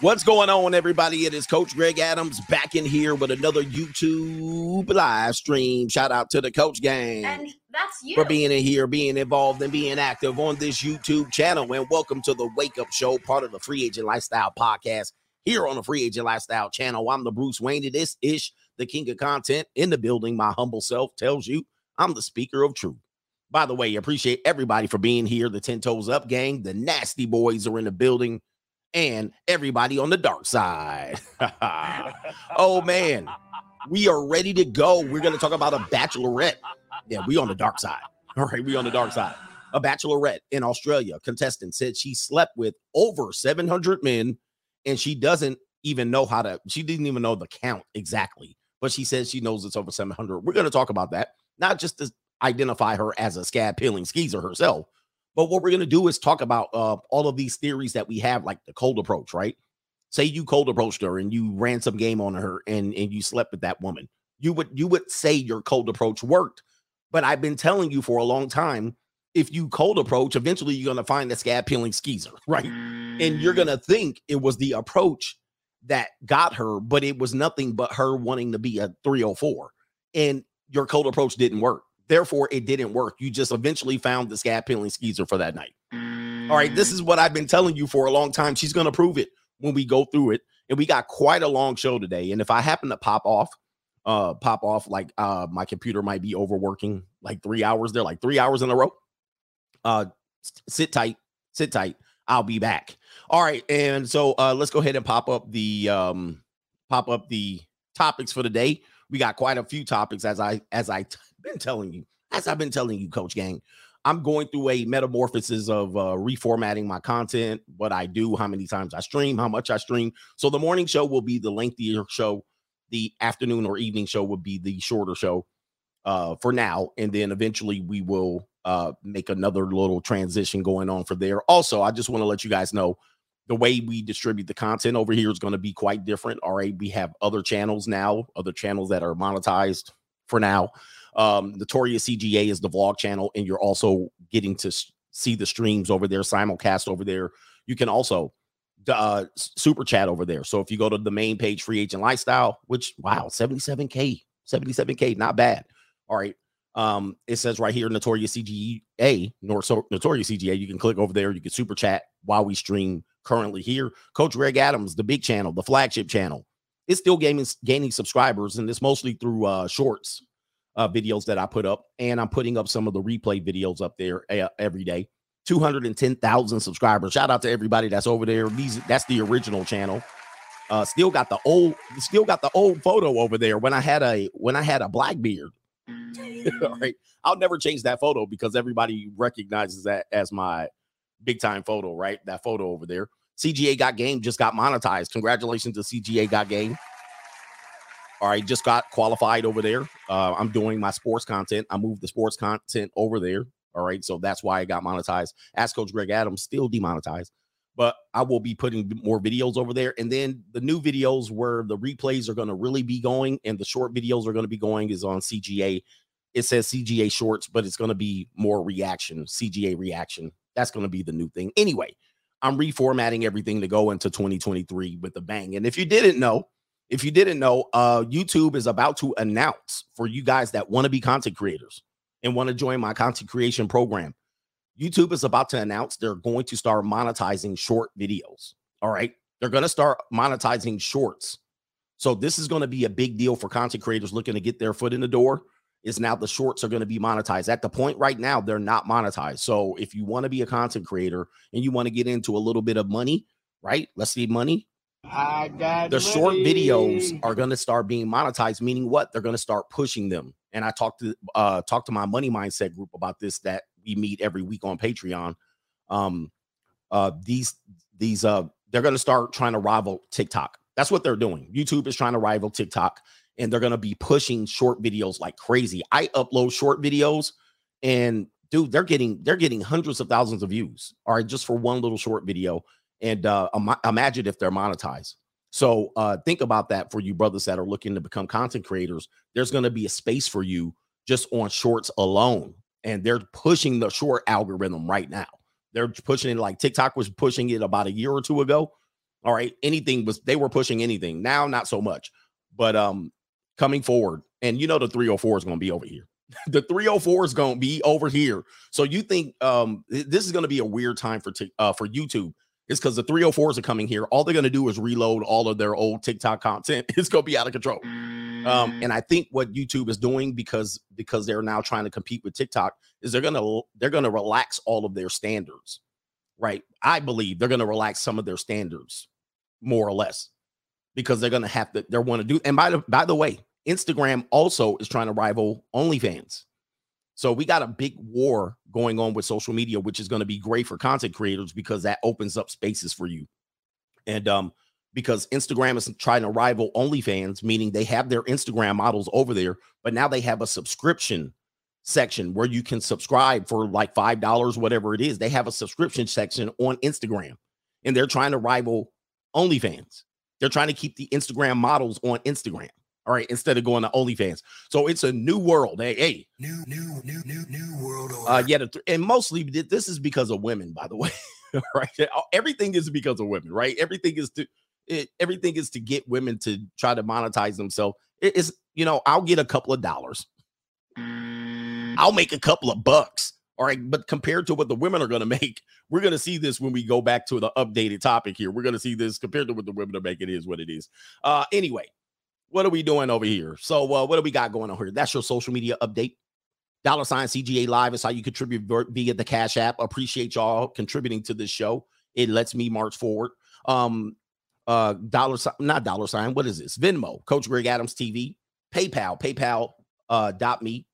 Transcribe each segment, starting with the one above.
What's going on, everybody? It is Coach Greg Adams back in here with another YouTube live stream. Shout out to the Coach Gang. And that's you. For being in here, being involved, and being active on this YouTube channel. And welcome to the Wake Up Show, part of the Free Agent Lifestyle podcast here on the Free Agent Lifestyle channel. I'm the Bruce Wayne. It is Ish, the king of content in the building. My humble self tells you I'm the speaker of truth. By the way, appreciate everybody for being here. The 10 Toes Up gang, the Nasty Boys are in the building and everybody on the dark side. oh man, we are ready to go. We're going to talk about a bachelorette. Yeah, we on the dark side. All right, we on the dark side. A bachelorette in Australia contestant said she slept with over 700 men and she doesn't even know how to she didn't even know the count exactly, but she says she knows it's over 700. We're going to talk about that. Not just to identify her as a scab peeling skeezer herself, but what we're going to do is talk about uh, all of these theories that we have, like the cold approach, right? Say you cold approached her and you ran some game on her and, and you slept with that woman. You would you would say your cold approach worked. But I've been telling you for a long time, if you cold approach, eventually you're going to find the scab peeling skeezer, right? And you're going to think it was the approach that got her, but it was nothing but her wanting to be a 304. And your cold approach didn't work. Therefore, it didn't work. You just eventually found the scab peeling skeezer for that night. All right, this is what I've been telling you for a long time. She's going to prove it when we go through it. And we got quite a long show today. And if I happen to pop off, uh, pop off, like uh, my computer might be overworking like three hours. They're like three hours in a row. Uh, sit tight, sit tight. I'll be back. All right, and so uh, let's go ahead and pop up the um, pop up the topics for the day. We got quite a few topics as I as I been telling you, as I've been telling you, Coach Gang, I'm going through a metamorphosis of uh, reformatting my content, what I do, how many times I stream, how much I stream. So the morning show will be the lengthier show. The afternoon or evening show will be the shorter show uh, for now. And then eventually we will uh, make another little transition going on for there. Also, I just want to let you guys know the way we distribute the content over here is going to be quite different. All right. We have other channels now, other channels that are monetized for now. Um, Notorious CGA is the vlog channel, and you're also getting to see the streams over there, simulcast over there. You can also uh, super chat over there. So if you go to the main page, Free Agent Lifestyle, which wow, 77k, 77k, not bad. All right. Um, it says right here, Notorious CGA, Notorious CGA. You can click over there. You can super chat while we stream currently here. Coach Greg Adams, the big channel, the flagship channel, it's still gaining gaining subscribers, and it's mostly through uh, shorts uh, videos that I put up, and I'm putting up some of the replay videos up there uh, every day. 210,000 subscribers. Shout out to everybody that's over there. These that's the original channel. Uh, still got the old, still got the old photo over there when I had a when I had a black beard. All right, I'll never change that photo because everybody recognizes that as my big time photo. Right, that photo over there. CGA got game just got monetized. Congratulations to CGA got game. Right, just got qualified over there. Uh, I'm doing my sports content. I moved the sports content over there. All right, so that's why I got monetized. Ask Coach Greg Adams, still demonetized, but I will be putting more videos over there. And then the new videos where the replays are going to really be going and the short videos are going to be going is on CGA. It says CGA shorts, but it's going to be more reaction, CGA reaction. That's going to be the new thing. Anyway, I'm reformatting everything to go into 2023 with a bang. And if you didn't know, if you didn't know, uh, YouTube is about to announce for you guys that want to be content creators and want to join my content creation program. YouTube is about to announce they're going to start monetizing short videos. All right. They're going to start monetizing shorts. So this is going to be a big deal for content creators looking to get their foot in the door. Is now the shorts are going to be monetized. At the point right now, they're not monetized. So if you want to be a content creator and you want to get into a little bit of money, right? Let's see money. I got the short videos are going to start being monetized meaning what? They're going to start pushing them. And i talked to uh talked to my money mindset group about this that we meet every week on patreon. Um uh these these uh they're going to start trying to rival tiktok. That's what they're doing. Youtube is trying to rival tiktok and they're going to be pushing short videos like crazy. I upload short videos and dude they're getting they're getting hundreds of thousands of views all right just for one little short video and uh, imagine if they're monetized. So uh, think about that for you brothers that are looking to become content creators. There's going to be a space for you just on shorts alone, and they're pushing the short algorithm right now. They're pushing it like TikTok was pushing it about a year or two ago. All right. Anything was they were pushing anything. Now, not so much. But um coming forward, and you know the 304 is going to be over here. the 304 is going to be over here. So you think um this is going to be a weird time for t- uh for YouTube it's because the 304s are coming here. All they're going to do is reload all of their old TikTok content. It's going to be out of control. Um, and I think what YouTube is doing because because they're now trying to compete with TikTok is they're gonna they're gonna relax all of their standards, right? I believe they're gonna relax some of their standards, more or less, because they're gonna have to They're want to do. And by the by the way, Instagram also is trying to rival OnlyFans. So we got a big war going on with social media, which is going to be great for content creators because that opens up spaces for you. And um, because Instagram is trying to rival OnlyFans, meaning they have their Instagram models over there, but now they have a subscription section where you can subscribe for like five dollars, whatever it is. They have a subscription section on Instagram, and they're trying to rival OnlyFans. They're trying to keep the Instagram models on Instagram. All right, instead of going to OnlyFans. So it's a new world. Hey, hey. New, new, new, new, new world order. Uh, yeah, and mostly this is because of women, by the way. right? Everything is because of women, right? Everything is to it, everything is to get women to try to monetize themselves. It is, you know, I'll get a couple of dollars. I'll make a couple of bucks. All right. But compared to what the women are going to make, we're going to see this when we go back to the updated topic here. We're going to see this compared to what the women are making is what it is. Uh, anyway, what are we doing over here? So, uh, what do we got going on here? That's your social media update. Dollar sign CGA Live is how you contribute via the Cash App. Appreciate y'all contributing to this show. It lets me march forward. Um, uh, dollar sign, not dollar sign. What is this? Venmo, Coach Greg Adams TV, PayPal, PayPal uh, dot me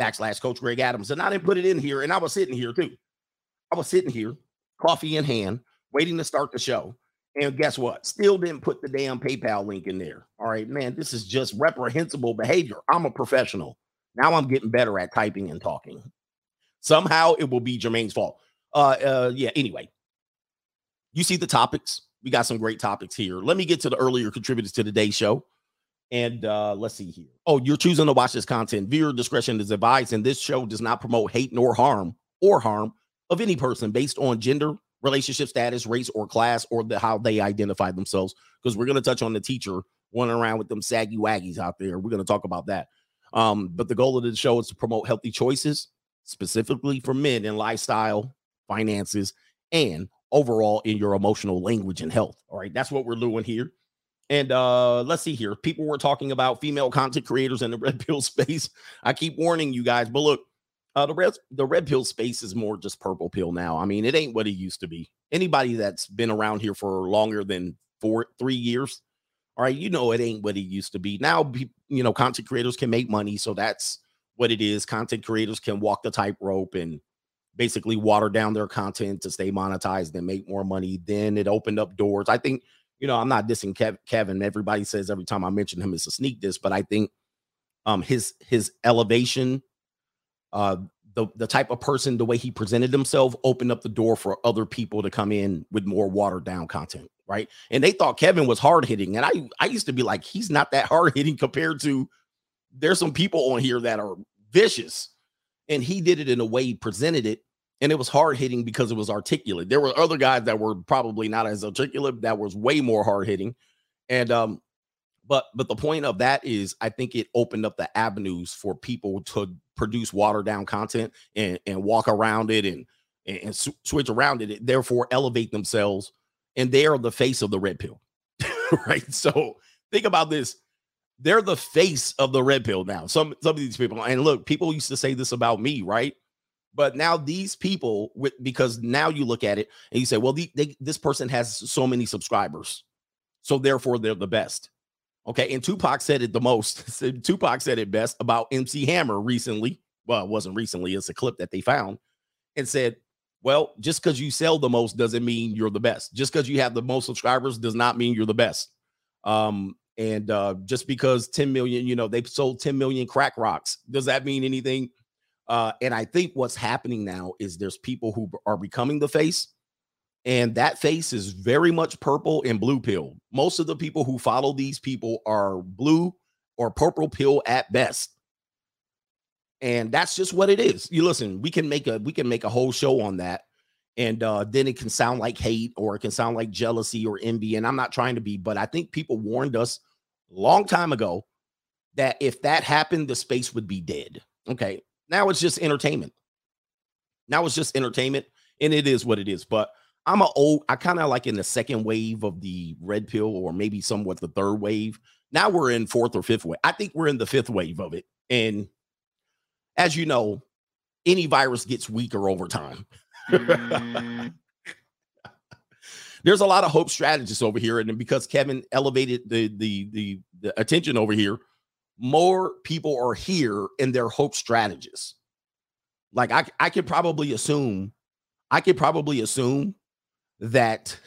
backslash Coach Greg Adams. And I didn't put it in here, and I was sitting here too. I was sitting here, coffee in hand, waiting to start the show. And guess what? Still didn't put the damn PayPal link in there. All right, man, this is just reprehensible behavior. I'm a professional. Now I'm getting better at typing and talking. Somehow it will be Jermaine's fault. Uh, uh, yeah. Anyway, you see the topics. We got some great topics here. Let me get to the earlier contributors to today's show. And uh, let's see here. Oh, you're choosing to watch this content. Viewer discretion is advised, and this show does not promote hate nor harm or harm of any person based on gender, relationship status, race, or class, or the, how they identify themselves. Because we're going to touch on the teacher running around with them saggy waggies out there. We're going to talk about that. Um, but the goal of the show is to promote healthy choices, specifically for men in lifestyle, finances, and overall in your emotional language and health. All right, that's what we're doing here. And uh let's see here. People were talking about female content creators in the red pill space. I keep warning you guys, but look, uh, the red the red pill space is more just purple pill now. I mean, it ain't what it used to be. Anybody that's been around here for longer than four three years, all right, you know it ain't what it used to be. Now, you know, content creators can make money, so that's what it is. Content creators can walk the tightrope and basically water down their content to stay monetized and make more money. Then it opened up doors. I think, you know, I'm not dissing Kev- Kevin. Everybody says every time I mention him, it's a sneak diss, but I think um his his elevation uh, the the type of person, the way he presented himself, opened up the door for other people to come in with more watered down content, right? And they thought Kevin was hard hitting, and I I used to be like, he's not that hard hitting compared to. There's some people on here that are vicious, and he did it in a way he presented it, and it was hard hitting because it was articulate. There were other guys that were probably not as articulate that was way more hard hitting, and um, but but the point of that is I think it opened up the avenues for people to produce watered down content and and walk around it and and, and switch around it, therefore elevate themselves and they are the face of the red pill. right? So think about this. They're the face of the red pill now. Some some of these people and look, people used to say this about me, right? But now these people, with because now you look at it and you say, well, the, they, this person has so many subscribers, so therefore they're the best. Okay. And Tupac said it the most. Tupac said it best about MC Hammer recently. Well, it wasn't recently, it's a clip that they found and said, well, just because you sell the most doesn't mean you're the best. Just because you have the most subscribers does not mean you're the best. Um, and uh, just because 10 million, you know, they've sold 10 million crack rocks, does that mean anything? Uh, and I think what's happening now is there's people who are becoming the face and that face is very much purple and blue pill. Most of the people who follow these people are blue or purple pill at best. And that's just what it is. You listen, we can make a we can make a whole show on that. And uh, then it can sound like hate or it can sound like jealousy or envy. And I'm not trying to be, but I think people warned us long time ago that if that happened, the space would be dead. Okay. Now it's just entertainment. Now it's just entertainment. And it is what it is. But I'm a old, I kind of like in the second wave of the red pill, or maybe somewhat the third wave. Now we're in fourth or fifth wave. I think we're in the fifth wave of it. And as you know, any virus gets weaker over time. Mm. There's a lot of hope strategists over here, and because Kevin elevated the, the the the attention over here, more people are here and they're hope strategists. Like I, I could probably assume, I could probably assume that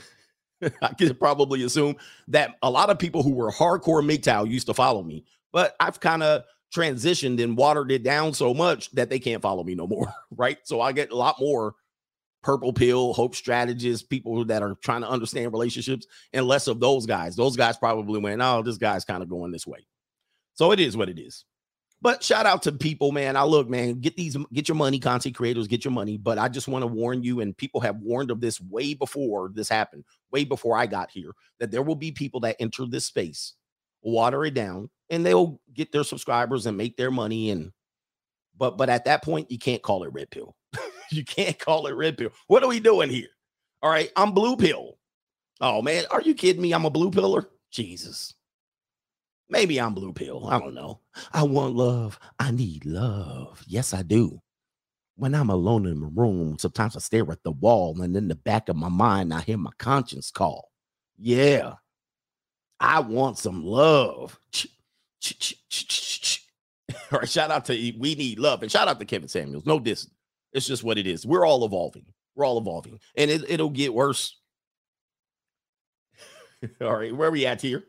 I could probably assume that a lot of people who were hardcore MGTOW used to follow me, but I've kind of transitioned and watered it down so much that they can't follow me no more. Right. So I get a lot more purple pill, hope strategists, people that are trying to understand relationships, and less of those guys. Those guys probably went, oh, this guy's kind of going this way. So it is what it is. But shout out to people, man. I look, man, get these, get your money, content creators, get your money. But I just want to warn you, and people have warned of this way before this happened, way before I got here, that there will be people that enter this space, water it down, and they'll get their subscribers and make their money. And but but at that point, you can't call it red pill. you can't call it red pill. What are we doing here? All right, I'm blue pill. Oh man, are you kidding me? I'm a blue pillar. Jesus. Maybe I'm blue pill. I don't know. I want love. I need love. Yes, I do. When I'm alone in my room, sometimes I stare at the wall, and in the back of my mind, I hear my conscience call. Yeah, I want some love. All right, shout out to We Need Love and shout out to Kevin Samuels. No this, It's just what it is. We're all evolving. We're all evolving, and it, it'll get worse. all right, where are we at here?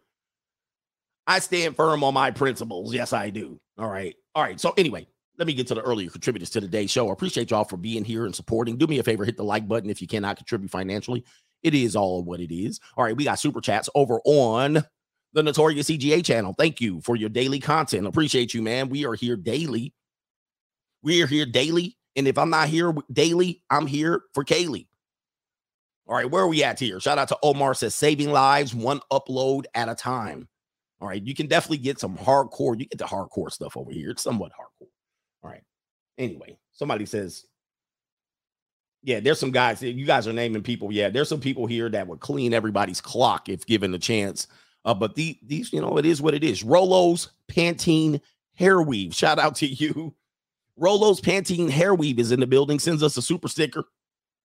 I stand firm on my principles. Yes, I do. All right. All right. So, anyway, let me get to the earlier contributors to today's show. I appreciate y'all for being here and supporting. Do me a favor, hit the like button if you cannot contribute financially. It is all what it is. All right. We got super chats over on the Notorious CGA channel. Thank you for your daily content. Appreciate you, man. We are here daily. We are here daily. And if I'm not here daily, I'm here for Kaylee. All right, where are we at here? Shout out to Omar says saving lives one upload at a time. All right. You can definitely get some hardcore. You get the hardcore stuff over here. It's somewhat hardcore. All right. Anyway, somebody says, yeah, there's some guys. You guys are naming people. Yeah, there's some people here that would clean everybody's clock if given the chance. Uh, but the, these, you know, it is what it is. Rolo's Pantene hair weave. Shout out to you. Rolo's Pantene hair weave is in the building. Sends us a super sticker.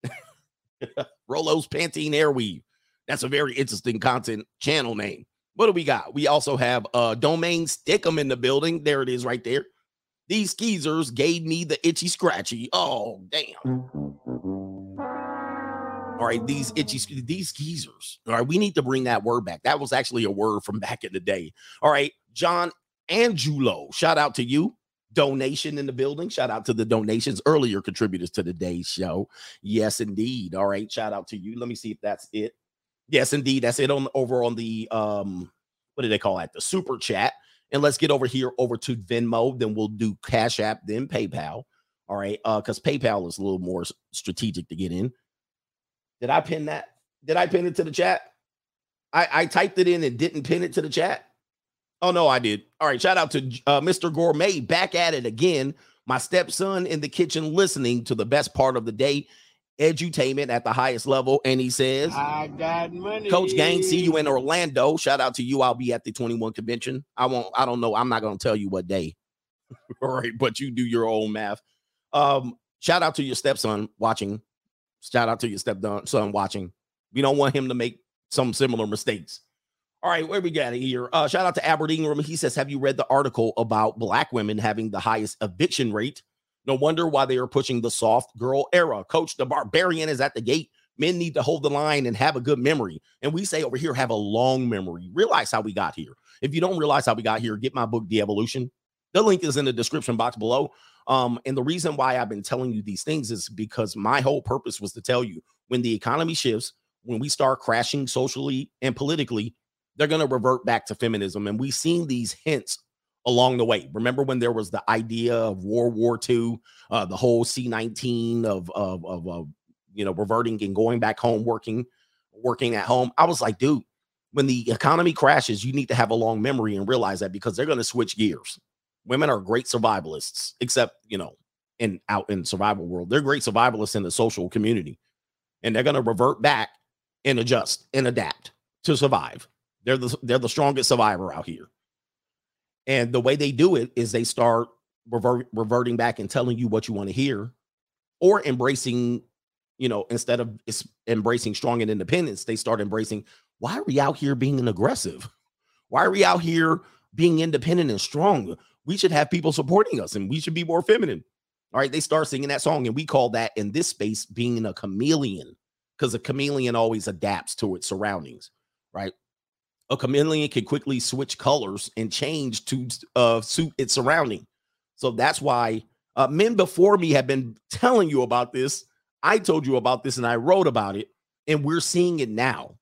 Rolo's Pantene hair weave. That's a very interesting content channel name. What do we got? We also have uh domain stickum in the building. There it is right there. These skeezers gave me the itchy scratchy. Oh, damn. All right, these itchy these skeezers. All right, we need to bring that word back. That was actually a word from back in the day. All right, John Angulo, shout out to you. Donation in the building. Shout out to the donations, earlier contributors to today's show. Yes, indeed. All right, shout out to you. Let me see if that's it. Yes, indeed. That's it on over on the um, what do they call that? The super chat. And let's get over here over to Venmo. Then we'll do Cash App, then PayPal. All right. Uh, because PayPal is a little more strategic to get in. Did I pin that? Did I pin it to the chat? I, I typed it in and didn't pin it to the chat. Oh no, I did. All right. Shout out to uh, Mr. Gourmet back at it again. My stepson in the kitchen listening to the best part of the day edutainment at the highest level. And he says, I got money. Coach Gang, see you in Orlando. Shout out to you. I'll be at the 21 convention. I won't, I don't know. I'm not going to tell you what day. All right, but you do your own math. Um, shout out to your stepson watching. Shout out to your stepson son watching. We don't want him to make some similar mistakes. All right, where we got it here? Uh, shout out to Aberdeen. He says, Have you read the article about black women having the highest eviction rate no wonder why they are pushing the soft girl era. Coach, the barbarian is at the gate. Men need to hold the line and have a good memory. And we say over here, have a long memory. Realize how we got here. If you don't realize how we got here, get my book, The Evolution. The link is in the description box below. Um, and the reason why I've been telling you these things is because my whole purpose was to tell you when the economy shifts, when we start crashing socially and politically, they're going to revert back to feminism. And we've seen these hints along the way. Remember when there was the idea of World War II, uh, the whole C 19 of, of, of, of you know, reverting and going back home, working, working at home. I was like, dude, when the economy crashes, you need to have a long memory and realize that because they're going to switch gears. Women are great survivalists, except, you know, in out in survival world. They're great survivalists in the social community. And they're going to revert back and adjust and adapt to survive. They're the they're the strongest survivor out here. And the way they do it is they start revert, reverting back and telling you what you want to hear or embracing, you know, instead of embracing strong and independence, they start embracing why are we out here being an aggressive? Why are we out here being independent and strong? We should have people supporting us and we should be more feminine. All right, they start singing that song, and we call that in this space being a chameleon because a chameleon always adapts to its surroundings, right? A chameleon can quickly switch colors and change to uh, suit its surrounding. So that's why uh, men before me have been telling you about this. I told you about this and I wrote about it, and we're seeing it now.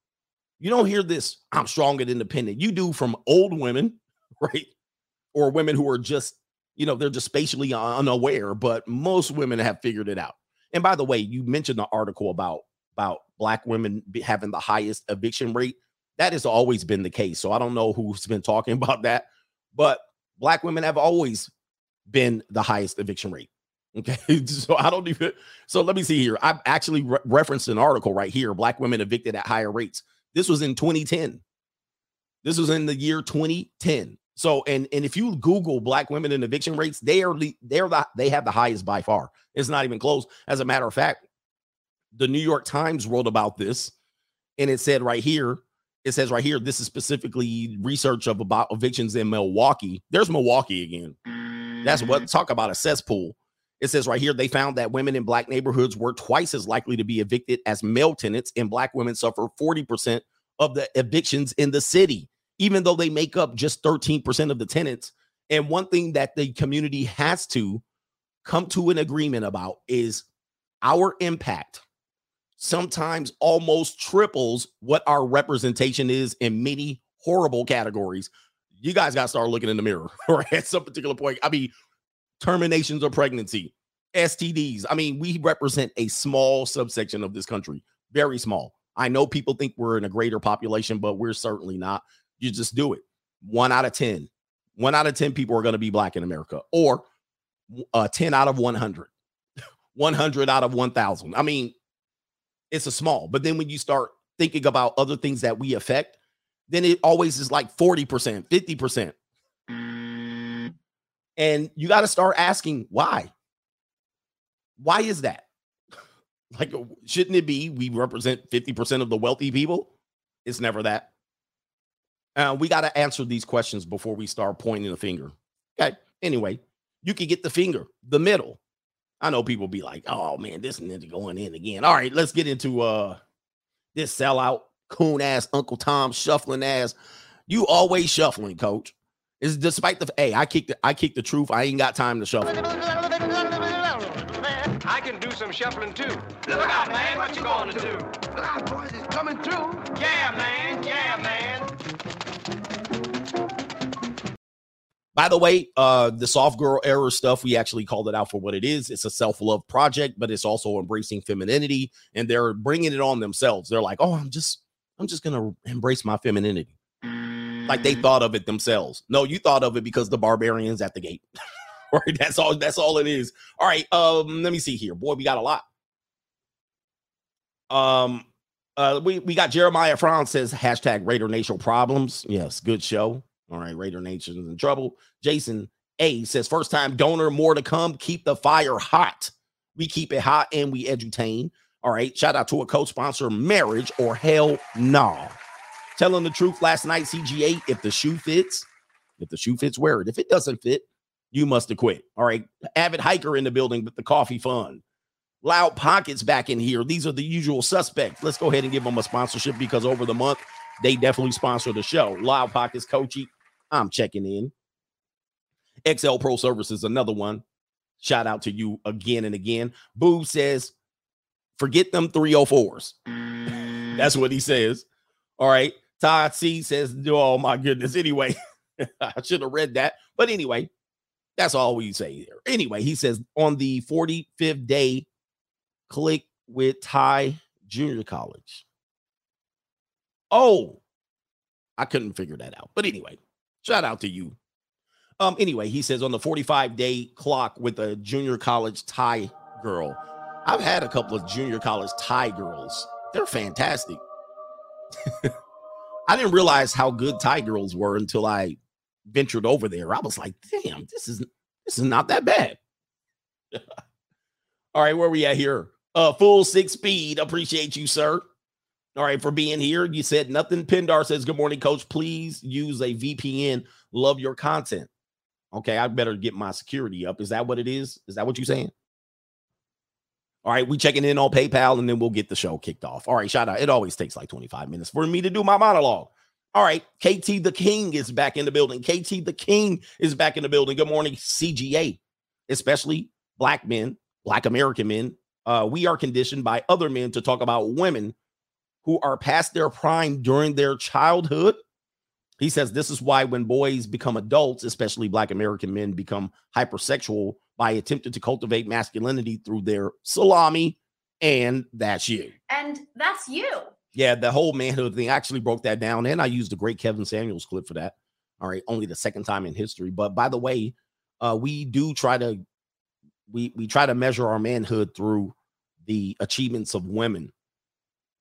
You don't hear this, I'm strong and independent. You do from old women, right? Or women who are just, you know, they're just spatially unaware, but most women have figured it out. And by the way, you mentioned the article about about black women having the highest eviction rate. That has always been the case. So I don't know who's been talking about that, but black women have always been the highest eviction rate. Okay. so I don't even. So let me see here. I've actually re- referenced an article right here Black women evicted at higher rates. This was in 2010. This was in the year 2010. So and and if you Google black women and eviction rates, they are they're the they have the highest by far. It's not even close. As a matter of fact, the New York Times wrote about this, and it said right here, it says right here, this is specifically research of about evictions in Milwaukee. There's Milwaukee again. That's what mm-hmm. talk about a cesspool. It says right here they found that women in black neighborhoods were twice as likely to be evicted as male tenants, and black women suffer 40% of the evictions in the city, even though they make up just 13% of the tenants. And one thing that the community has to come to an agreement about is our impact sometimes almost triples what our representation is in many horrible categories you guys got to start looking in the mirror right at some particular point. I mean, terminations of pregnancy, STDs. I mean, we represent a small subsection of this country, very small. I know people think we're in a greater population, but we're certainly not. You just do it. One out of 10. One out of 10 people are going to be black in America, or uh, 10 out of 100, 100 out of 1,000. I mean, it's a small, but then when you start thinking about other things that we affect, then it always is like 40%, 50%. Mm. And you got to start asking why. Why is that? Like, shouldn't it be we represent 50% of the wealthy people? It's never that. Uh, we got to answer these questions before we start pointing the finger. Okay. Anyway, you can get the finger, the middle. I know people be like, oh man, this ninja going in again. All right, let's get into uh this sellout coon ass Uncle Tom shuffling ass. You always shuffling, coach. Is despite the hey, I kick the I kick the truth. I ain't got time to shuffle. I can do some shuffling too. Look out, man, what you gonna do? Look out, boys, it's coming through. Yeah, man, yeah, man. By the way, uh, the soft girl era stuff, we actually called it out for what it is. It's a self love project, but it's also embracing femininity, and they're bringing it on themselves. They're like, oh, I'm just I'm just gonna embrace my femininity. Like they mm. thought of it themselves. No, you thought of it because the barbarians at the gate. right? That's all. That's all it is. All right. Um, let me see here. Boy, we got a lot. Um, uh, we we got Jeremiah Franz says hashtag Raider Nation problems. Yes, good show. All right, Raider Nation's in trouble. Jason A says first time donor, more to come. Keep the fire hot. We keep it hot and we edutain. All right. Shout out to a co-sponsor, Marriage or Hell Nah. Telling the truth last night, CGA. If the shoe fits, if the shoe fits, wear it. If it doesn't fit, you must have quit. All right. Avid hiker in the building with the coffee fund. Loud pockets back in here. These are the usual suspects. Let's go ahead and give them a sponsorship because over the month, they definitely sponsor the show. Loud pockets, Coachy. I'm checking in. XL Pro Services, another one. Shout out to you again and again. Boo says Forget them 304s. Mm. That's what he says. All right. Todd C says, Oh my goodness. Anyway, I should have read that. But anyway, that's all we say there. Anyway, he says on the 45th day, click with Thai Junior College. Oh, I couldn't figure that out. But anyway, shout out to you. Um, anyway, he says on the 45 day clock with a junior college Thai girl. I've had a couple of junior college Thai girls. They're fantastic. I didn't realize how good Thai girls were until I ventured over there. I was like, damn, this is this is not that bad. All right, where are we at here? Uh, full six speed. Appreciate you, sir. All right, for being here. You said nothing. Pindar says, Good morning, coach. Please use a VPN. Love your content. Okay, I better get my security up. Is that what it is? Is that what you're saying? All right, we checking in on PayPal and then we'll get the show kicked off. All right, shout out. It always takes like 25 minutes for me to do my monologue. All right, KT the King is back in the building. KT the King is back in the building. Good morning, CGA, especially black men, black American men. Uh, we are conditioned by other men to talk about women who are past their prime during their childhood. He says this is why when boys become adults, especially black American men become hypersexual by attempting to cultivate masculinity through their salami, and that's you. And that's you. Yeah, the whole manhood thing I actually broke that down, and I used a great Kevin Samuels clip for that. All right, only the second time in history. But by the way, uh, we do try to we we try to measure our manhood through the achievements of women,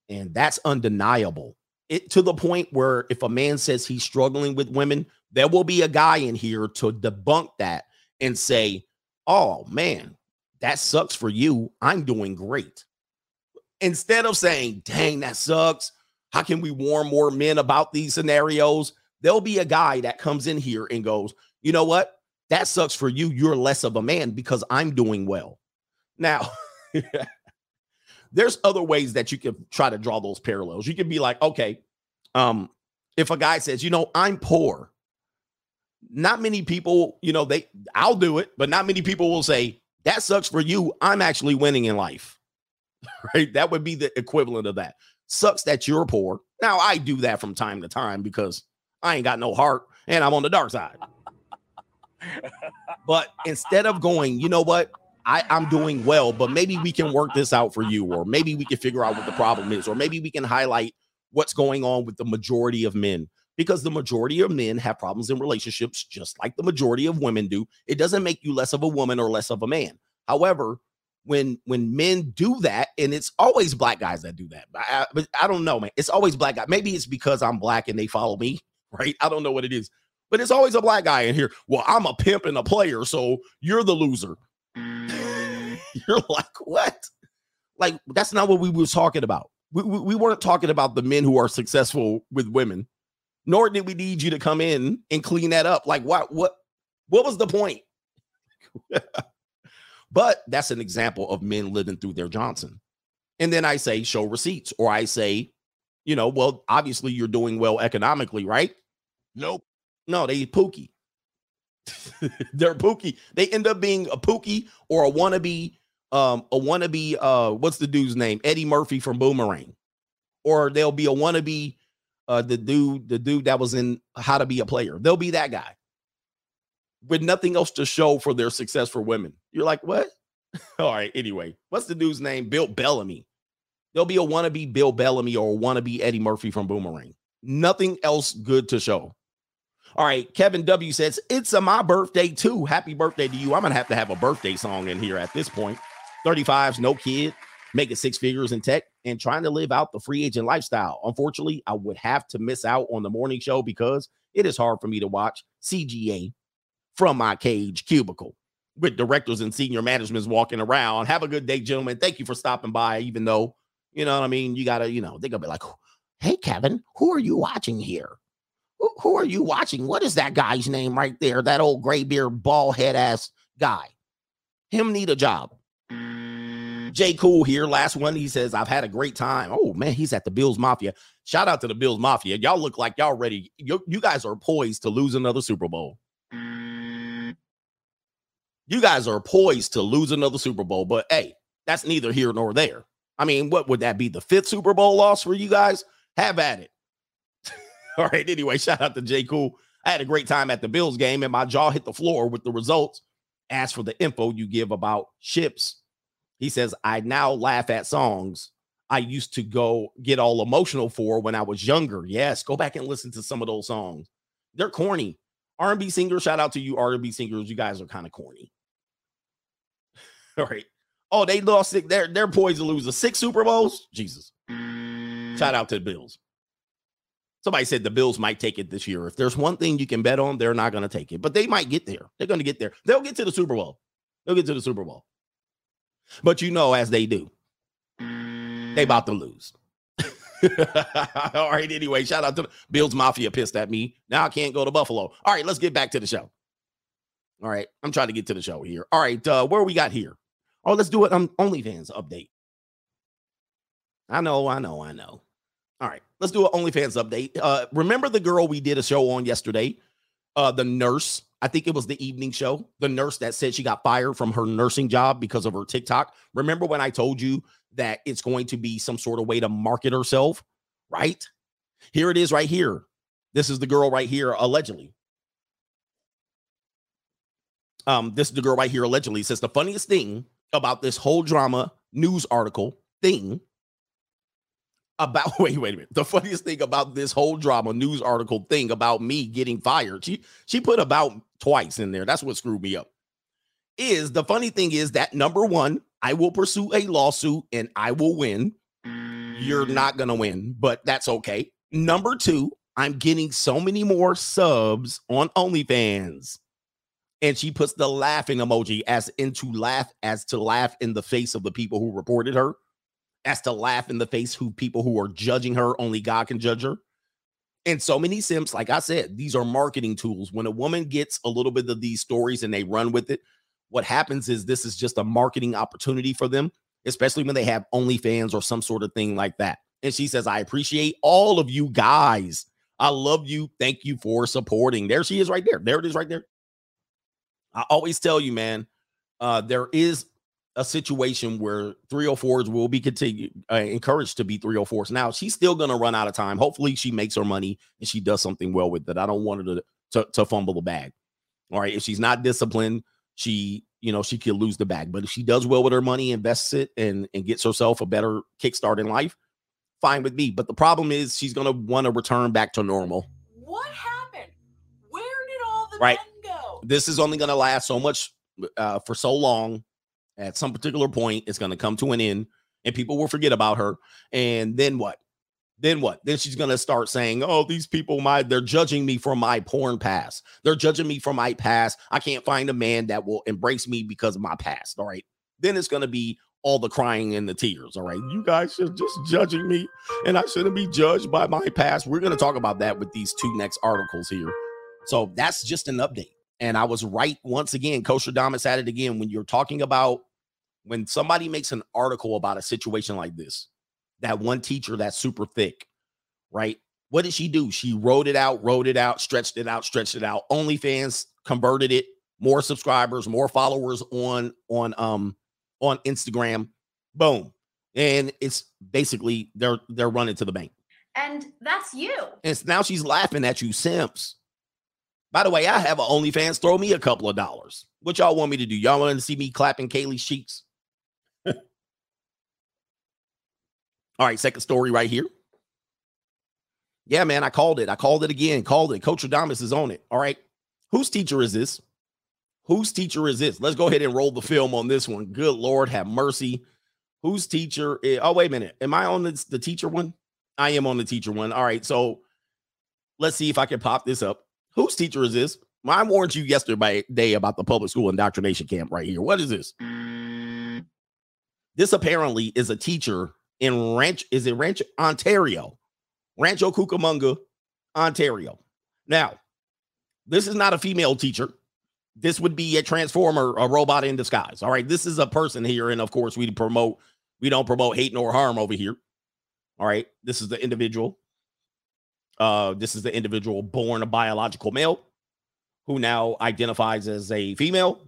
and that's undeniable. It to the point where if a man says he's struggling with women, there will be a guy in here to debunk that and say, "Oh man, that sucks for you. I'm doing great." Instead of saying, dang, that sucks. How can we warn more men about these scenarios? There'll be a guy that comes in here and goes, you know what? That sucks for you. You're less of a man because I'm doing well. Now, there's other ways that you can try to draw those parallels. You can be like, okay, um, if a guy says, you know, I'm poor, not many people, you know, they I'll do it, but not many people will say, that sucks for you. I'm actually winning in life. right? That would be the equivalent of that. Sucks that you're poor. Now, I do that from time to time because I ain't got no heart and I'm on the dark side. but instead of going, you know what? I, I'm doing well, but maybe we can work this out for you, or maybe we can figure out what the problem is, or maybe we can highlight what's going on with the majority of men because the majority of men have problems in relationships just like the majority of women do. It doesn't make you less of a woman or less of a man. However, when when men do that, and it's always black guys that do that. But I, but I don't know, man. It's always black guy. Maybe it's because I'm black and they follow me, right? I don't know what it is, but it's always a black guy in here. Well, I'm a pimp and a player, so you're the loser. Mm. you're like what? Like that's not what we were talking about. We, we, we weren't talking about the men who are successful with women, nor did we need you to come in and clean that up. Like what? What? What was the point? But that's an example of men living through their Johnson. And then I say, show receipts, or I say, you know, well, obviously you're doing well economically, right? Nope. No, they pookie. They're pookie. They end up being a pookie or a wannabe, um, a wannabe, uh, what's the dude's name? Eddie Murphy from Boomerang. Or they'll be a wannabe, uh, the dude, the dude that was in How to Be a Player. They'll be that guy with nothing else to show for their success for women. You're like, what? All right. Anyway, what's the dude's name? Bill Bellamy. There'll be a wannabe Bill Bellamy or a wannabe Eddie Murphy from Boomerang. Nothing else good to show. All right. Kevin W says, It's a my birthday too. Happy birthday to you. I'm to have to have a birthday song in here at this point. 35's no kid, making six figures in tech and trying to live out the free agent lifestyle. Unfortunately, I would have to miss out on the morning show because it is hard for me to watch CGA from my cage cubicle with directors and senior managements walking around. Have a good day, gentlemen. Thank you for stopping by, even though, you know what I mean? You got to, you know, they're to be like, hey, Kevin, who are you watching here? Who, are you watching? What is that guy's name right there? That old gray beard, bald head ass guy. Him need a job. Jay Cool here. Last one. He says, I've had a great time. Oh, man, he's at the Bills Mafia. Shout out to the Bills Mafia. Y'all look like y'all ready. You, you guys are poised to lose another Super Bowl you guys are poised to lose another Super Bowl. But hey, that's neither here nor there. I mean, what would that be? The fifth Super Bowl loss for you guys? Have at it. All right. Anyway, shout out to Jay Cool. I had a great time at the Bills game and my jaw hit the floor with the results. As for the info you give about ships, He says, I now laugh at songs I used to go get all emotional for when I was younger. Yes, go back and listen to some of those songs. They're corny. R&B singers, shout out to you R&B singers. You guys are kind of corny. All right. Oh, they lost six. They're they're poised to lose the six Super Bowls. Jesus. Shout out to the Bills. Somebody said the Bills might take it this year. If there's one thing you can bet on, they're not going to take it, but they might get there. They're going to get there. They'll get to the Super Bowl. They'll get to the Super Bowl. But you know, as they do, they about to lose. All right. Anyway, shout out to Bills Mafia pissed at me. Now I can't go to Buffalo. All right, let's get back to the show. All right, I'm trying to get to the show here. All right, uh, where we got here? Oh, let's do it. Um, OnlyFans update. I know, I know, I know. All right, let's do an OnlyFans update. Uh, remember the girl we did a show on yesterday? Uh, the nurse. I think it was the evening show. The nurse that said she got fired from her nursing job because of her TikTok. Remember when I told you that it's going to be some sort of way to market herself, right? Here it is right here. This is the girl right here, allegedly. Um, this is the girl right here, allegedly says the funniest thing about this whole drama news article thing about wait, wait a minute. The funniest thing about this whole drama news article thing about me getting fired, she she put about twice in there. That's what screwed me up. Is the funny thing is that number one, I will pursue a lawsuit and I will win. You're mm. not gonna win, but that's okay. Number two, I'm getting so many more subs on OnlyFans. And she puts the laughing emoji as into laugh, as to laugh in the face of the people who reported her as to laugh in the face who people who are judging her only god can judge her. And so many simps like i said these are marketing tools. When a woman gets a little bit of these stories and they run with it what happens is this is just a marketing opportunity for them especially when they have OnlyFans or some sort of thing like that. And she says i appreciate all of you guys. I love you. Thank you for supporting. There she is right there. There it is right there. I always tell you man uh there is a situation where 304s will be continue, uh, encouraged to be 304s. Now she's still going to run out of time. Hopefully she makes her money and she does something well with it. I don't want her to, to, to fumble the bag. All right. If she's not disciplined, she, you know, she could lose the bag. But if she does well with her money, invests it and, and gets herself a better kickstart in life, fine with me. But the problem is she's going to want to return back to normal. What happened? Where did all the Right. men go? This is only going to last so much uh, for so long at some particular point it's going to come to an end and people will forget about her and then what? Then what? Then she's going to start saying oh these people my they're judging me for my porn past. They're judging me for my past. I can't find a man that will embrace me because of my past all right? Then it's going to be all the crying and the tears all right? You guys are just judging me and i shouldn't be judged by my past. We're going to talk about that with these two next articles here. So that's just an update and I was right once again. Coach Adamas at it again. When you're talking about when somebody makes an article about a situation like this, that one teacher that's super thick, right? What did she do? She wrote it out, wrote it out, stretched it out, stretched it out. OnlyFans converted it, more subscribers, more followers on on um on Instagram. Boom. And it's basically they're they're running to the bank. And that's you. And now she's laughing at you, simps. By the way, I have a OnlyFans. Throw me a couple of dollars. What y'all want me to do? Y'all want to see me clapping Kaylee's cheeks? All right, second story right here. Yeah, man, I called it. I called it again. Called it. Coach Adamas is on it. All right. Whose teacher is this? Whose teacher is this? Let's go ahead and roll the film on this one. Good Lord, have mercy. Whose teacher? i- oh, wait a minute. Am I on the, the teacher one? I am on the teacher one. All right. So let's see if I can pop this up. Whose teacher is this? I warned you yesterday about the public school indoctrination camp right here. What is this? Mm. This apparently is a teacher in Ranch. Is it Ranch Ontario? Rancho Cucamonga, Ontario. Now, this is not a female teacher. This would be a transformer, a robot in disguise. All right. This is a person here. And of course, we promote, we don't promote hate nor harm over here. All right. This is the individual. Uh, this is the individual born a biological male who now identifies as a female.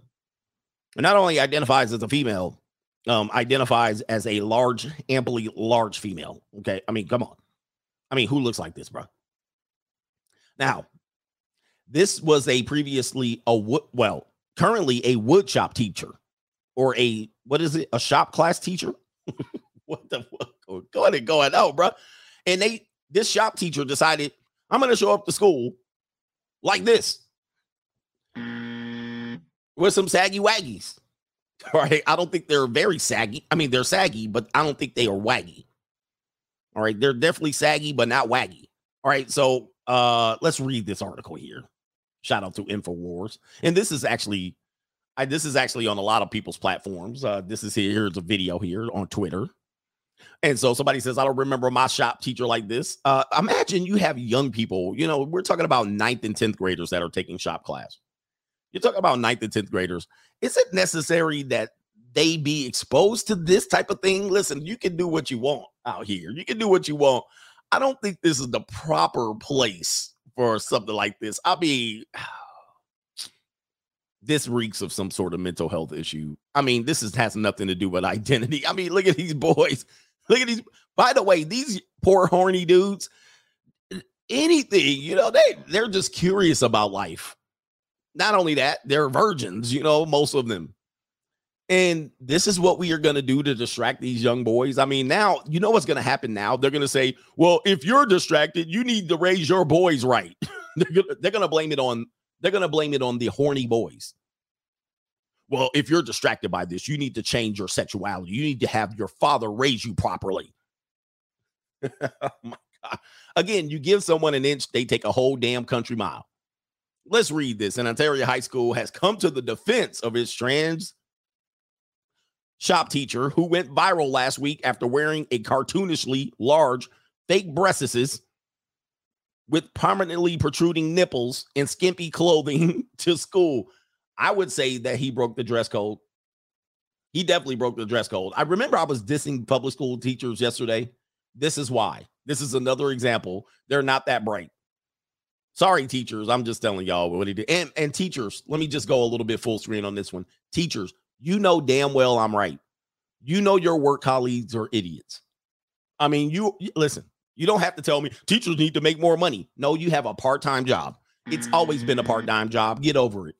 And not only identifies as a female, um, identifies as a large, amply large female. Okay. I mean, come on. I mean, who looks like this, bro? Now, this was a previously a wood, well, currently a wood shop teacher or a what is it? A shop class teacher? what the fuck? Go ahead and go ahead out, bro. And they this shop teacher decided I'm gonna show up to school like this with some saggy waggies. All right. I don't think they're very saggy. I mean, they're saggy, but I don't think they are waggy. All right. They're definitely saggy, but not waggy. All right. So uh let's read this article here. Shout out to InfoWars. And this is actually I, this is actually on a lot of people's platforms. Uh, this is here. Here's a video here on Twitter. And so somebody says, I don't remember my shop teacher like this. Uh, imagine you have young people, you know, we're talking about ninth and 10th graders that are taking shop class. You're talking about ninth and 10th graders. Is it necessary that they be exposed to this type of thing? Listen, you can do what you want out here. You can do what you want. I don't think this is the proper place for something like this. I mean, this reeks of some sort of mental health issue. I mean, this is, has nothing to do with identity. I mean, look at these boys. Look at these. By the way, these poor horny dudes, anything, you know, they they're just curious about life. Not only that, they're virgins, you know, most of them. And this is what we are going to do to distract these young boys. I mean, now, you know what's going to happen now? They're going to say, well, if you're distracted, you need to raise your boys right. they're going to blame it on they're going to blame it on the horny boys. Well, if you're distracted by this, you need to change your sexuality. You need to have your father raise you properly. oh my God. Again, you give someone an inch, they take a whole damn country mile. Let's read this. An Ontario high school has come to the defense of its trans shop teacher who went viral last week after wearing a cartoonishly large fake breasts with permanently protruding nipples and skimpy clothing to school. I would say that he broke the dress code. He definitely broke the dress code. I remember I was dissing public school teachers yesterday. This is why. This is another example. They're not that bright. Sorry, teachers. I'm just telling y'all what he did. And and teachers, let me just go a little bit full screen on this one. Teachers, you know damn well I'm right. You know your work colleagues are idiots. I mean, you listen, you don't have to tell me teachers need to make more money. No, you have a part-time job. It's always been a part-time job. Get over it.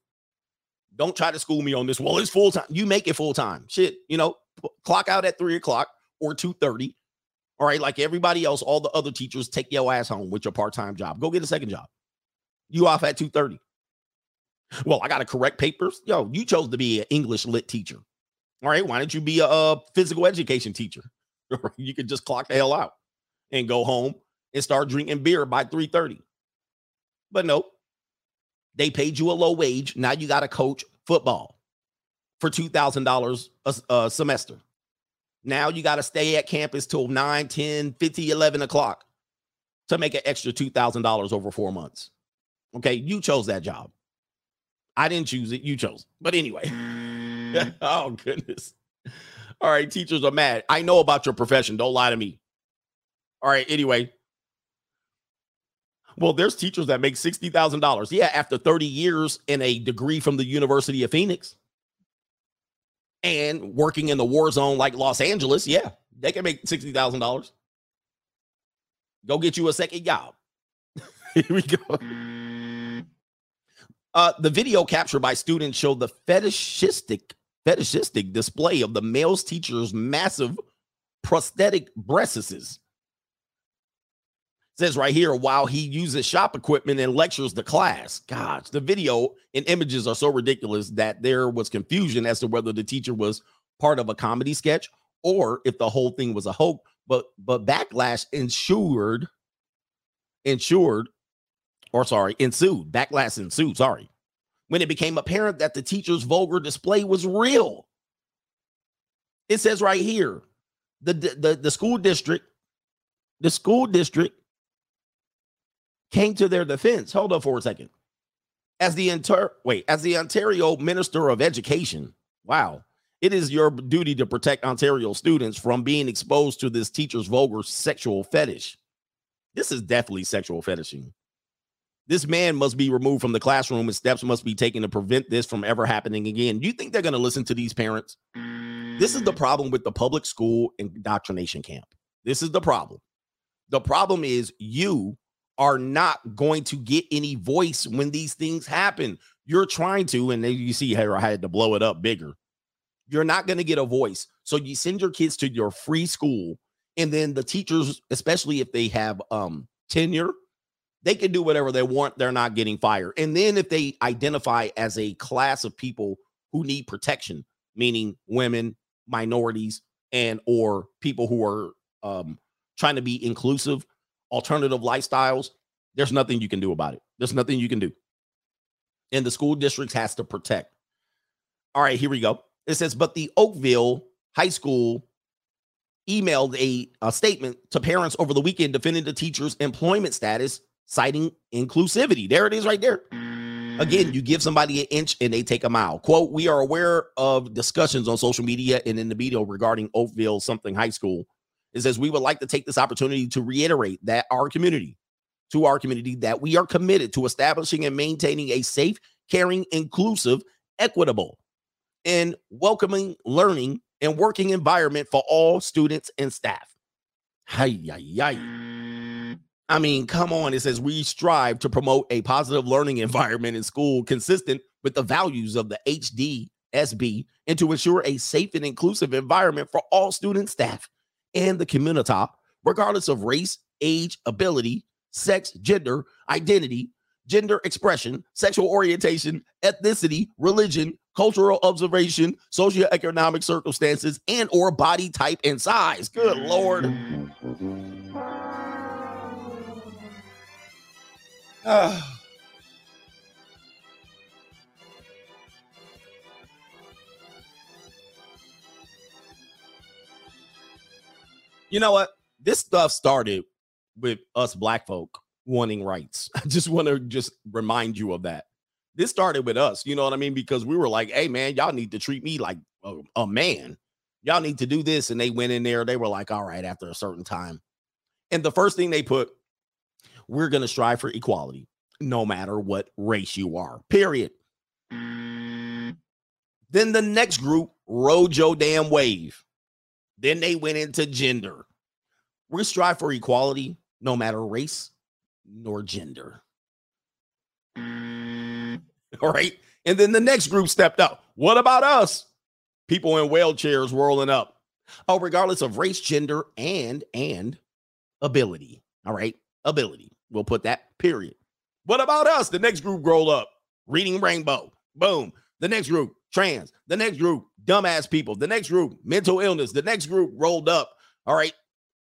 Don't try to school me on this. Well, it's full time. You make it full time. Shit, you know, clock out at three o'clock or two thirty. All right, like everybody else, all the other teachers take your ass home with your part time job. Go get a second job. You off at two thirty. Well, I got to correct papers. Yo, you chose to be an English lit teacher. All right, why don't you be a, a physical education teacher? you could just clock the hell out and go home and start drinking beer by 3:30. But no, they paid you a low wage. Now you got to coach football for $2,000 a, semester. Now you got to stay at campus till 9, 10, 50, 11 o'clock to make an extra $2,000 over four months. Okay. You chose that job. I didn't choose it. You chose. But anyway. Mm. oh, goodness. All right. Teachers are mad. I know about your profession. Don't lie to me. All right. Anyway, well, there's teachers that make $60,000. Yeah, after 30 years in a degree from the University of Phoenix and working in the war zone like Los Angeles, yeah, they can make $60,000. Go get you a second job. Here we go. Uh, the video captured by students showed the fetishistic fetishistic display of the male teacher's massive prosthetic breasts says right here while he uses shop equipment and lectures the class. Gosh, the video and images are so ridiculous that there was confusion as to whether the teacher was part of a comedy sketch or if the whole thing was a hoax. But but backlash ensured, ensured, or sorry, ensued. Backlash ensued. Sorry, when it became apparent that the teacher's vulgar display was real. It says right here, the the the school district, the school district came to their defense. Hold up for a second. As the inter wait, as the Ontario Minister of Education, wow, it is your duty to protect Ontario students from being exposed to this teacher's vulgar sexual fetish. This is definitely sexual fetishing. This man must be removed from the classroom and steps must be taken to prevent this from ever happening again. Do you think they're going to listen to these parents? This is the mm. problem with the public school indoctrination camp. This is the problem. The problem is you are not going to get any voice when these things happen. You're trying to, and you see how I had to blow it up bigger. you're not going to get a voice. So you send your kids to your free school, and then the teachers, especially if they have um tenure, they can do whatever they want. They're not getting fired. And then if they identify as a class of people who need protection, meaning women, minorities, and or people who are um trying to be inclusive, alternative lifestyles, there's nothing you can do about it. There's nothing you can do. And the school districts has to protect. All right, here we go. It says, but the Oakville High School emailed a, a statement to parents over the weekend defending the teacher's employment status, citing inclusivity. There it is right there. Again, you give somebody an inch and they take a mile. Quote, we are aware of discussions on social media and in the media regarding Oakville something high school. It says we would like to take this opportunity to reiterate that our community, to our community, that we are committed to establishing and maintaining a safe, caring, inclusive, equitable, and welcoming learning and working environment for all students and staff. Hi. I mean, come on. It says we strive to promote a positive learning environment in school consistent with the values of the HDSB and to ensure a safe and inclusive environment for all student staff and the community, regardless of race, age, ability, sex, gender, identity, gender expression, sexual orientation, ethnicity, religion, cultural observation, socioeconomic circumstances, and or body type and size. Good lord. Ah. You know what? This stuff started with us black folk wanting rights. I just want to just remind you of that. This started with us, you know what I mean? Because we were like, hey, man, y'all need to treat me like a, a man. Y'all need to do this. And they went in there, they were like, all right, after a certain time. And the first thing they put, we're going to strive for equality no matter what race you are, period. Mm. Then the next group rode your damn wave. Then they went into gender. We strive for equality no matter race nor gender. Mm. All right. And then the next group stepped up. What about us? People in wheelchairs rolling up. Oh, regardless of race, gender, and and ability. All right. Ability. We'll put that period. What about us? The next group roll up. Reading rainbow. Boom. The next group, trans. The next group, dumbass people. The next group, mental illness. The next group rolled up. All right.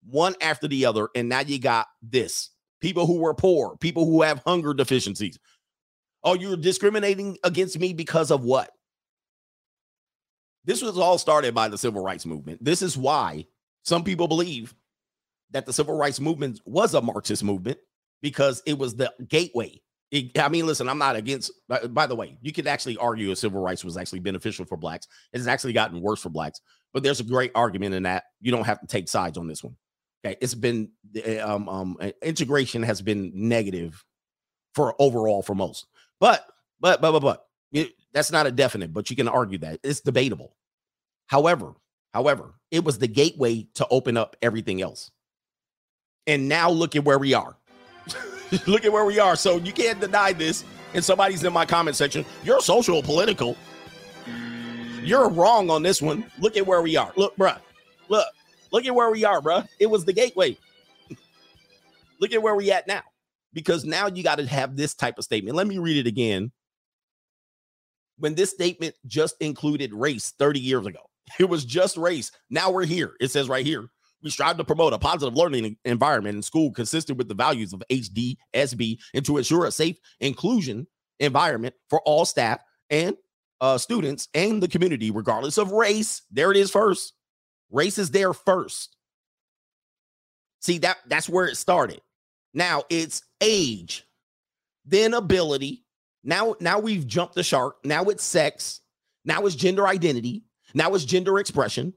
One after the other. And now you got this people who were poor, people who have hunger deficiencies. Oh, you're discriminating against me because of what? This was all started by the civil rights movement. This is why some people believe that the civil rights movement was a Marxist movement because it was the gateway. I mean, listen, I'm not against, by, by, the way, you could actually argue if civil rights was actually beneficial for blacks. It's actually gotten worse for blacks, but there's a great argument in that. You don't have to take sides on this one. Okay. It's been, eh, um, um, eh, integration has been negative for overall for most, but, but, but, but, but it, that's not a definite, but you can argue that it's debatable. However, however, it was the gateway to open up everything else. And now look at where we are. Look at where we are. So you can't deny this. And somebody's in my comment section. You're social political. You're wrong on this one. Look at where we are. Look, bruh. Look. Look at where we are, bruh. It was the gateway. Look at where we at now. Because now you got to have this type of statement. Let me read it again. When this statement just included race 30 years ago, it was just race. Now we're here. It says right here we strive to promote a positive learning environment in school consistent with the values of HDSB and to ensure a safe inclusion environment for all staff and uh, students and the community, regardless of race. There it is first. Race is there first. See that that's where it started. Now it's age, then ability. Now, now we've jumped the shark. Now it's sex. Now it's gender identity. Now it's gender expression.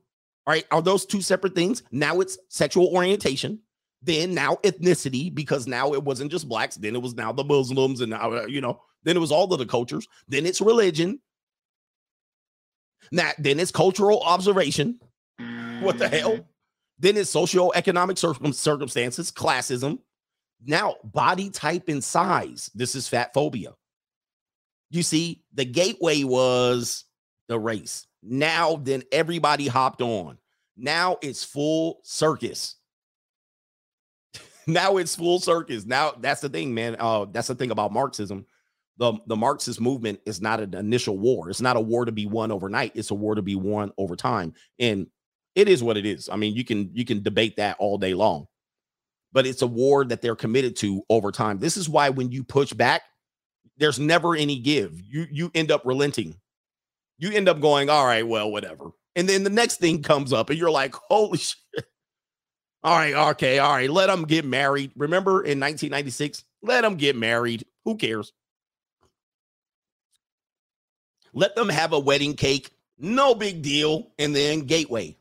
All right. Are those two separate things? Now it's sexual orientation. Then now ethnicity, because now it wasn't just blacks. Then it was now the Muslims, and now you know. Then it was all of the cultures. Then it's religion. Now then it's cultural observation. What the hell? Then it's socio-economic circum- circumstances, classism. Now body type and size. This is fat phobia. You see, the gateway was the race. Now, then everybody hopped on. Now it's full circus. now it's full circus. Now that's the thing, man. Uh, that's the thing about Marxism. The, the Marxist movement is not an initial war. It's not a war to be won overnight. It's a war to be won over time. And it is what it is. I mean, you can you can debate that all day long. But it's a war that they're committed to over time. This is why when you push back, there's never any give. You you end up relenting. You end up going, all right, well, whatever. And then the next thing comes up, and you're like, holy shit. All right, okay, all right. Let them get married. Remember in 1996? Let them get married. Who cares? Let them have a wedding cake. No big deal. And then gateway.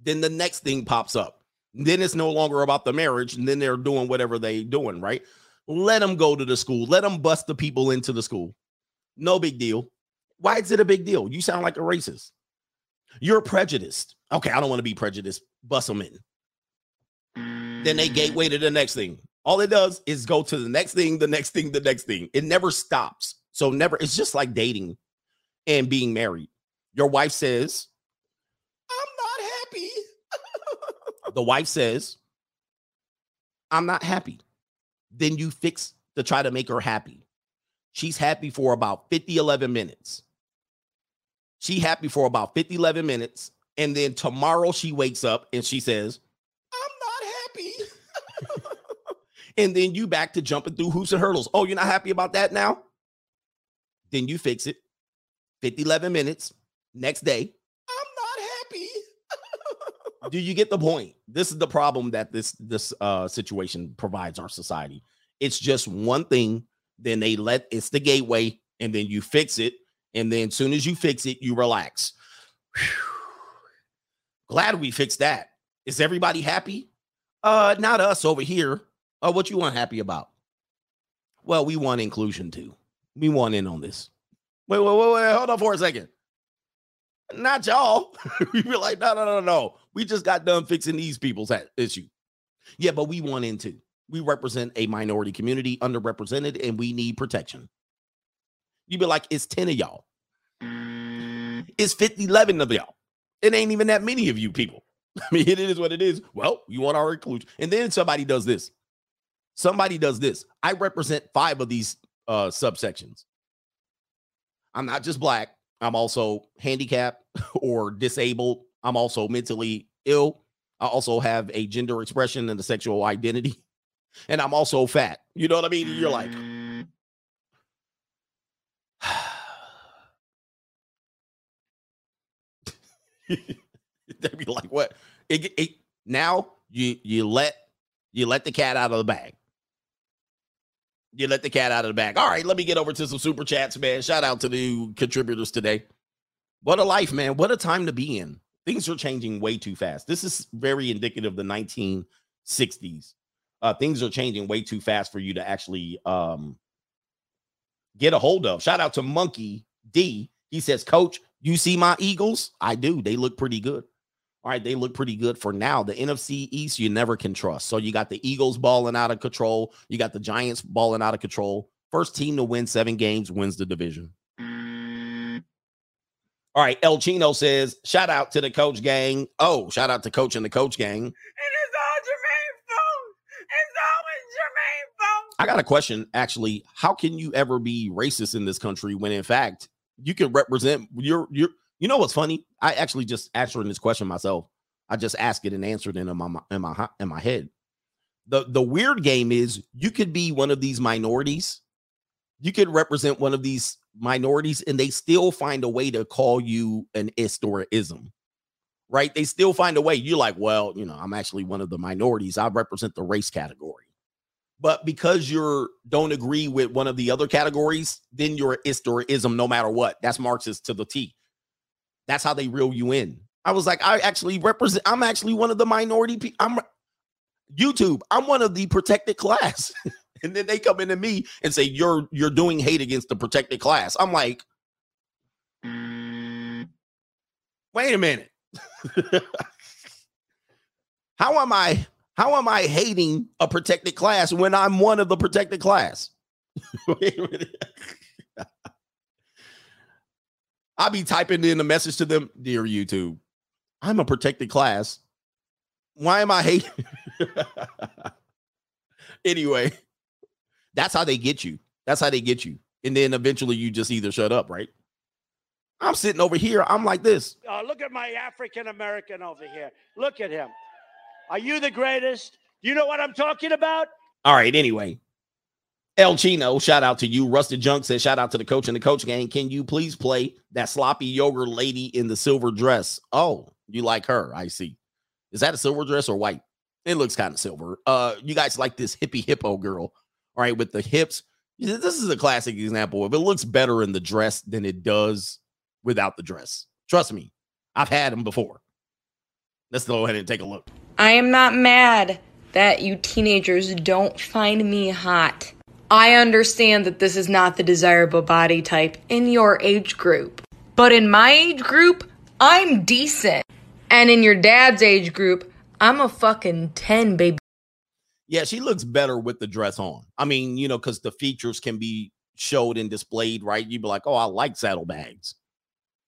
Then the next thing pops up. Then it's no longer about the marriage. And then they're doing whatever they're doing, right? Let them go to the school. Let them bust the people into the school. No big deal. Why is it a big deal? You sound like a racist. You're prejudiced. Okay, I don't want to be prejudiced. Bust them in. Then they mm. gateway to the next thing. All it does is go to the next thing, the next thing, the next thing. It never stops. So never, it's just like dating and being married. Your wife says, I'm not happy. the wife says, I'm not happy. Then you fix to try to make her happy. She's happy for about 50, 11 minutes. She happy for about 50, 11 minutes. And then tomorrow she wakes up and she says, I'm not happy. and then you back to jumping through hoops and hurdles. Oh, you're not happy about that now? Then you fix it. 50, 11 minutes. Next day, I'm not happy. Do you get the point? This is the problem that this this uh situation provides our society. It's just one thing, then they let it's the gateway, and then you fix it, and then as soon as you fix it, you relax. Whew. Glad we fixed that. Is everybody happy? Uh, not us over here. Uh, what you want happy about? Well, we want inclusion too. We want in on this. Wait, wait, wait, wait. Hold on for a second. Not y'all. we be like, no, no, no, no. We just got done fixing these people's issue. Yeah, but we want into. We represent a minority community, underrepresented, and we need protection. You'd be like, it's 10 of y'all. It's 50, 11 of y'all. It ain't even that many of you people. I mean, it is what it is. Well, you want our inclusion. And then somebody does this. Somebody does this. I represent five of these uh subsections. I'm not just black. I'm also handicapped or disabled. I'm also mentally ill. I also have a gender expression and a sexual identity. And I'm also fat. You know what I mean? You're like, mm. they'd be like, what? It, it, now you you let you let the cat out of the bag. You let the cat out of the bag. All right, let me get over to some super chats, man. Shout out to the contributors today. What a life, man. What a time to be in. Things are changing way too fast. This is very indicative of the 1960s. Uh, things are changing way too fast for you to actually um, get a hold of. Shout out to Monkey D. He says, Coach, you see my Eagles? I do. They look pretty good. All right, they look pretty good for now. The NFC East, you never can trust. So you got the Eagles balling out of control. You got the Giants balling out of control. First team to win seven games wins the division. All right, El Chino says, shout out to the coach gang. Oh, shout out to coach and the coach gang. And it's all Jermaine fault. It's always Jermaine fault. I got a question actually. How can you ever be racist in this country when in fact you can represent your your you know what's funny? I actually just answered this question myself. I just asked it and answered it in my in my in my head. The the weird game is you could be one of these minorities. You could represent one of these minorities and they still find a way to call you an ist or ism. Right? They still find a way. You're like, well, you know, I'm actually one of the minorities. I represent the race category. But because you're don't agree with one of the other categories, then you're ist or ism no matter what. That's Marxist to the T. That's how they reel you in. I was like, I actually represent, I'm actually one of the minority people. I'm YouTube, I'm one of the protected class. and then they come into me and say, You're you're doing hate against the protected class. I'm like, wait a minute. how am I how am I hating a protected class when I'm one of the protected class? I'll be typing in a message to them, dear YouTube. I'm a protected class. Why am I hating? anyway, that's how they get you. That's how they get you. And then eventually you just either shut up, right? I'm sitting over here. I'm like this. Uh, look at my African American over here. Look at him. Are you the greatest? You know what I'm talking about? All right. Anyway, El Chino, shout out to you. Rusted Junk says, shout out to the coach and the coach gang. Can you please play that sloppy yogurt lady in the silver dress? Oh, you like her. I see. Is that a silver dress or white? It looks kind of silver. Uh, you guys like this hippie hippo girl, all right, with the hips. This is a classic example of it looks better in the dress than it does without the dress. Trust me, I've had them before. Let's go ahead and take a look. I am not mad that you teenagers don't find me hot. I understand that this is not the desirable body type in your age group. But in my age group, I'm decent. And in your dad's age group, I'm a fucking 10, baby. Yeah, she looks better with the dress on. I mean, you know, because the features can be showed and displayed, right? You'd be like, oh, I like saddlebags.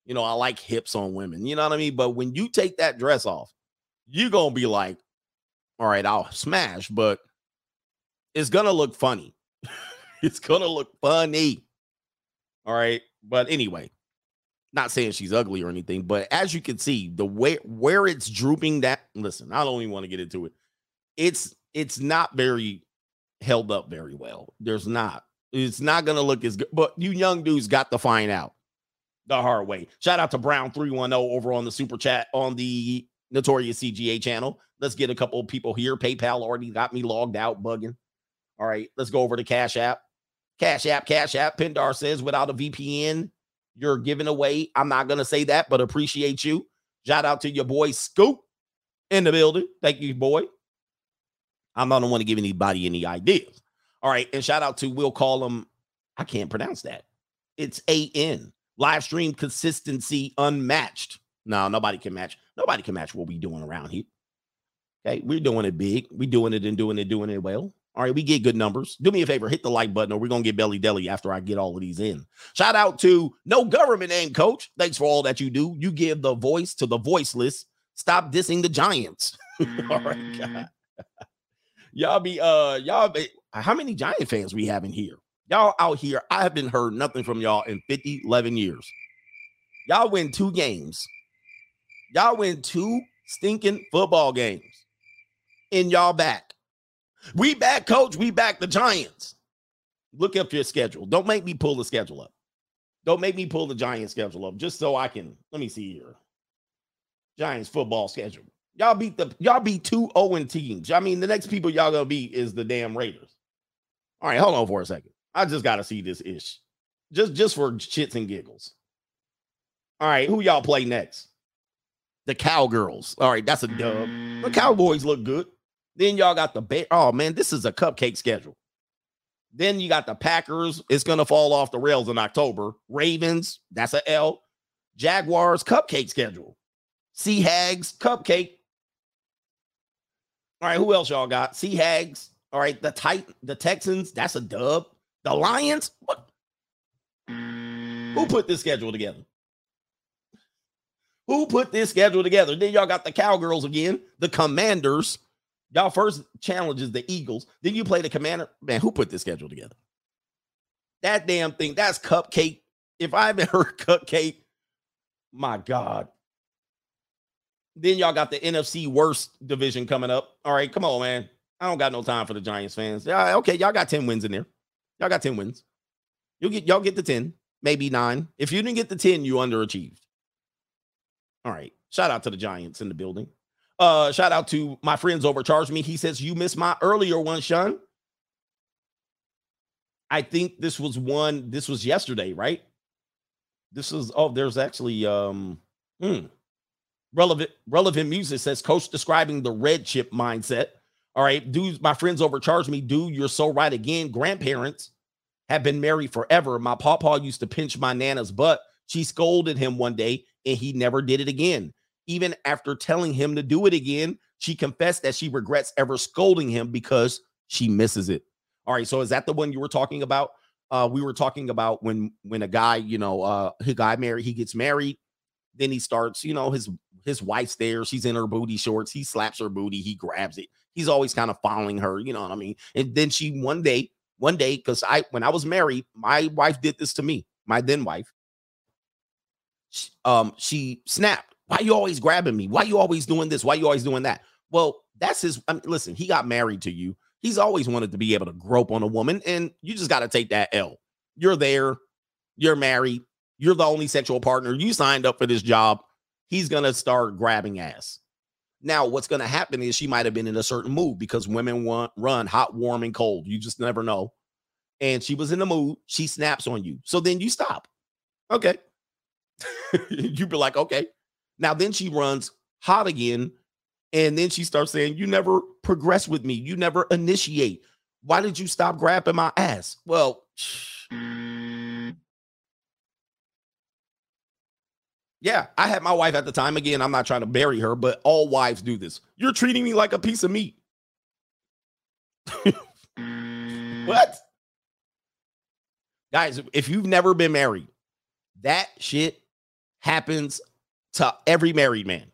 You know, I like hips on women. You know what I mean? But when you take that dress off, you're going to be like, all right, I'll smash, but it's going to look funny. it's going to look funny. All right. But anyway, not saying she's ugly or anything, but as you can see, the way where it's drooping that listen, I don't even want to get into it. It's it's not very held up very well. There's not. It's not gonna look as good, but you young dudes got to find out the hard way. Shout out to Brown 310 over on the super chat on the Notorious CGA channel. Let's get a couple of people here. PayPal already got me logged out, bugging. All right, let's go over to Cash App. Cash App, Cash App. Pindar says without a VPN, you're giving away. I'm not gonna say that, but appreciate you. Shout out to your boy Scoop in the building. Thank you, boy. I'm not the one to give anybody any ideas. All right, and shout out to we'll call him. I can't pronounce that. It's A N live stream consistency unmatched. No, nobody can match. Nobody can match what we're doing around here. Okay, we're doing it big. We're doing it and doing it, doing it well. All right, we get good numbers. Do me a favor, hit the like button, or we're gonna get belly deli after I get all of these in. Shout out to no government name coach. Thanks for all that you do. You give the voice to the voiceless. Stop dissing the giants. all right, God. y'all be uh y'all be how many giant fans we have in here? Y'all out here, I have been heard nothing from y'all in 50, 11 years. Y'all win two games. Y'all win two stinking football games. And y'all back. We back, coach. We back the Giants. Look up your schedule. Don't make me pull the schedule up. Don't make me pull the Giants schedule up just so I can. Let me see here. Giants football schedule. Y'all beat the y'all beat two oh Owen teams. I mean, the next people y'all gonna beat is the damn Raiders. All right, hold on for a second. I just gotta see this ish. Just just for shits and giggles. All right, who y'all play next? The Cowgirls. All right, that's a dub. The mm. Cowboys look good. Then y'all got the Bear. Oh man, this is a cupcake schedule. Then you got the Packers. It's gonna fall off the rails in October. Ravens, that's a L. Jaguars, cupcake schedule. Sea Hags, cupcake. All right, who else y'all got? Sea Hags. All right, the Titan, the Texans, that's a dub. The Lions, what? Who put this schedule together? Who put this schedule together? Then y'all got the Cowgirls again, the Commanders. Y'all first challenges the Eagles. Then you play the Commander. Man, who put this schedule together? That damn thing, that's cupcake. If I haven't heard cupcake, my God. Then y'all got the NFC worst division coming up. All right, come on, man. I don't got no time for the Giants fans. Yeah, okay, y'all got 10 wins in there. Y'all got 10 wins. You'll get y'all get the 10, maybe nine. If you didn't get the 10, you underachieved. All right. Shout out to the Giants in the building. Uh, shout out to my friends overcharged me. He says, You missed my earlier one, Sean. I think this was one, this was yesterday, right? This is oh, there's actually um hmm, relevant relevant music says coach describing the red chip mindset. All right, dudes, my friends overcharged me. Dude, you're so right again. Grandparents have been married forever. My pawpaw used to pinch my nana's butt. She scolded him one day and he never did it again. Even after telling him to do it again, she confessed that she regrets ever scolding him because she misses it. All right, so is that the one you were talking about? uh, we were talking about when when a guy, you know, uh, he got married, he gets married, then he starts, you know, his his wife's there, she's in her booty shorts, he slaps her booty, he grabs it. He's always kind of following her, you know what I mean? And then she one day, one day, because I when I was married, my wife did this to me, my then wife. Um, she snapped. Why you always grabbing me? Why you always doing this? Why you always doing that? Well, that's his. I mean, listen, he got married to you. He's always wanted to be able to grope on a woman, and you just got to take that L. You're there. You're married. You're the only sexual partner. You signed up for this job. He's gonna start grabbing ass. Now, what's gonna happen is she might have been in a certain mood because women want run hot, warm, and cold. You just never know. And she was in the mood. She snaps on you. So then you stop. Okay. you be like, okay. Now then she runs hot again. And then she starts saying, You never progress with me. You never initiate. Why did you stop grabbing my ass? Well, yeah, I had my wife at the time. Again, I'm not trying to bury her, but all wives do this. You're treating me like a piece of meat. what? Guys, if you've never been married, that shit happens to every married man.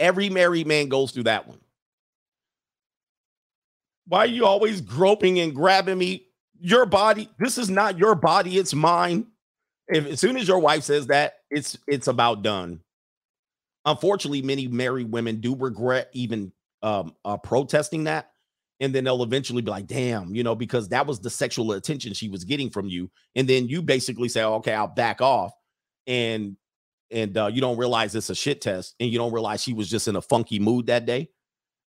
Every married man goes through that one. Why are you always groping and grabbing me? Your body, this is not your body, it's mine. If as soon as your wife says that, it's it's about done. Unfortunately, many married women do regret even um uh, protesting that. And then they'll eventually be like, damn, you know, because that was the sexual attention she was getting from you. And then you basically say, okay, I'll back off. And and uh, you don't realize it's a shit test, and you don't realize she was just in a funky mood that day.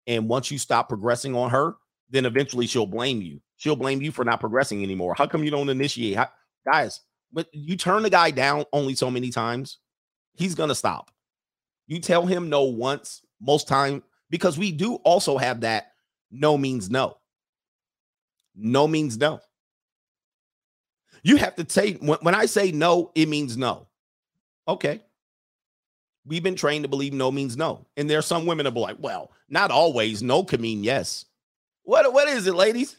And once you stop progressing on her, then eventually she'll blame you. She'll blame you for not progressing anymore. How come you don't initiate? How, guys, but you turn the guy down only so many times, he's gonna stop. You tell him no once, most time, because we do also have that no means no. No means no. You have to take when, when I say no, it means no. Okay. We've been trained to believe no means no. And there are some women that be like, well, not always. No can mean yes. What what is it, ladies?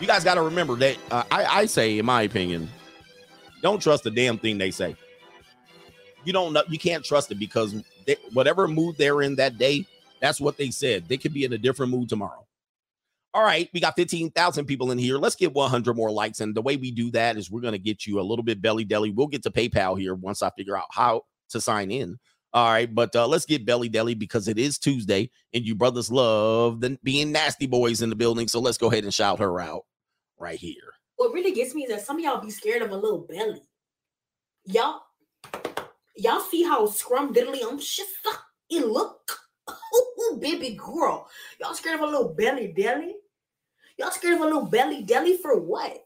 You guys got to remember that uh, I, I say, in my opinion, don't trust the damn thing they say. You don't know, you can't trust it because they, whatever mood they're in that day, that's what they said. They could be in a different mood tomorrow. All right, we got 15,000 people in here. Let's get 100 more likes. And the way we do that is we're going to get you a little bit belly deli. We'll get to PayPal here once I figure out how to sign in. All right, but uh, let's get belly deli because it is Tuesday and you brothers love the, being nasty boys in the building. So let's go ahead and shout her out right here. what really gets me is that some of y'all be scared of a little belly. Y'all, y'all see how scrum diddly um shit it look. Ooh, baby girl, y'all scared of a little belly deli? Y'all scared of a little belly deli for what?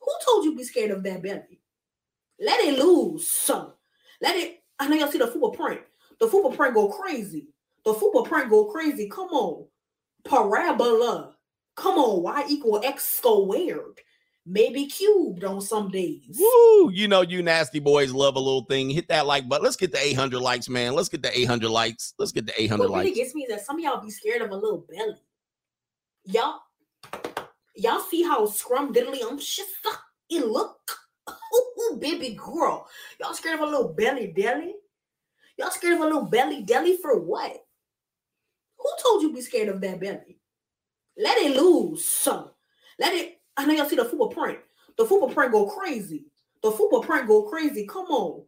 Who told you be scared of that belly? Let it loose, son. Let it. I know y'all see the football print. The football print go crazy. The football print go crazy. Come on, parabola. Come on, y equal x squared. Maybe cubed on some days. Woo! You know, you nasty boys love a little thing. Hit that like button. Let's get the 800 likes, man. Let's get the 800 likes. Let's get the 800 What really gets me is that some of y'all be scared of a little belly. Y'all, y'all see how scrum diddly um shit it look. Ooh, baby girl, y'all scared of a little belly deli? Y'all scared of a little belly deli for what? Who told you be scared of that belly? Let it loose, son. Let it. I know y'all see the football print. The football print go crazy. The football print go crazy. Come on,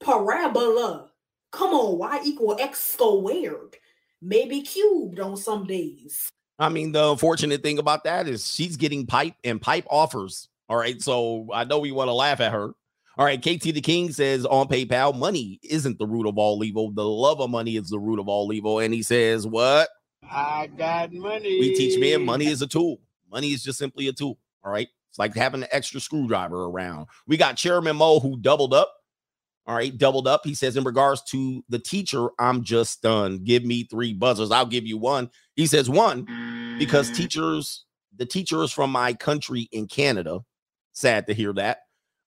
parabola. Come on, y equal x squared. Maybe cubed on some days. I mean, the unfortunate thing about that is she's getting pipe and pipe offers. All right. So I know we want to laugh at her. All right. KT the King says on PayPal, money isn't the root of all evil. The love of money is the root of all evil. And he says, What? I got money. We teach men money is a tool. Money is just simply a tool. All right. It's like having an extra screwdriver around. We got Chairman Mo who doubled up. All right, doubled up. He says, in regards to the teacher, I'm just stunned. Give me three buzzers. I'll give you one. He says, one, because teachers, the teacher is from my country in Canada. Sad to hear that.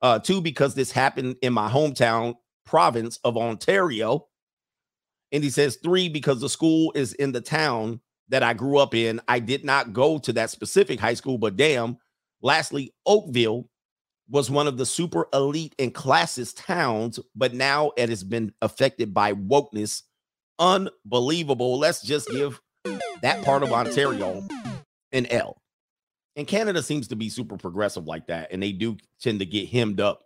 Uh, two, because this happened in my hometown province of Ontario. And he says, three, because the school is in the town that I grew up in. I did not go to that specific high school, but damn. Lastly, Oakville was one of the super elite and classist towns, but now it has been affected by wokeness. Unbelievable. Let's just give that part of Ontario an L. And Canada seems to be super progressive like that, and they do tend to get hemmed up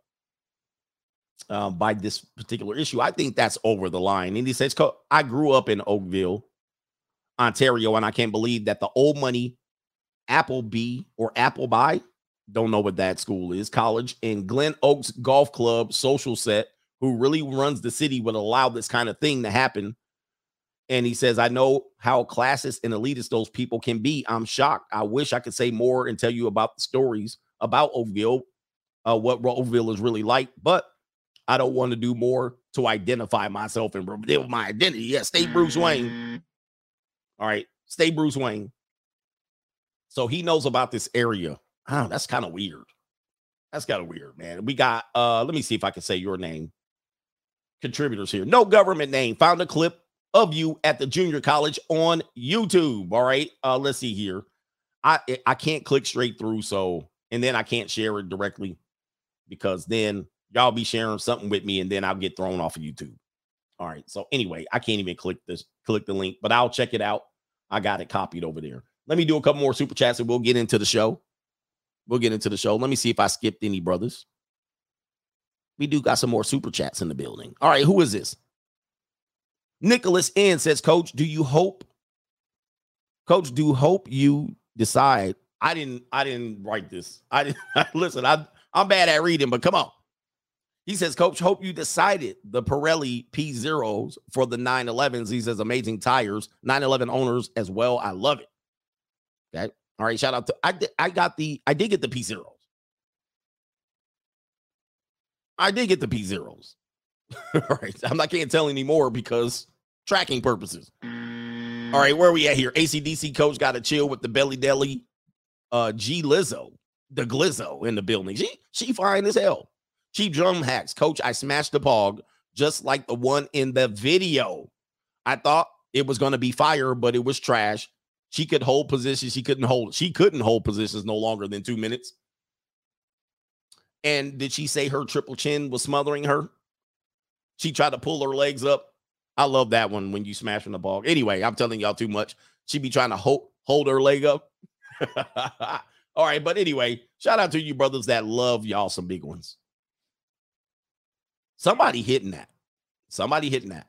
um, by this particular issue. I think that's over the line. And he says, I grew up in Oakville, Ontario, and I can't believe that the old money Appleby or Appleby, don't know what that school is, college, and Glen Oaks Golf Club social set, who really runs the city, would allow this kind of thing to happen. And he says, I know how classist and elitist those people can be. I'm shocked. I wish I could say more and tell you about the stories about Oakville, uh, what Oakville is really like, but I don't want to do more to identify myself and reveal my identity. Yeah, stay Bruce Wayne. All right, stay Bruce Wayne. So he knows about this area. Oh, that's kind of weird. That's kind of weird, man. We got uh let me see if I can say your name. Contributors here. No government name. Found a clip of you at the junior college on YouTube. All right. Uh let's see here. I I can't click straight through so and then I can't share it directly because then y'all be sharing something with me and then I'll get thrown off of YouTube. All right. So anyway, I can't even click this, click the link, but I'll check it out. I got it copied over there. Let me do a couple more super chats and we'll get into the show. We'll get into the show. Let me see if I skipped any brothers. We do got some more super chats in the building. All right, who is this? Nicholas N says, Coach, do you hope? Coach, do hope you decide? I didn't, I didn't write this. I didn't listen, I I'm bad at reading, but come on. He says, Coach, hope you decided the Pirelli P0s for the 911s. He says, amazing tires, 911 owners as well. I love it. Okay. All right. Shout out to I I got the I did get the P0s. I did get the P0s. All right. I'm not can't tell anymore because tracking purposes. All right, where are we at here? ACDC coach got to chill with the belly deli. Uh G Lizzo, the Glizzo in the building. She she fine as hell. Cheap drum hacks. Coach, I smashed the pog just like the one in the video. I thought it was going to be fire, but it was trash. She could hold positions. She couldn't hold. She couldn't hold positions no longer than two minutes. And did she say her triple chin was smothering her? She tried to pull her legs up. I love that one when you smashing the ball. Anyway, I'm telling y'all too much. She be trying to hold hold her leg up. All right, but anyway, shout out to you brothers that love y'all some big ones. Somebody hitting that. Somebody hitting that.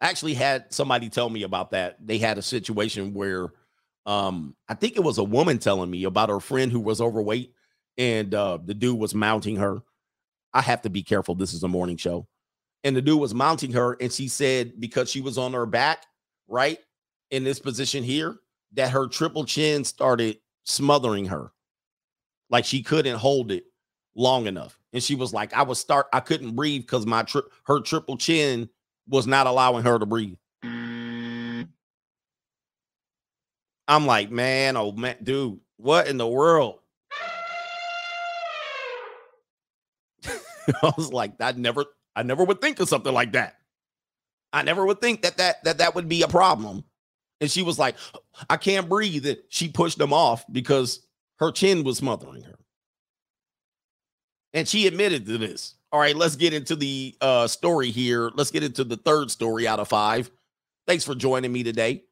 I actually had somebody tell me about that. They had a situation where um I think it was a woman telling me about her friend who was overweight and uh the dude was mounting her. I have to be careful. This is a morning show. And the dude was mounting her and she said because she was on her back, right? In this position here, that her triple chin started smothering her. Like she couldn't hold it long enough. And she was like, I was start, I couldn't breathe because my tri- her triple chin was not allowing her to breathe. Mm. I'm like, man, oh man, dude, what in the world? I was like, I never, I never would think of something like that. I never would think that that that that would be a problem. And she was like, I can't breathe. It. She pushed them off because her chin was smothering her. And she admitted to this. All right, let's get into the uh, story here. Let's get into the third story out of five. Thanks for joining me today.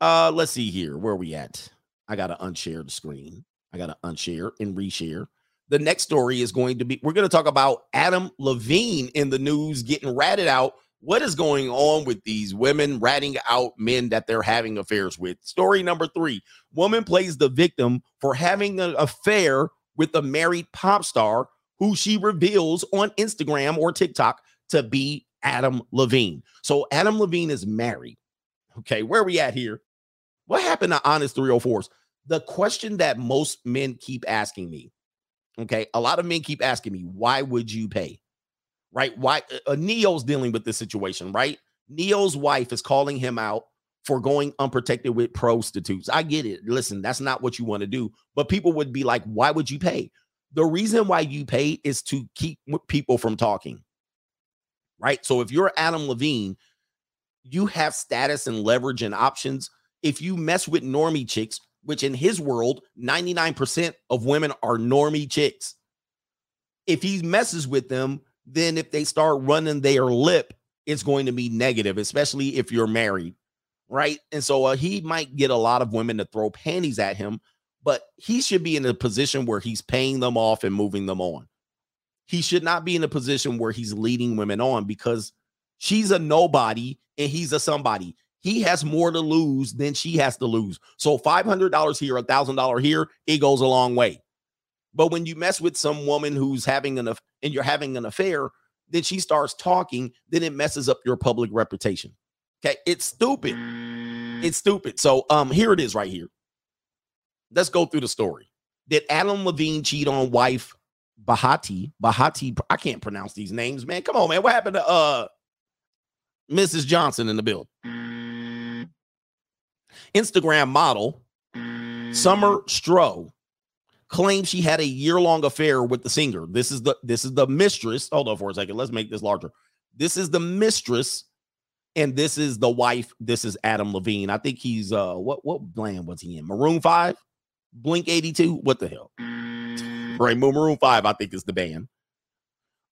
Uh, let's see here. Where we at? I gotta unshare the screen. I gotta unshare and reshare. The next story is going to be we're going to talk about Adam Levine in the news getting ratted out. What is going on with these women ratting out men that they're having affairs with? Story number three Woman plays the victim for having an affair with a married pop star who she reveals on Instagram or TikTok to be Adam Levine. So Adam Levine is married. Okay, where are we at here? What happened to Honest 304s? The question that most men keep asking me, okay, a lot of men keep asking me, why would you pay? Right? Why? Uh, uh Ne-Yo's dealing with this situation, right? Ne-Yo's wife is calling him out for going unprotected with prostitutes. I get it. Listen, that's not what you want to do. But people would be like, why would you pay? The reason why you pay is to keep people from talking. Right. So if you're Adam Levine, you have status and leverage and options. if you mess with normie chicks, which in his world, 99% of women are normie chicks. If he messes with them, then if they start running their lip, it's going to be negative, especially if you're married, right? And so uh, he might get a lot of women to throw panties at him, but he should be in a position where he's paying them off and moving them on. He should not be in a position where he's leading women on because she's a nobody and he's a somebody. He has more to lose than she has to lose. So $500 here, $1,000 here, it goes a long way. But when you mess with some woman who's having an and you're having an affair, then she starts talking, then it messes up your public reputation. Okay, it's stupid. It's stupid. So um here it is right here. Let's go through the story. Did Adam Levine cheat on wife Behati? Behati, I can't pronounce these names, man. Come on, man. What happened to uh Mrs. Johnson in the build? Instagram model Summer Stroh claims she had a year-long affair with the singer. This is the this is the mistress. Hold on for a second. Let's make this larger. This is the mistress, and this is the wife. This is Adam Levine. I think he's uh what what bland was he in? Maroon Five, Blink Eighty Two. What the hell? Right, Maroon Five. I think is the band.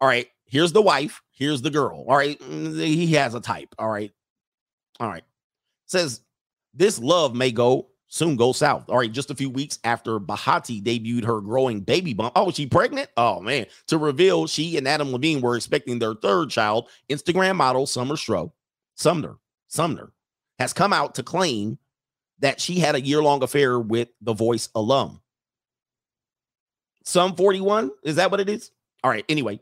All right. Here's the wife. Here's the girl. All right. mm, He has a type. All right. All right. Says this love may go soon go south. All right, just a few weeks after Behati debuted her growing baby bump. Oh, she pregnant? Oh man. To reveal she and Adam Levine were expecting their third child, Instagram model Summer Stroh, Sumner, Sumner, has come out to claim that she had a year-long affair with the voice alum. Some 41? Is that what it is? All right, anyway.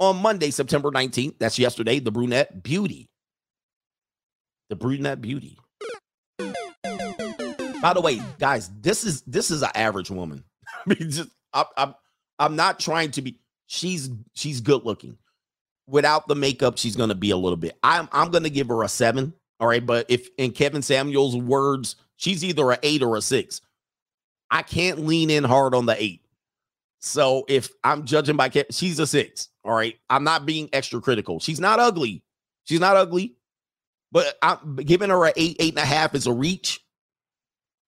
On Monday, September 19th, that's yesterday, the brunette beauty. The brunette beauty by the way, guys, this is this is an average woman. I mean, just I, I'm I'm not trying to be. She's she's good looking. Without the makeup, she's gonna be a little bit. I'm I'm gonna give her a seven. All right, but if in Kevin Samuel's words, she's either a eight or a six. I can't lean in hard on the eight. So if I'm judging by Kevin, she's a six. All right, I'm not being extra critical. She's not ugly. She's not ugly, but I'm giving her a eight, eight and a half is a reach.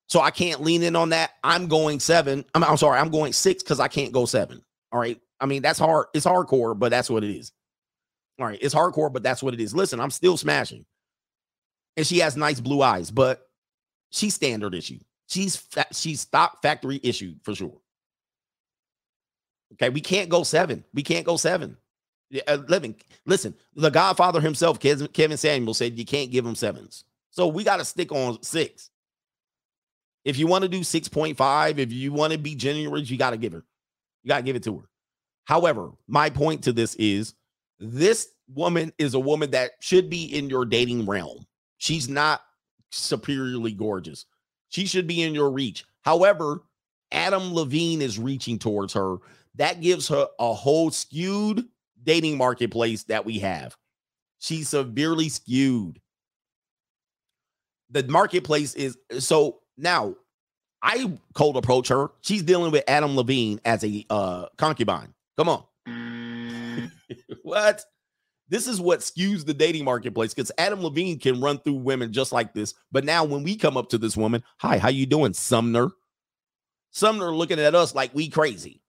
So I can't lean in on that. I'm going seven. I'm, I'm sorry, I'm going six because I can't go seven. All right. I mean, that's hard. It's hardcore, but that's what it is. All right. It's hardcore, but that's what it is. Listen, I'm still smashing. And she has nice blue eyes, but she's standard issue. She's fa- she's stock factory issue for sure. Okay, we can't go seven. We can't go seven. Uh, living. Listen, the Godfather himself, Kevin Kevin Samuels, said you can't give him sevens. So we got to stick on six. If you want to do 6.5, if you want to be generous, you got to give her. You got to give it to her. However, my point to this is this woman is a woman that should be in your dating realm. She's not superiorly gorgeous. She should be in your reach. However, Adam Levine is reaching towards her. That gives her a whole skewed dating marketplace that we have. She's severely skewed. The marketplace is so now I cold approach her. She's dealing with Adam Levine as a uh concubine. Come on. what? This is what skews the dating marketplace because Adam Levine can run through women just like this. But now when we come up to this woman, hi, how you doing, Sumner? Sumner looking at us like we crazy.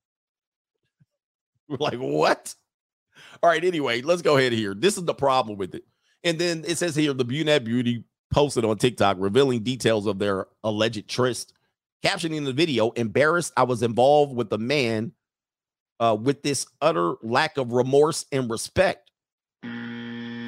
We're like, what? All right, anyway, let's go ahead here. This is the problem with it. And then it says here the Brunette Beauty posted on TikTok revealing details of their alleged tryst. Captioning the video, embarrassed, I was involved with the man uh, with this utter lack of remorse and respect.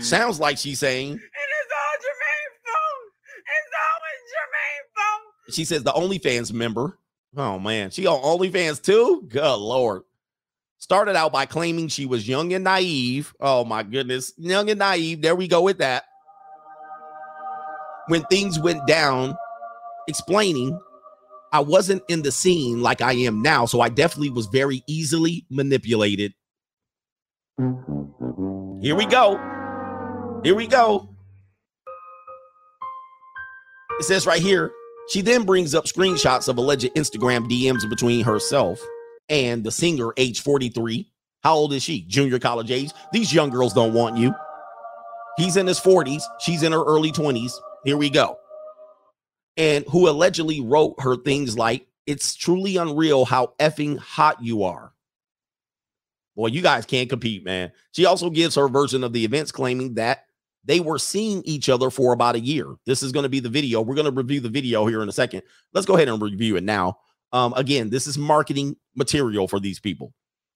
Sounds like she's saying, And it's all Jermaine's fault. It's always Jermaine's fault. she says the OnlyFans member. Oh man, she on OnlyFans too? Good lord. Started out by claiming she was young and naive. Oh my goodness, young and naive. There we go with that. When things went down, explaining I wasn't in the scene like I am now, so I definitely was very easily manipulated. Here we go. Here we go. It says right here, she then brings up screenshots of alleged Instagram DMs between herself and the singer, age 43. How old is she? Junior college age. These young girls don't want you. He's in his 40s. She's in her early 20s. Here we go. and who allegedly wrote her things like, It's truly unreal how effing hot you are. Boy, you guys can't compete, man. She also gives her version of the events, claiming that they were seeing each other for about a year. This is going to be the video. We're going to review the video here in a second. Let's go ahead and review it now. Um, again, this is marketing material for these people.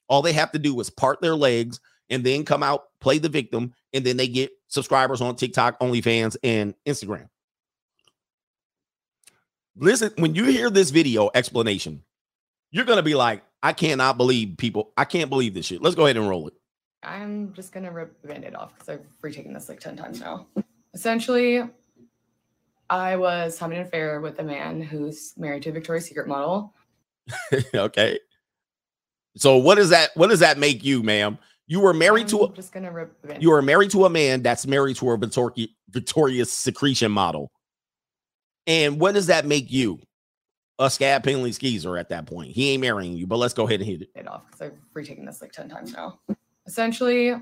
All they have to do is part their legs and then come out, play the victim, and then they get subscribers on TikTok, OnlyFans, and Instagram. Listen, when you hear this video explanation, you're going to be like, I cannot believe people, I can't believe this shit. Let's go ahead and roll it. I'm just gonna rip the band-aid off because I've retaken this like 10 times now. Essentially, I was having an affair with a man who's married to a Victoria's Secret model. okay. So what does that what does that make you, ma'am? You were married to a I'm just gonna rip band you are married to a man that's married to a Victoria Victoria's secretion model. And what does that make you? A scab penalty skeezer at that point. He ain't marrying you, but let's go ahead and hit it. it off because I've retaken this like 10 times now. Essentially,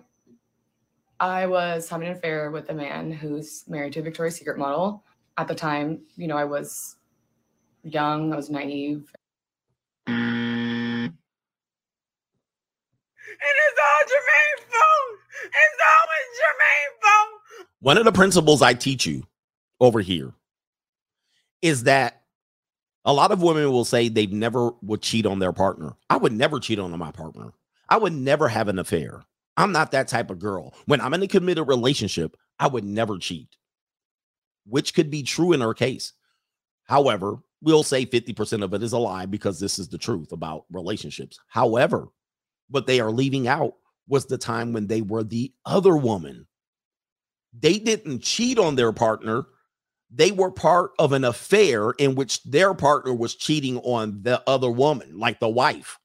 I was having an affair with a man who's married to a Victoria's Secret model. At the time, you know, I was young, I was naive. And it's all Jermaine's fault. It's always Jermaine's fault. One of the principles I teach you over here is that a lot of women will say they never would cheat on their partner. I would never cheat on my partner. I would never have an affair. I'm not that type of girl. When I'm in a committed relationship, I would never cheat, which could be true in her case. However, we'll say 50% of it is a lie because this is the truth about relationships. However, what they are leaving out was the time when they were the other woman. They didn't cheat on their partner. They were part of an affair in which their partner was cheating on the other woman, like the wife.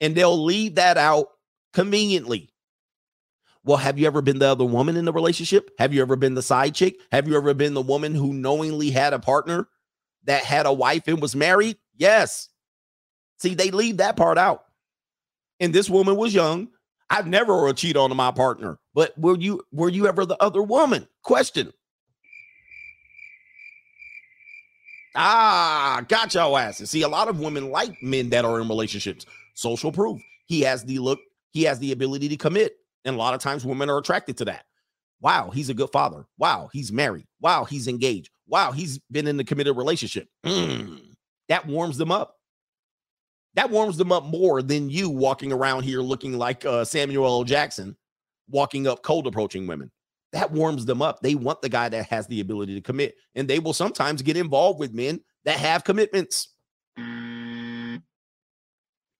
And they'll leave that out conveniently. Well, have you ever been the other woman in the relationship? Have you ever been the side chick? Have you ever been the woman who knowingly had a partner that had a wife and was married? Yes. See, they leave that part out. And this woman was young. I've never would cheat on my partner, but were you were you ever the other woman? Question. Ah, got y'all asses. See, a lot of women like men that are in relationships. Social proof. He has the look, he has the ability to commit. And a lot of times women are attracted to that. Wow, he's a good father. Wow, he's married. Wow, he's engaged. Wow, he's been in a committed relationship. Mm, that warms them up. That warms them up more than you walking around here looking like uh, Samuel L. Jackson, walking up cold approaching women. That warms them up. They want the guy that has the ability to commit, and they will sometimes get involved with men that have commitments.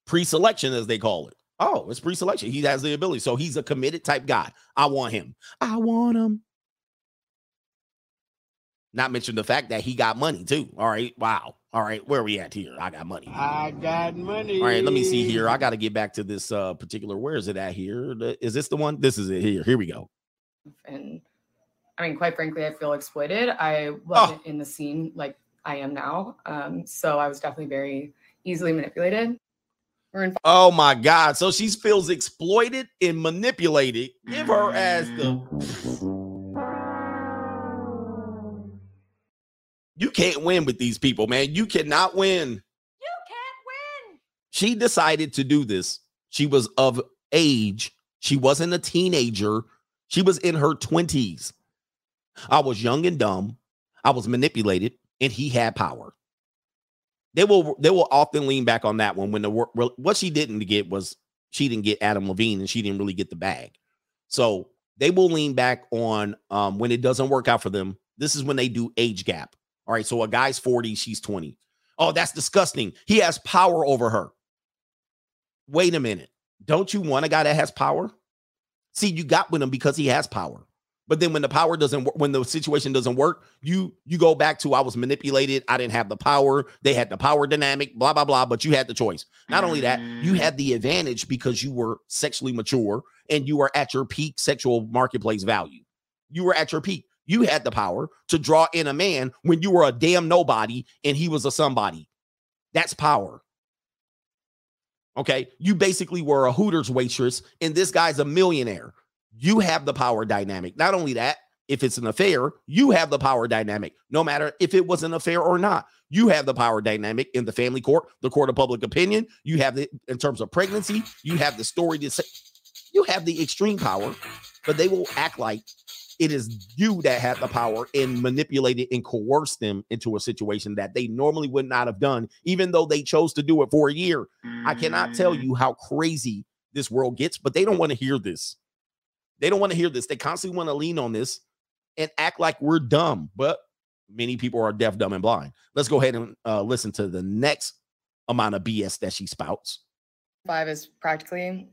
Pre selection, as they call it. Oh, it's pre selection. He has the ability. So he's a committed type guy. I want him. I want him. Not mention the fact that he got money too. All right. Wow. All right. Where are we at here? I got money. I got money. All right, let me see here. I got to get back to this uh particular. Where is it at here? Is this the one? This is it here. Here we go. And I mean, quite frankly, I feel exploited. I Oh. wasn't in the scene like I am now. Um, so I was definitely very easily manipulated. In Oh my God. So she feels exploited and manipulated. Give her as the. You can't win with these people, man. You cannot win. You can't win. She decided to do this. She was of age. She wasn't a teenager. She was in her 20s. I was young and dumb. I was manipulated, and he had power. They will they will often lean back on that one when the wor- what she didn't get was she didn't get Adam Levine and she didn't really get the bag. So they will lean back on um, when it doesn't work out for them. This is when they do age gap. All right, so a guy's 40, she's 20. Oh, that's disgusting. He has power over her. Wait a minute. Don't you want a guy that has power? See, you got with him because he has power. But then when the power doesn't work, when the situation doesn't work, you you go back to I was manipulated, I didn't have the power, they had the power dynamic, blah blah blah, but you had the choice. Not only that, you had the mm. advantage because you were sexually mature and you were at your peak sexual marketplace value. You were at your peak. You had the power to draw in a man when you were a damn nobody and he was a somebody. That's power. Okay. You basically were a Hooters waitress, and this guy's a millionaire. You have the power dynamic. Not only that, if it's an affair, you have the power dynamic. No matter if it was an affair or not, you have the power dynamic in the family court, the court of public opinion. You have the in terms of pregnancy, you have the story to say. You have the extreme power, but they will act like it is you that had the power and manipulated and coerced them into a situation that they normally would not have done, even though they chose to do it for a year. I cannot tell mm. you how crazy this world gets, but they don't want to hear this. They don't want to hear this. They constantly want to lean on this and act like we're dumb, but many people are deaf, dumb, and blind. Let's go ahead and uh, listen to the next amount of BS that she spouts. Five is practically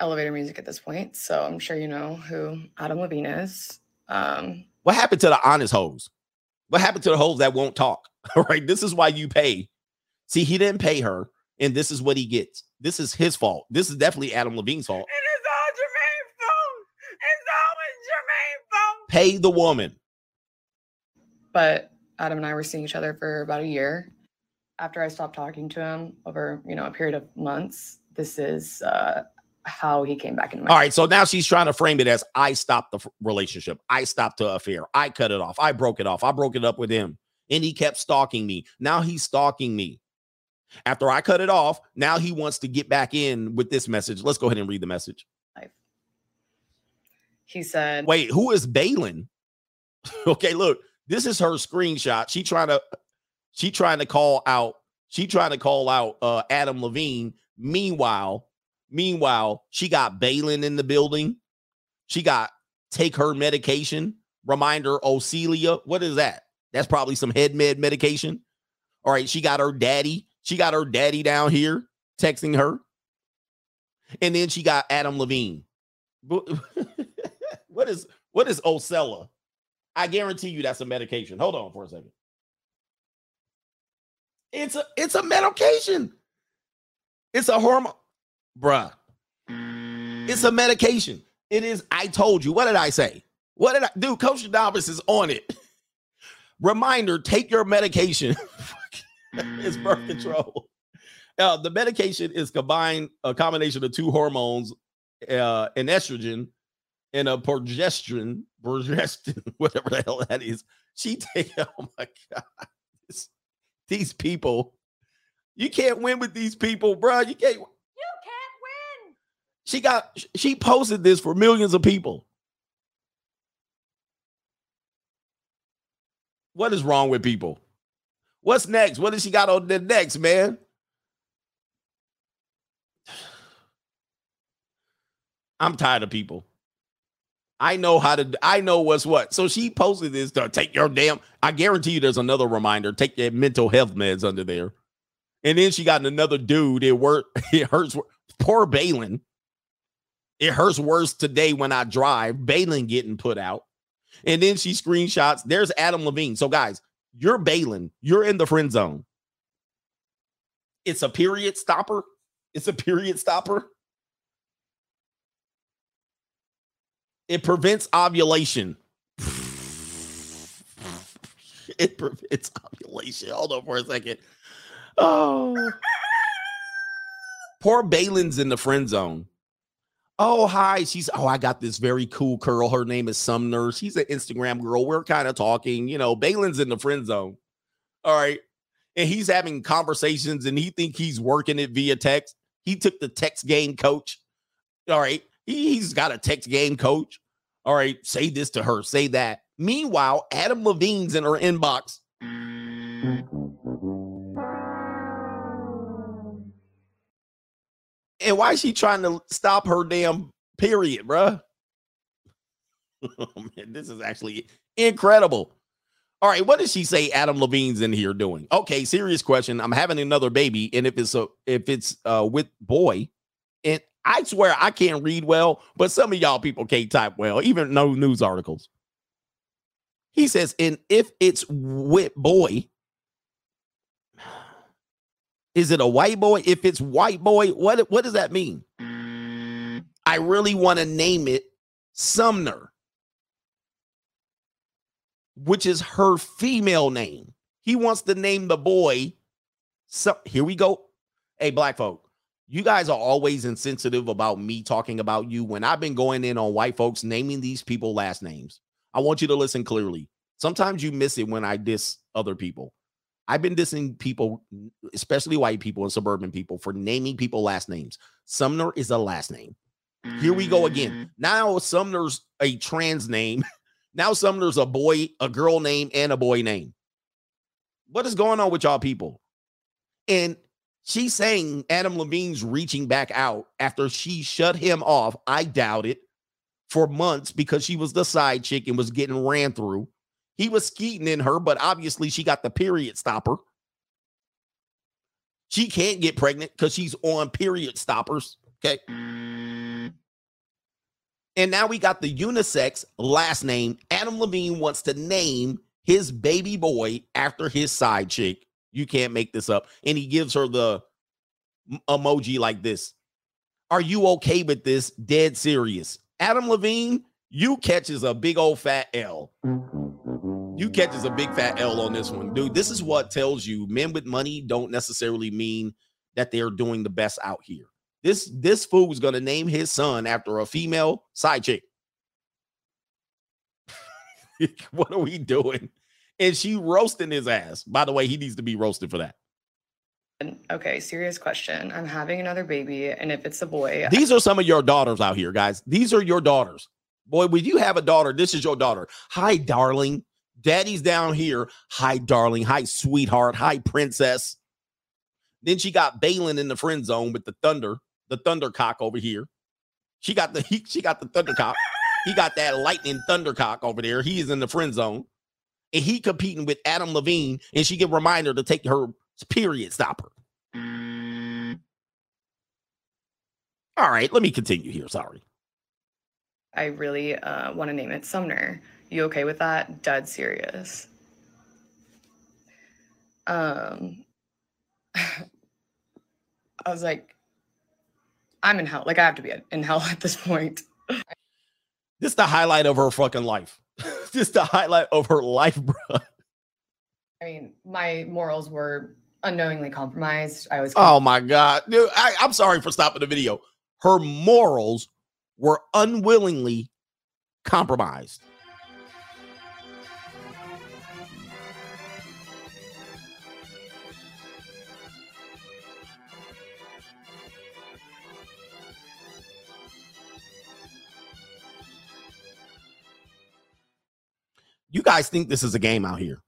elevator music at this point, so I'm sure you know who Adam Levine is. Um, What happened to the honest hoes? What happened to the hoes that won't talk? All right, this is why you pay. See, he didn't pay her, and this is what he gets. This is his fault. This is definitely Adam Levine's fault. And it's all Jermaine's fault. It's always Jermaine's fault. Pay the woman. but Adam and I were seeing each other for about a year. After I stopped talking to him over, you know, a period of months, this is uh, how he came back into my All right, so now she's trying to frame it as I stopped the relationship. I stopped the affair. I cut it off. I broke it off. I broke it up with him. And he kept stalking me. Now he's stalking me. After I cut it off, now he wants to get back in with this message. Let's go ahead and read the message. He said, Wait, who is Balin? okay, look, this is her screenshot. She trying to she trying to call out, she trying to call out uh Adam Levine. Meanwhile, meanwhile, she got Balin in the building. She got take her medication. Reminder, Ocella. What is that? That's probably some head med medication. All right, she got her daddy. She got her daddy down here texting her. And then she got Adam Levine. What is what is Ocella? I guarantee you that's a medication. Hold on for a second. It's a it's a medication. It's a hormone, bruh. It's a medication. It is. I told you. What did I say? What did I do? Coach Adamas is on it. Reminder: Take your medication. it's birth control. Uh, the medication is combined a combination of two hormones, uh, an estrogen and a progesterone, progesterone, whatever the hell that is. She take. Oh my god, This- these people. You can't win with these people, bro. You can't. You can't win. She got. She posted this for millions of people. What is wrong with people? What's next? What does she got on the next, man? I'm tired of people. I know how to. I know what's what. So she posted this to take your damn. I guarantee you, there's another reminder. Take your mental health meds under there. And then she got another dude. It work. It hurts. Poor Balin. It hurts worse today when I drive. Balin getting put out. And then she screenshots. There's Adam Levine. So guys, you're Balin. You're in the friend zone. It's a period stopper. It's a period stopper. It prevents ovulation. It prevents ovulation. Hold on for a second. Oh. Poor Balin's in the friend zone. Oh, hi. She's, oh, I got this very cool curl. Her name is Sumner. She's an Instagram girl. We're kind of talking. You know, Balin's in the friend zone. All right. And he's having conversations and he think he's working it via text. He took the text game coach. All right. He, he's got a text game coach. All right. Say this to her. Say that. Meanwhile, Adam Levine's in her inbox. And why is she trying to stop her damn period, bruh? Man, this is actually incredible. All right, what does she say Adam Levine's in here doing? Okay, serious question. I'm having another baby, and if it's a if it's uh with boy, and I swear I can't read well, but some of y'all people can't type well, even no news articles. He says, and if it's with boy, is it a white boy? If it's white boy, what what does that mean? I really want to name it Sumner, which is her female name. He wants to name the boy. So here we go. Hey, black folk, you guys are always insensitive about me talking about you when I've been going in on white folks naming these people last names. I want you to listen clearly. Sometimes you miss it when I diss other people. I've been dissing people, especially white people and suburban people, for naming people last names. Sumner is a last name. Here we go again. Mm. Now Sumner's a trans name. Now Sumner's a boy, a girl name, and a boy name. What is going on with y'all people? And she's saying Adam Levine's reaching back out after she shut him off. I doubt it for months because she was the side chick and was getting ran through. He was skeeting in her, but obviously she got the period stopper. She can't get pregnant because she's on period stoppers. Okay. And now we got the unisex last name. Adam Levine wants to name his baby boy after his side chick. You can't make this up. And he gives her the emoji like this. Are you okay with this? Dead serious. Adam Levine, you catches a big old fat L. You catches a big fat L on this one. Dude, this is what tells you men with money don't necessarily mean that they're doing the best out here. This this fool is to name his son after a female side chick. what are we doing? And she roasting his ass. By the way, he needs to be roasted for that. Okay, serious question. I'm having another baby, and if it's a boy, These are some of your daughters out here, guys. These are your daughters. Boy, when you have a daughter, this is your daughter. Hi, darling. Daddy's down here. Hi, darling. Hi, sweetheart. Hi, princess. Then she got Balin in the friend zone with the thunder, the thundercock over here. She got the he, she got the thundercock. He got that lightning thundercock over there. He is in the friend zone. And he competing with Adam Levine, and she get reminder to take her period stopper. All right, let me continue here. Sorry. I really uh, want to name it Sumner. You okay with that? Dead serious. Um, I was like, I'm in hell. Like I have to be in hell at this point. This is the highlight of her fucking life. is the highlight of her life, bro. I mean, my morals were unknowingly compromised. I was. Oh my god, dude! I, I'm sorry for stopping the video. Her morals were unwillingly compromised. You guys think this is a game out here?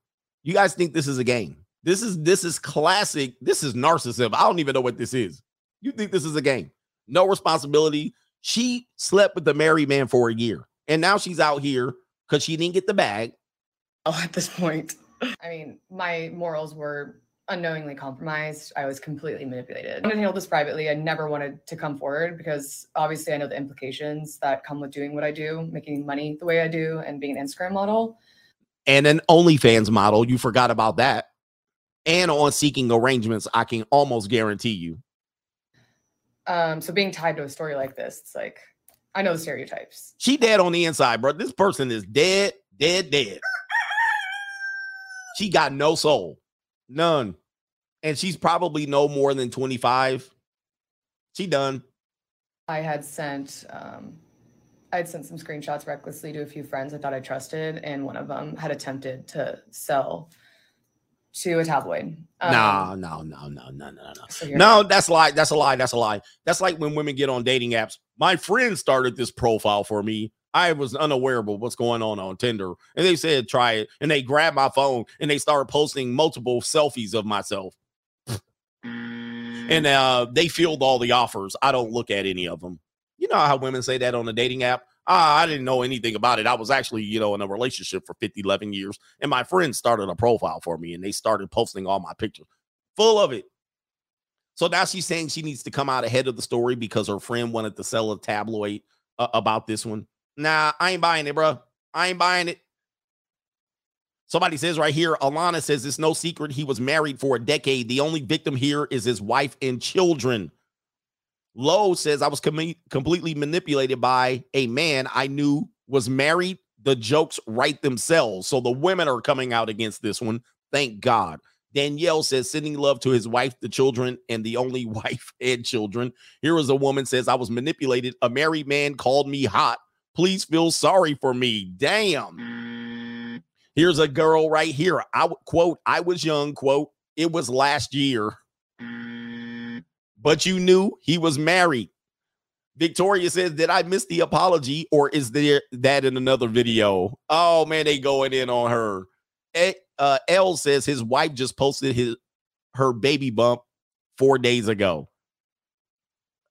You guys think this is a game? This is this is classic. This is narcissism. I don't even know what this is. You think this is a game? No responsibility. She slept with the married man for a year, and now she's out here because she didn't get the bag. Oh, at this point. I mean, my morals were unknowingly compromised. I was completely manipulated. I wanted to handle this privately. I never wanted to come forward because obviously I know the implications that come with doing what I do, making money the way I do, and being an Instagram model. And an OnlyFans model. You forgot about that. And on seeking arrangements, I can almost guarantee you. Um, so being tied to a story like this, it's like I know the stereotypes. She dead on the inside, bro. This person is dead, dead, dead. She got no soul. None. And she's probably no more than 25. She done. I had sent um, I had sent some screenshots recklessly to a few friends I thought I trusted, and one of them had attempted to sell to a tabloid. Um, no, no, no, no, no, no, no. so No, that's lie. That's a lie. That's a lie. That's like when women get on dating apps. My friend started this profile for me. I was unaware of what's going on on Tinder, and they said try it, and they grabbed my phone and they started posting multiple selfies of myself, and uh, they filled all the offers. I don't look at any of them. You know how women say that on a dating app? Ah, I didn't know anything about it. I was actually, you know, in a relationship for 50, 11 years, and my friend started a profile for me, and they started posting all my pictures, full of it. So now she's saying she needs to come out ahead of the story because her friend wanted to sell a tabloid uh, about this one. Nah, I ain't buying it, bro. I ain't buying it. Somebody says right here, Alana says it's no secret he was married for a decade. The only victim here is his wife and children. Lowe says I was com- completely manipulated by a man I knew was married. The jokes write themselves. So the women are coming out against this one. Thank God. Danielle says sending love to his wife, the children, and the only wife and children. Here is a woman says I was manipulated. A married man called me hot, Please feel sorry for me. Damn. Here's a girl right here. I quote, I was young, quote, it was last year. But you knew he was married. Victoria says, Did I miss the apology or is there that in another video? Oh man, they going in on her. A- uh, L says his wife just posted his her baby bump four days ago.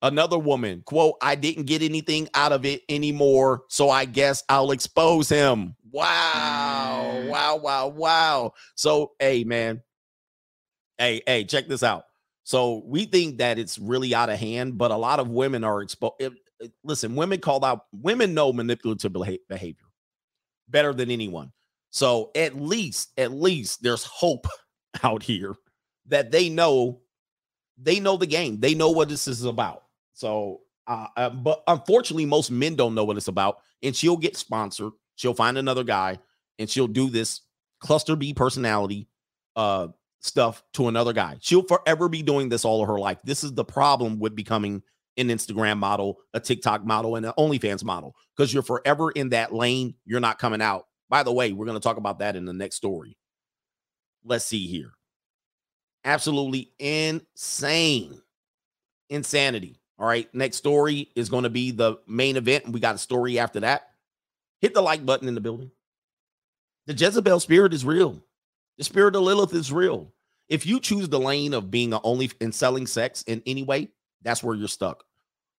Another woman, quote, I didn't get anything out of it anymore, so I guess I'll expose him. Wow, wow, wow, wow. So, hey, man, hey, hey, check this out. So we think that it's really out of hand, but a lot of women are exposed. Listen, women called out, women know manipulative behavior better than anyone. So at least, at least there's hope out here that they know, they know the game. They know what this is about. So, uh, uh, but unfortunately, most men don't know what it's about. And she'll get sponsored. She'll find another guy, and she'll do this cluster B personality uh, stuff to another guy. She'll forever be doing this all of her life. This is the problem with becoming an Instagram model, a TikTok model, and an OnlyFans model because you're forever in that lane. You're not coming out. By the way, we're going to talk about that in the next story. Let's see here. Absolutely insane. Insanity. All right. Next story is going to be the main event. We got a story after that. Hit the like button in the building. The Jezebel spirit is real. The spirit of Lilith is real. If you choose the lane of being a only and selling sex in any way, that's where you're stuck.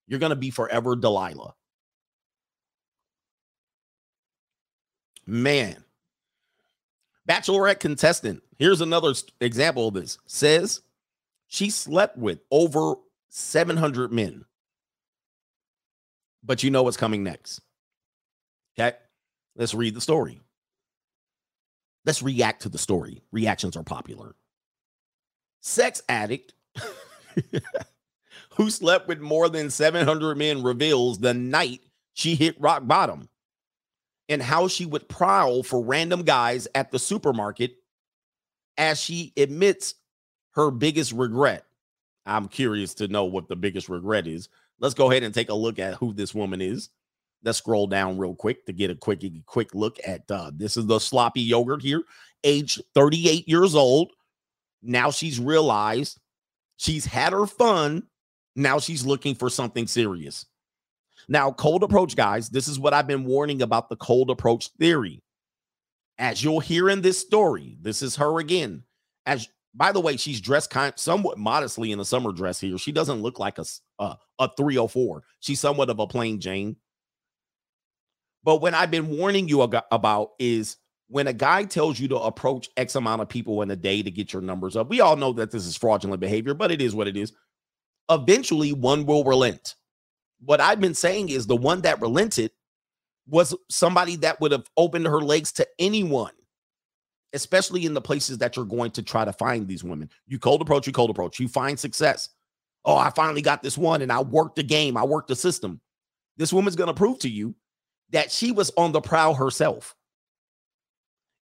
You're going to be forever Delilah. Man. Bachelorette contestant. Here's another example of this. Says she slept with over 700 men. But you know what's coming next. Okay. Let's read the story. Let's react to the story. Reactions are popular. Sex addict who slept with more than 700 men reveals the night she hit rock bottom and how she would prowl for random guys at the supermarket as she admits her biggest regret. I'm curious to know what the biggest regret is. Let's go ahead and take a look at who this woman is. Let's scroll down real quick to get a quick quick look at uh, this is the sloppy yogurt here, age 38 years old. Now she's realized she's had her fun. Now she's looking for something serious. Now, cold approach, guys, this is what I've been warning about the cold approach theory. As you'll hear in this story, this is her again. As by the way, she's dressed kind somewhat modestly in a summer dress here. She doesn't look like a uh, a 304. She's somewhat of a plain Jane. But what I've been warning you about is when a guy tells you to approach X amount of people in a day to get your numbers up. We all know that this is fraudulent behavior, but it is what it is. Eventually, one will relent. What I've been saying is the one that relented was somebody that would have opened her legs to anyone, especially in the places that you're going to try to find these women. You cold approach, you cold approach, you find success. Oh, I finally got this one and I worked the game, I worked the system. This woman's going to prove to you that she was on the prowl herself.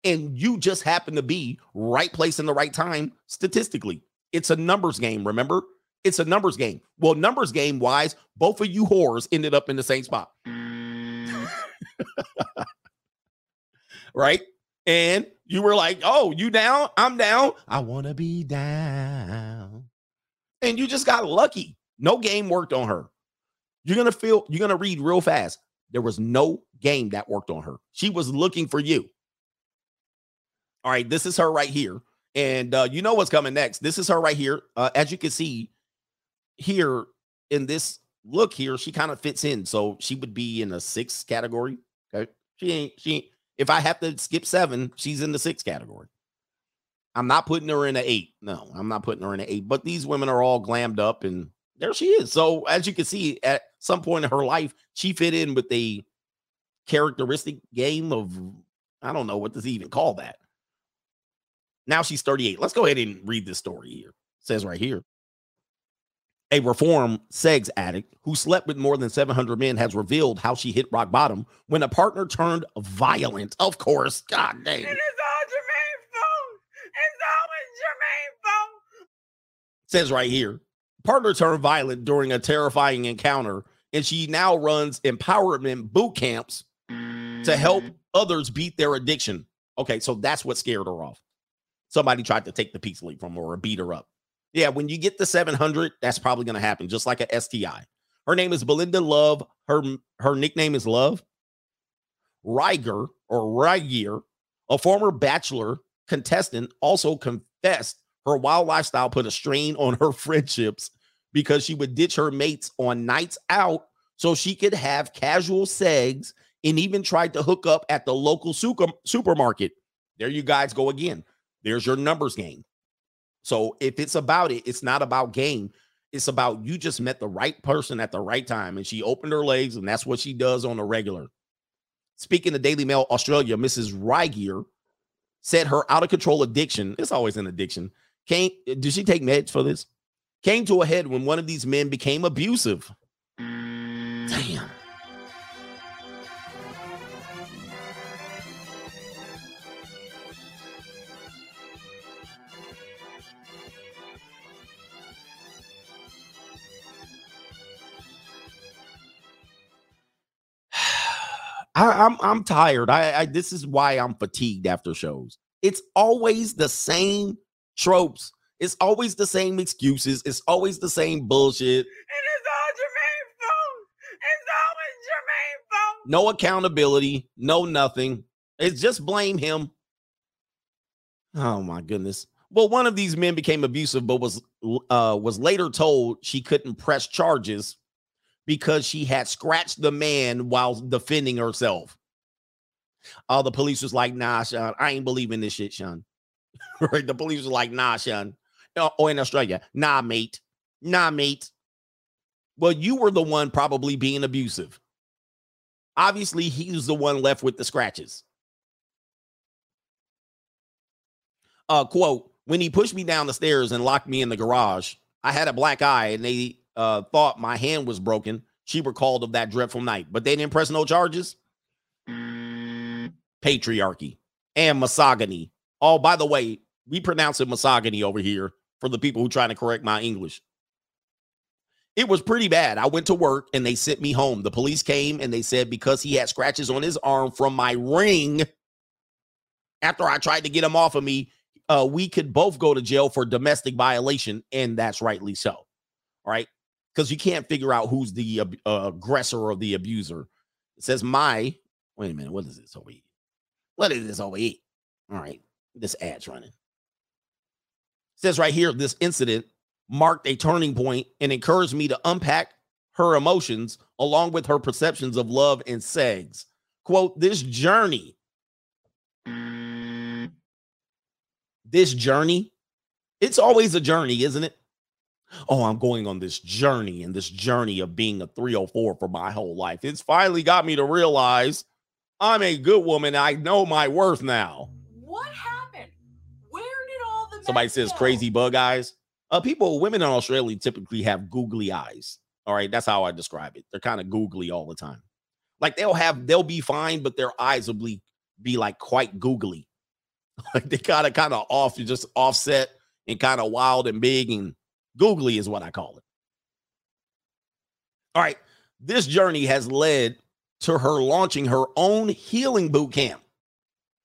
And you just happen to be right place in the right time statistically. It's a numbers game, remember? It's a numbers game. Well, numbers game wise, both of you whores ended up in the same spot. right? And you were like, oh, you down? I'm down. I want to be down. And you just got lucky. No game worked on her. You're going to feel, you're going to read real fast. There was no game that worked on her. She was looking for you. All right, this is her right here. And uh, you know what's coming next. This is her right here. Uh, as you can see here in this look here, she kind of fits in. So she would be in a six category. Okay. She ain't, she ain't, if I have to skip seven, she's in the six category. I'm not putting her in an eight. No, I'm not putting her in an eight. But these women are all glammed up and there she is. So as you can see, at some point in her life, she fit in with a characteristic game of I don't know what does he even call that. Now she's 38. Let's go ahead and read this story here. It says right here. A reform sex addict who slept with more than 700 men has revealed how she hit rock bottom when a partner turned violent. Of course. God dang. It is all Jermaine's fault. It's always Jermaine's fault. says right here partner turned violent during a terrifying encounter and she now runs empowerment boot camps to help mm-hmm. others beat their addiction. Okay, so that's what scared her off. Somebody tried to take the peace league from her or beat her up. Yeah, when you get the 700, that's probably going to happen, just like a STI. Her name is Belinda Love. Her her nickname is Love. Riger or Rygier, a former bachelor contestant, also confessed her wild lifestyle put a strain on her friendships because she would ditch her mates on nights out so she could have casual sex and even tried to hook up at the local super, supermarket. There you guys go again. There's your numbers game. So if it's about it, it's not about game. It's about you just met the right person at the right time and she opened her legs and that's what she does on a regular. Speaking of Daily Mail Australia, Mrs. Rygier said her out of control addiction, it's always an addiction. Came, did she take meds for this? Came to a head when one of these men became abusive. Damn. I, I'm I'm tired. I, I this is why I'm fatigued after shows. It's always the same tropes. It's always the same excuses. It's always the same bullshit. And it's all Jermaine's fault. It's always Jermaine's fault. No accountability, no nothing. It's just blame him. Oh my goodness. Well, one of these men became abusive, but was uh was later told she couldn't press charges because she had scratched the man while defending herself. Uh, the police was like, nah, Sean, I ain't believing this shit, Sean. Right? The police was like, nah, Sean. Uh, or in Australia, nah, mate. Nah, mate. Well, you were the one probably being abusive. Obviously, he was the one left with the scratches. Uh, quote, when he pushed me down the stairs and locked me in the garage, I had a black eye and they uh, thought my hand was broken. She recalled of that dreadful night, but they didn't press no charges. Patriarchy and misogyny. Oh, by the way, we pronounce it misogyny over here for the people who trying to correct my English. It was pretty bad. I went to work and they sent me home. The police came and they said because he had scratches on his arm from my ring after I tried to get him off of me, uh, we could both go to jail for domestic violation, and that's rightly so. All right, because you can't figure out who's the uh, aggressor or the abuser. It says my. Wait a minute. What is this over here? What is this over here? All right, this ad's running. Says right here, this incident marked a turning point and encouraged me to unpack her emotions along with her perceptions of love and sex. Quote, this journey, this journey, it's always a journey, isn't it? Oh, I'm going on this journey and this journey of being a 304 for my whole life. It's finally got me to realize I'm a good woman. I know my worth now. Somebody says crazy bug eyes. Uh, people, women in Australia typically have googly eyes. All right, that's how I describe it. They're kind of googly all the time. Like they'll have, they'll be fine, but their eyes will be, be like quite googly. Like they kind of kind of off, just offset and kind of wild and big and googly is what I call it. All right, this journey has led to her launching her own healing boot camp.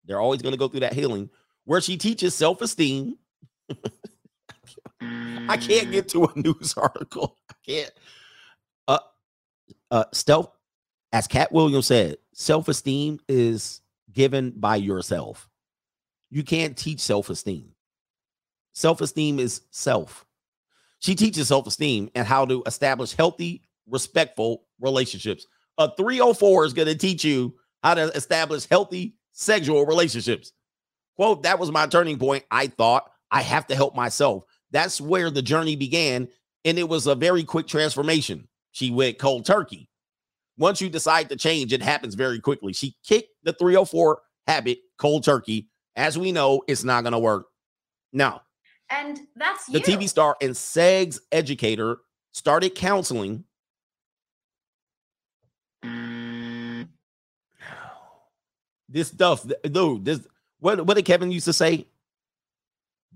They're always going to go through that healing where she teaches self esteem. I can't get to a news article. I can't. Uh, uh, stealth, as Katt Williams said, self esteem is given by yourself. You can't teach self esteem. Self esteem is self. She teaches self esteem and how to establish healthy, respectful relationships. A 304 is going to teach you how to establish healthy sexual relationships. Quote, that was my turning point. I thought I have to help myself. That's where the journey began. And it was a very quick transformation. She went cold turkey. Once you decide to change, it happens very quickly. She kicked the 304 habit cold turkey. As we know, it's not going to work. Now, And that's the you. TV star and SEGS educator started counseling. Mm. This stuff, dude. This what what did Kevin used to say?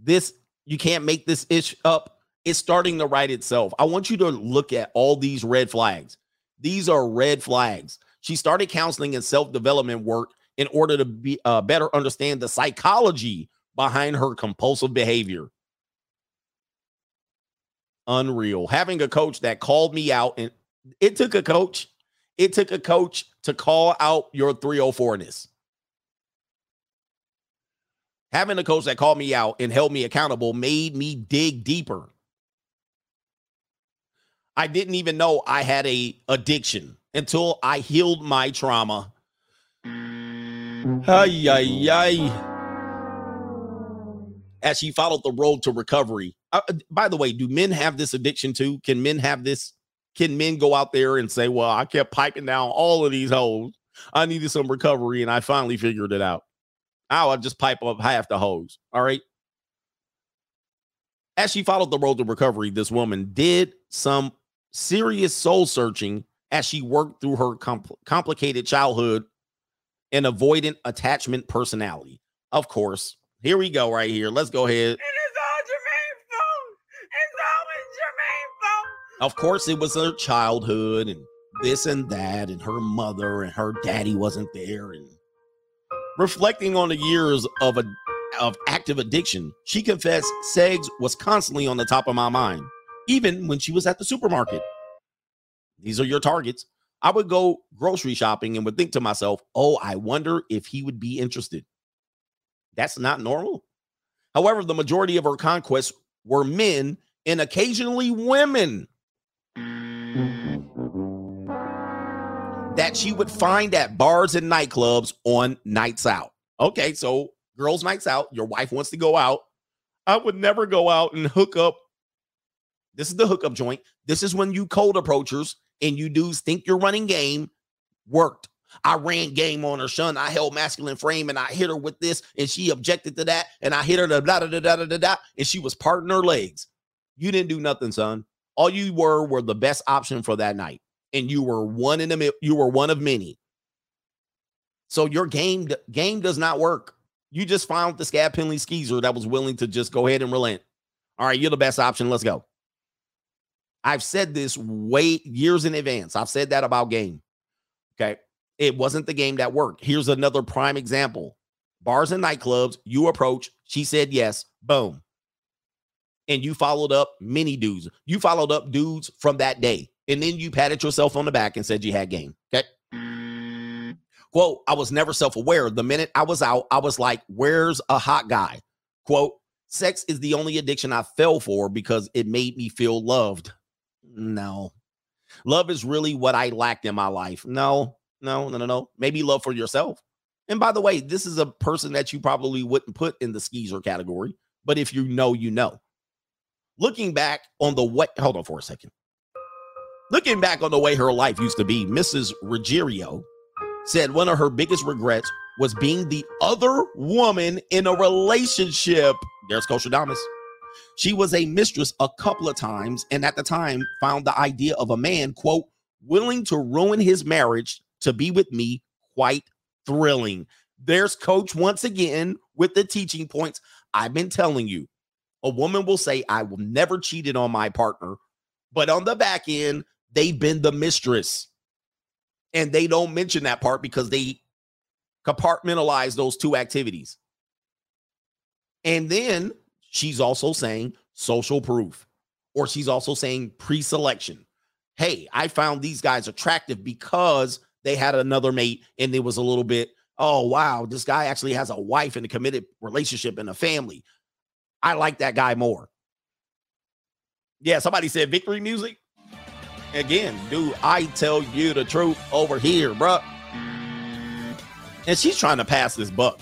This you can't make this ish up. It's starting to write itself. I want you to look at all these red flags. These are red flags. She started counseling and self development work in order to be uh, better understand the psychology behind her compulsive behavior. Unreal. Having a coach that called me out, and it took a coach, it took a coach to call out your 304ness. Having a coach that called me out and held me accountable made me dig deeper. I didn't even know I had a addiction until I healed my trauma. Ay, ay, ay. As she followed the road to recovery. Uh, by the way, do men have this addiction too? Can men have this? Can men go out there and say, Well, I kept piping down all of these holes. I needed some recovery and I finally figured it out. Oh, I just pipe up half the hose. All right. As she followed the road to recovery, this woman did some serious soul searching as she worked through her compl- complicated childhood and avoidant attachment personality. Of course, here we go right here. Let's go ahead. It's all Jermaine's fault. It's always Jermaine's fault. Of course, it was her childhood and this and that, and her mother and her daddy wasn't there. And reflecting on the years of a of active addiction, she confessed sex was constantly on the top of my mind, even when she was at the supermarket. These are your targets. I would go grocery shopping and would think to myself, oh, I wonder if he would be interested. That's not normal. However, the majority of her conquests were men and occasionally women that she would find at bars and nightclubs on nights out. Okay, so girls' nights out, your wife wants to go out. I would never go out and hook up. This is the hookup joint. This is when you cold approachers and you dudes think you're running game worked. I ran game on her, son. I held masculine frame and I hit her with this, and she objected to that. And I hit her da da da da da da da, and she was parting her legs. You didn't do nothing, son. All you were were the best option for that night, and you were one in the you were one of many. So your game game does not work. You just found the scab penalty skeezer that was willing to just go ahead and relent. All right, you're the best option. Let's go. I've said this way years in advance. I've said that about game. Okay. It wasn't the game that worked. Here's another prime example bars and nightclubs, you approach, she said yes, boom. And you followed up many dudes. You followed up dudes from that day. And then you patted yourself on the back and said you had game. Okay. Quote, I was never self aware. The minute I was out, I was like, where's a hot guy? Quote, sex is the only addiction I fell for because it made me feel loved. No. Love is really what I lacked in my life. No, no, no, no, no. Maybe love for yourself. And by the way, this is a person that you probably wouldn't put in the skeezer category, but if you know, you know. Looking back on the what, hold on for a second. Looking back on the way her life used to be, Mrs. Ruggiero said one of her biggest regrets was being the other woman in a relationship. There's Coach Adams. She was a mistress a couple of times, and at the time found the idea of a man, quote, willing to ruin his marriage to be with me quite thrilling. There's coach once again with the teaching points. I've been telling you, a woman will say, I will never cheated on my partner, but on the back end, they've been the mistress. And they don't mention that part because they compartmentalize those two activities. And then she's also saying social proof, or she's also saying pre selection. Hey, I found these guys attractive because they had another mate and it was a little bit, oh, wow, this guy actually has a wife and a committed relationship and a family. I like that guy more. Yeah, somebody said victory music. Again, do I tell you the truth over here, bruh? And she's trying to pass this buck.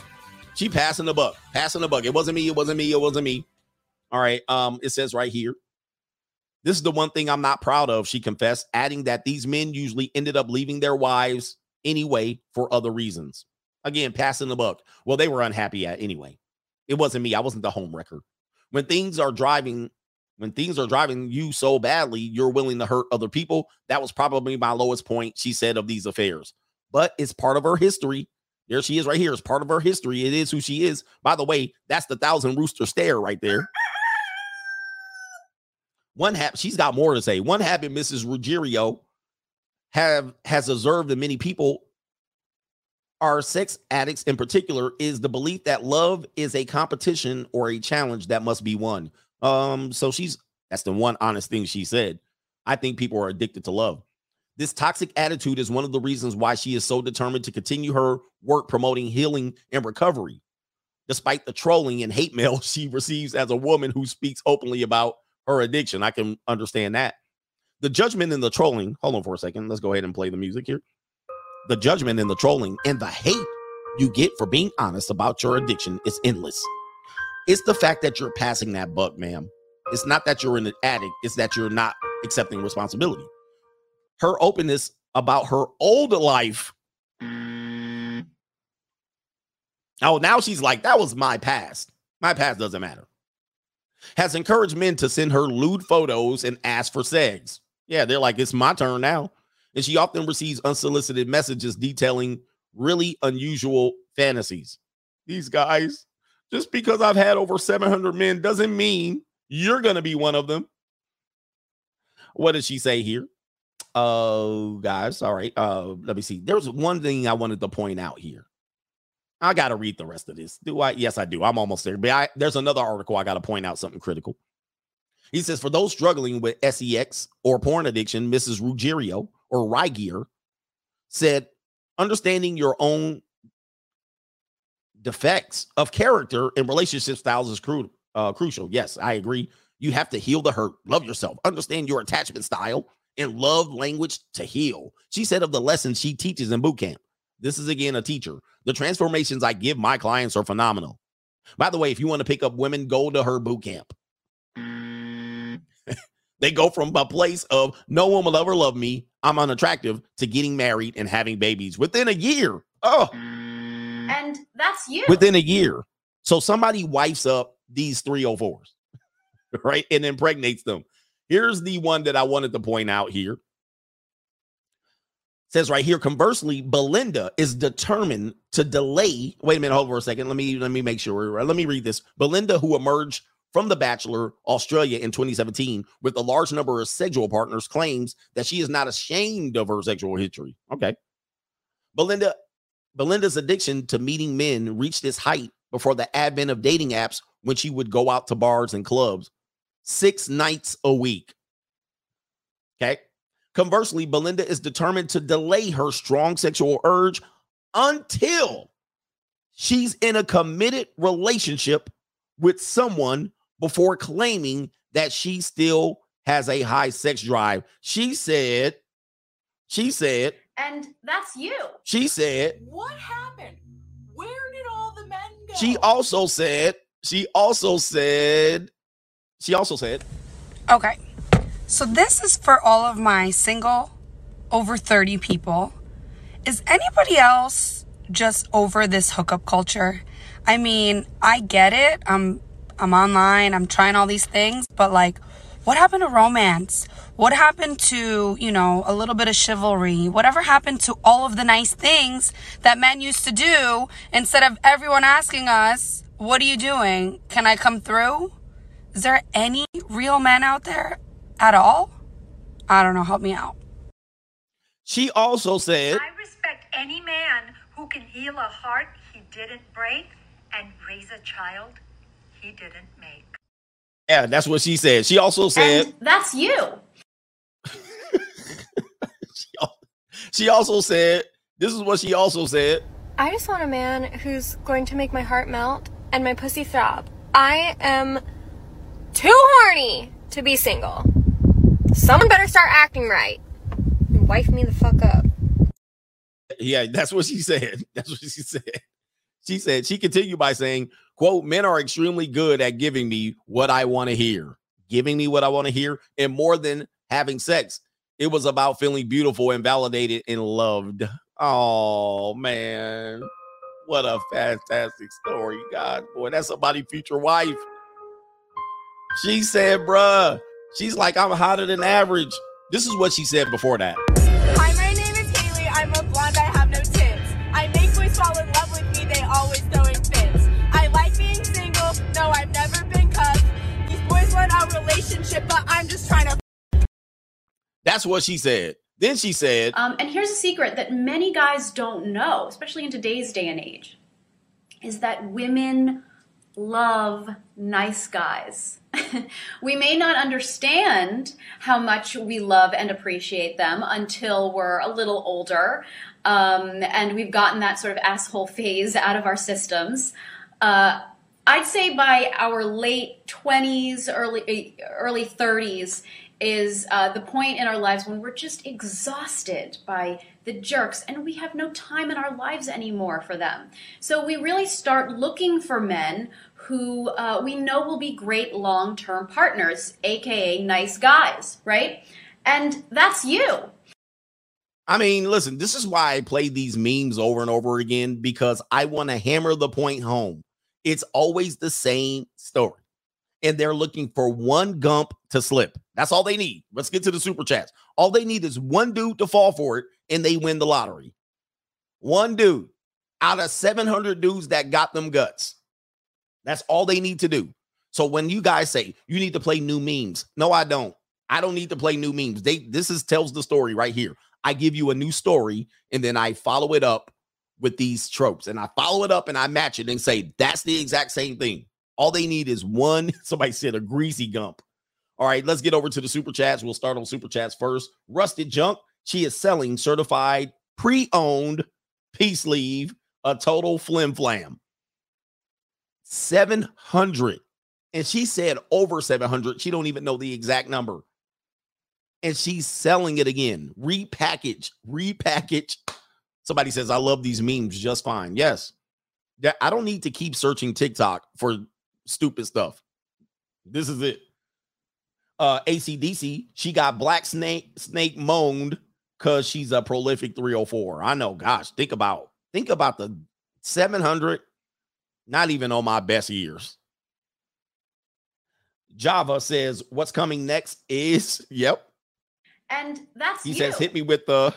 She passing the buck, passing the buck. It wasn't me. It wasn't me. It wasn't me. All right. Um, it says right here. This is the one thing I'm not proud of, she confessed, adding that these men usually ended up leaving their wives anyway for other reasons. Again, passing the buck. Well, they were unhappy at anyway. It wasn't me. I wasn't the home wrecker. When things are driving, when things are driving you so badly, you're willing to hurt other people. That was probably my lowest point, she said, of these affairs. But it's part of her history. There she is right here. It's part of her history. It is who she is. By the way, that's the thousand rooster stare right there. One hap she's got more to say. One happened, Mrs. Ruggiero have has observed that many people are sex addicts in particular is the belief that love is a competition or a challenge that must be won. Um, so she's that's the one honest thing she said. I think people are addicted to love. This toxic attitude is one of the reasons why she is so determined to continue her work promoting healing and recovery, despite the trolling and hate mail she receives as a woman who speaks openly about her addiction. I can understand that. The judgment and the trolling, hold on for a second. Let's go ahead and play the music here. The judgment and the trolling and the hate you get for being honest about your addiction is endless. It's the fact that you're passing that buck, ma'am. It's not that you're in an addict, it's that you're not accepting responsibility. Her openness about her old life. Oh, now she's like, that was my past. My past doesn't matter. Has encouraged men to send her lewd photos and ask for sex. Yeah, they're like, it's my turn now. And she often receives unsolicited messages detailing really unusual fantasies. These guys, just because I've had over 700 men doesn't mean you're going to be one of them. What does she say here? Oh, uh, guys, all right. Uh, let me see. There's one thing I wanted to point out here. I got to read the rest of this. Do I? Yes, I do. I'm almost there. But I, there's another article I got to point out something critical. He says, for those struggling with sex or porn addiction, Mrs. Ruggiero or Rygier said, understanding your own defects of character and relationship styles is cru- uh, crucial. Yes, I agree. You have to heal the hurt, love yourself, understand your attachment style, and love language to heal. She said of the lessons she teaches in boot camp. This is again a teacher. The transformations I give my clients are phenomenal. By the way, if you want to pick up women, go to her boot camp. they go from a place of no one will ever love me, I'm unattractive, to getting married and having babies within a year. Oh, and that's you. Within a year. So somebody wipes up these 304s, right? And impregnates them. Here's the one that I wanted to point out here. says right here, conversely, Belinda is determined to delay. Wait a minute, hold for a second. Let me let me make sure. Let me read this. Belinda, who emerged from The Bachelor Australia in 2017 with a large number of sexual partners, claims that she is not ashamed of her sexual history. Okay. Belinda Belinda's addiction to meeting men reached its height before the advent of dating apps when she would go out to bars and clubs six nights a week. Okay. Conversely, Belinda is determined to delay her strong sexual urge until she's in a committed relationship with someone before claiming that she still has a high sex drive. She said, she said, and that's you. She said, What happened? Where did all the men go? She also said, she also said, she also said, Okay. So this is for all of my single over 30 people. Is anybody else just over this hookup culture? I mean, I get it. I'm I'm online, I'm trying all these things, but like what happened to romance? What happened to, you know, a little bit of chivalry? Whatever happened to all of the nice things that men used to do instead of everyone asking us, What are you doing? Can I come through? Is there any real men out there at all? I don't know. Help me out. She also said, I respect any man who can heal a heart he didn't break and raise a child he didn't make. Yeah, that's what she said. She also said, and That's you. she also said, This is what she also said. I just want a man who's going to make my heart melt and my pussy throb. I am too horny to be single. Someone better start acting right and wife me the fuck up. Yeah, that's what she said. That's what she said. She said, she continued by saying, quote, men are extremely good at giving me what I want to hear, giving me what I want to hear, and more than having sex. It was about feeling beautiful and validated and loved. Oh man, what a fantastic story, God, boy, that's somebody future wife. She said, bruh, she's like, I'm hotter than average. This is what she said before that. Relationship, but I'm just trying to. That's what she said. Then she said, Um, and here's a secret that many guys don't know, especially in today's day and age, is that women love nice guys. we may not understand how much we love and appreciate them until we're a little older um, and we've gotten that sort of asshole phase out of our systems. Uh, I'd say by our late 20s, early early 30s is uh, the point in our lives when we're just exhausted by the jerks and we have no time in our lives anymore for them. So we really start looking for men who uh, we know will be great long term partners, aka nice guys, right? And that's you. I mean, listen, this is why I play these memes over and over again because I want to hammer the point home. It's always the same story. And they're looking for one gump to slip. That's all they need. Let's get to the super chats. All they need is one dude to fall for it and they win the lottery. One dude out of 700 dudes that got them guts. That's all they need to do. So when you guys say you need to play new memes, no, I don't. I don't need to play new memes. They this is tells the story right here. I give you a new story and then I follow it up with these tropes and I follow it up and I match it and say that's the exact same thing. All they need is one. Somebody said a greasy gump. All right, let's get over to the super chats. We'll start on super chats first. Rusted Junk. She is selling certified pre-owned peace leave, a total flim flam. 700. And she said over 700. She don't even know the exact number. And she's selling it again. Repackage, repackage. Somebody says, I love these memes just fine. Yes. That I don't need to keep searching TikTok for stupid stuff. This is it. Uh ACDC, she got Black Snake Snake moaned because she's a prolific 304. I know, gosh, think about think about the 700 not even on my best years. Java says, What's coming next is, yep. And that's He you. says, Hit me with the.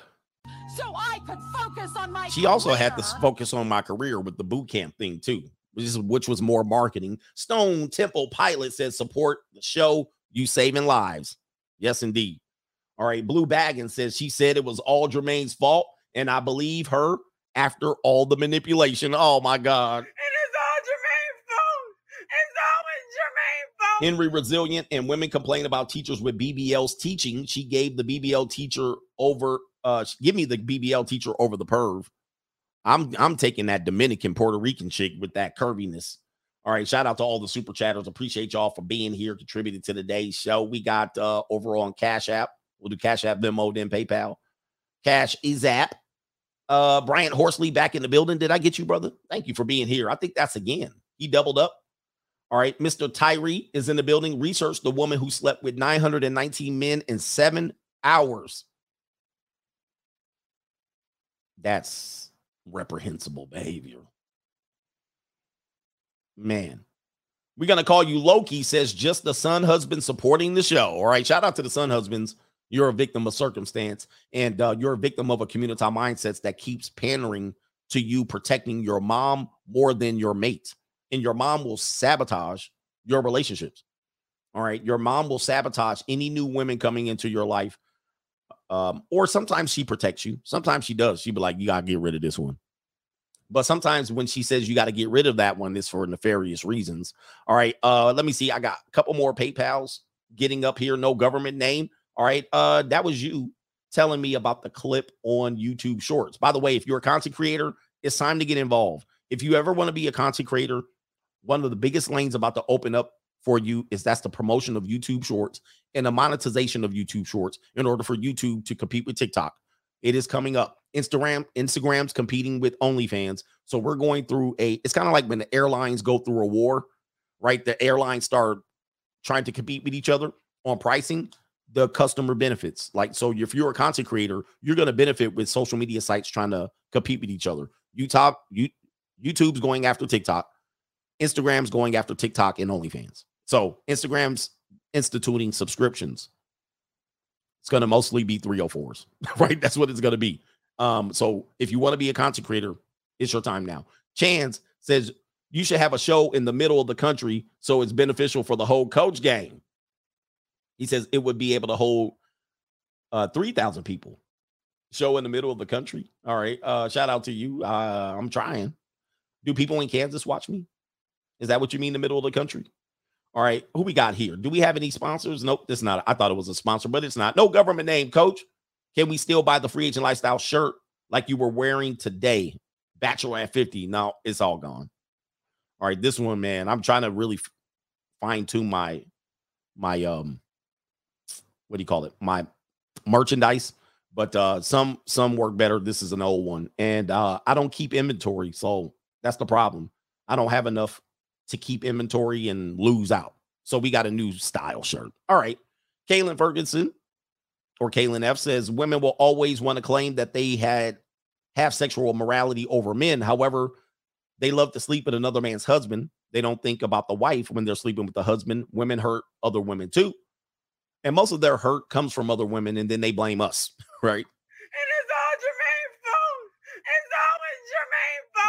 So I could focus on my She also had to focus on my career with the boot camp thing, too, which, is, which was more marketing. Stone Temple Pilot says, Support the show, you saving lives. Yes, indeed. All right. Blue Baggin says, She said it was all Jermaine's fault, and I believe her after all the manipulation. Oh, my God. It is all Jermaine's fault. It's always Jermaine's fault. Henry Resilient and women complain about teachers with BBLs teaching. She gave the BBL teacher over uh give me the BBL teacher over the perv. I'm I'm taking that Dominican Puerto Rican chick with that curviness. All right, shout out to all the super chatters. Appreciate y'all for being here, contributing to today's show. We got uh over on Cash App. We'll do Cash App, Venmo, then PayPal. Cash is app. Uh Bryant Horsley back in the building. Did I get you, brother? Thank you for being here. I think that's again. He doubled up. All right, Mr. Tyree is in the building. Research the woman who slept with 919 men in seven hours. That's reprehensible behavior. Man, we're going to call you Loki, says just the son husband supporting the show. All right, shout out to the son husbands. You're a victim of circumstance and uh, you're a victim of a community mindsets that keeps pandering to you protecting your mom more than your mate and your mom will sabotage your relationships. All right. Your mom will sabotage any new women coming into your life. Um, or sometimes she protects you. Sometimes she does. She be like, you gotta get rid of this one. But sometimes when she says you got to get rid of that one, it's for nefarious reasons. All right. Uh, let me see. I got a couple more PayPals getting up here. No government name. All right. Uh, that was you telling me about the clip on YouTube Shorts. By the way, if you're a content creator, it's time to get involved. If you ever want to be a content creator, one of the biggest lanes about to open up for you is that's the promotion of YouTube Shorts and the monetization of YouTube Shorts in order for YouTube to compete with TikTok. It is coming up. Instagram, Instagram's competing with OnlyFans. So we're going through a it's kind of like when the airlines go through a war, right? The airlines start trying to compete with each other on pricing, the customer benefits. Like so if you're a content creator, you're going to benefit with social media sites trying to compete with each other. YouTube, you YouTube's going after TikTok. Instagram's going after TikTok and OnlyFans. So Instagram's instituting subscriptions. It's going to mostly be 304s, right? That's what it's going to be. Um, so if you want to be a content creator, it's your time now. Chance says you should have a show in the middle of the country so it's beneficial for the whole coach game. He says it would be able to hold uh 3,000 people. show in the middle of the country. All right. Uh, shout out to you. Uh, I'm trying. Do people in Kansas watch me? Is that what you mean, the middle of the country? All right. Who we got here? Do we have any sponsors? Nope, this not. I thought it was a sponsor, but it's not. No government name, coach. Can we still buy the free agent lifestyle shirt like you were wearing today? Bachelor at 50. No, it's all gone. All right. This one, man, I'm trying to really fine tune my my um what do you call it? My merchandise but uh some some work better this is an old one and uh i don't keep inventory so that's the problem i don't have enough to keep inventory and lose out. So we got a new style shirt. All right. Kaylin ferguson or kaylin f says women will always want to claim that they had have sexual morality over men. However they love to sleep with another man's husband. They don't think about the wife when they're sleeping with the husband. Women hurt other women too. And most of their hurt comes from other women and then they blame us. Right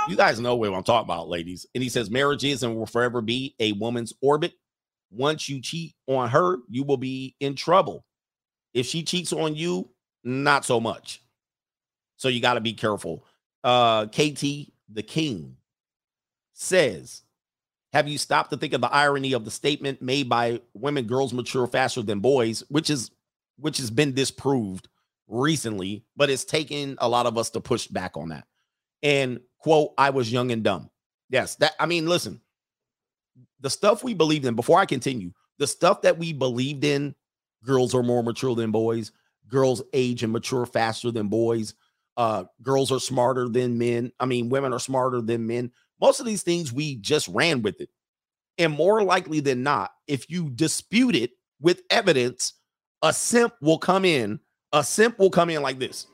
you guys know what i'm talking about ladies. And he says marriage is and will forever be a woman's orbit. Once you cheat on her you will be in trouble. If she cheats on you not so much. So you got to be careful. Uh kt the king says have you stopped to think of the irony of the statement made by women girls mature faster than boys which is which has been disproved recently but it's taken a lot of us to push back on that and quote i was young and dumb yes that i mean listen the stuff we believed in before i continue the stuff that we believed in girls are more mature than boys girls age and mature faster than boys uh girls are smarter than men i mean women are smarter than men most of these things we just ran with it. And more likely than not, if you dispute it with evidence, a simp will come in. A simp will come in like this.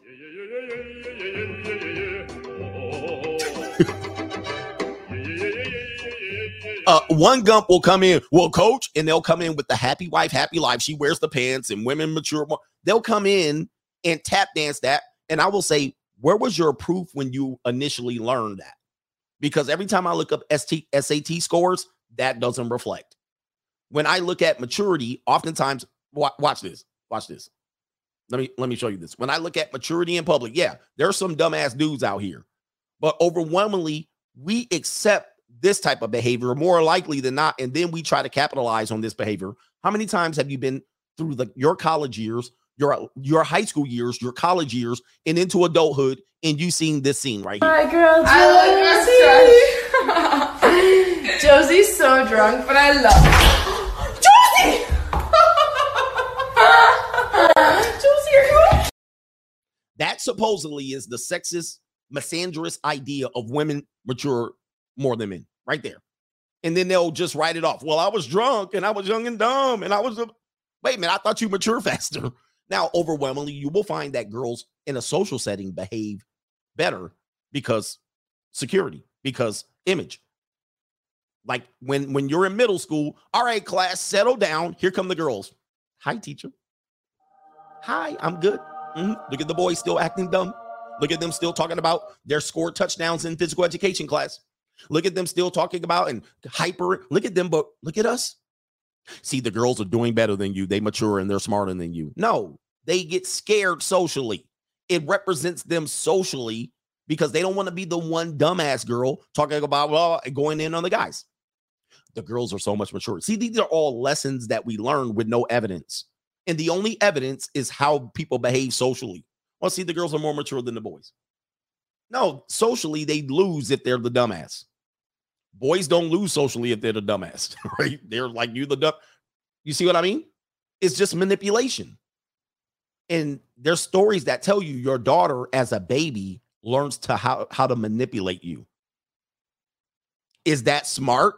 Uh, one gump will come in, well, coach, and they'll come in with the happy wife, happy life. She wears the pants, and women mature more. They'll come in and tap dance that. And I will say, where was your proof when you initially learned that? because every time I look up ST, SAT scores, that doesn't reflect. When I look at maturity, oftentimes, watch this, watch this. Let me let me show you this. When I look at maturity in public, yeah, there's some dumbass dudes out here, but overwhelmingly, we accept this type of behavior more likely than not, and then we try to capitalize on this behavior. How many times have you been through the your college years, your your high school years, your college years, and into adulthood, and you seen this scene right here? My girl, I love Josie's so drunk, but I love Josie. Josie, are you? That supposedly is the sexist, misandrous idea of women mature more than men, right there. And then they'll just write it off. Well, I was drunk and I was young and dumb, and I was a wait minute, I thought you mature faster. Now, overwhelmingly, you will find that girls in a social setting behave better because security, because image. Like when when you're in middle school, all right, class, settle down. Here come the girls. Hi, teacher. Hi, I'm good. Mm-hmm. Look at the boys still acting dumb. Look at them still talking about their scored touchdowns in physical education class. Look at them still talking about and hyper. Look at them, but look at us. See, the girls are doing better than you. They mature and they're smarter than you. No, they get scared socially. It represents them socially because they don't want to be the one dumbass girl talking about going in on the guys. The girls are so much mature. See, these are all lessons that we learn with no evidence. And the only evidence is how people behave socially. Well, see, the girls are more mature than the boys. No, socially, they lose if they're the dumbass. Boys don't lose socially if they're the dumbass, right? They're like you, the dumb. You see what I mean? It's just manipulation. And there's stories that tell you your daughter as a baby learns to how, how to manipulate you. Is that smart?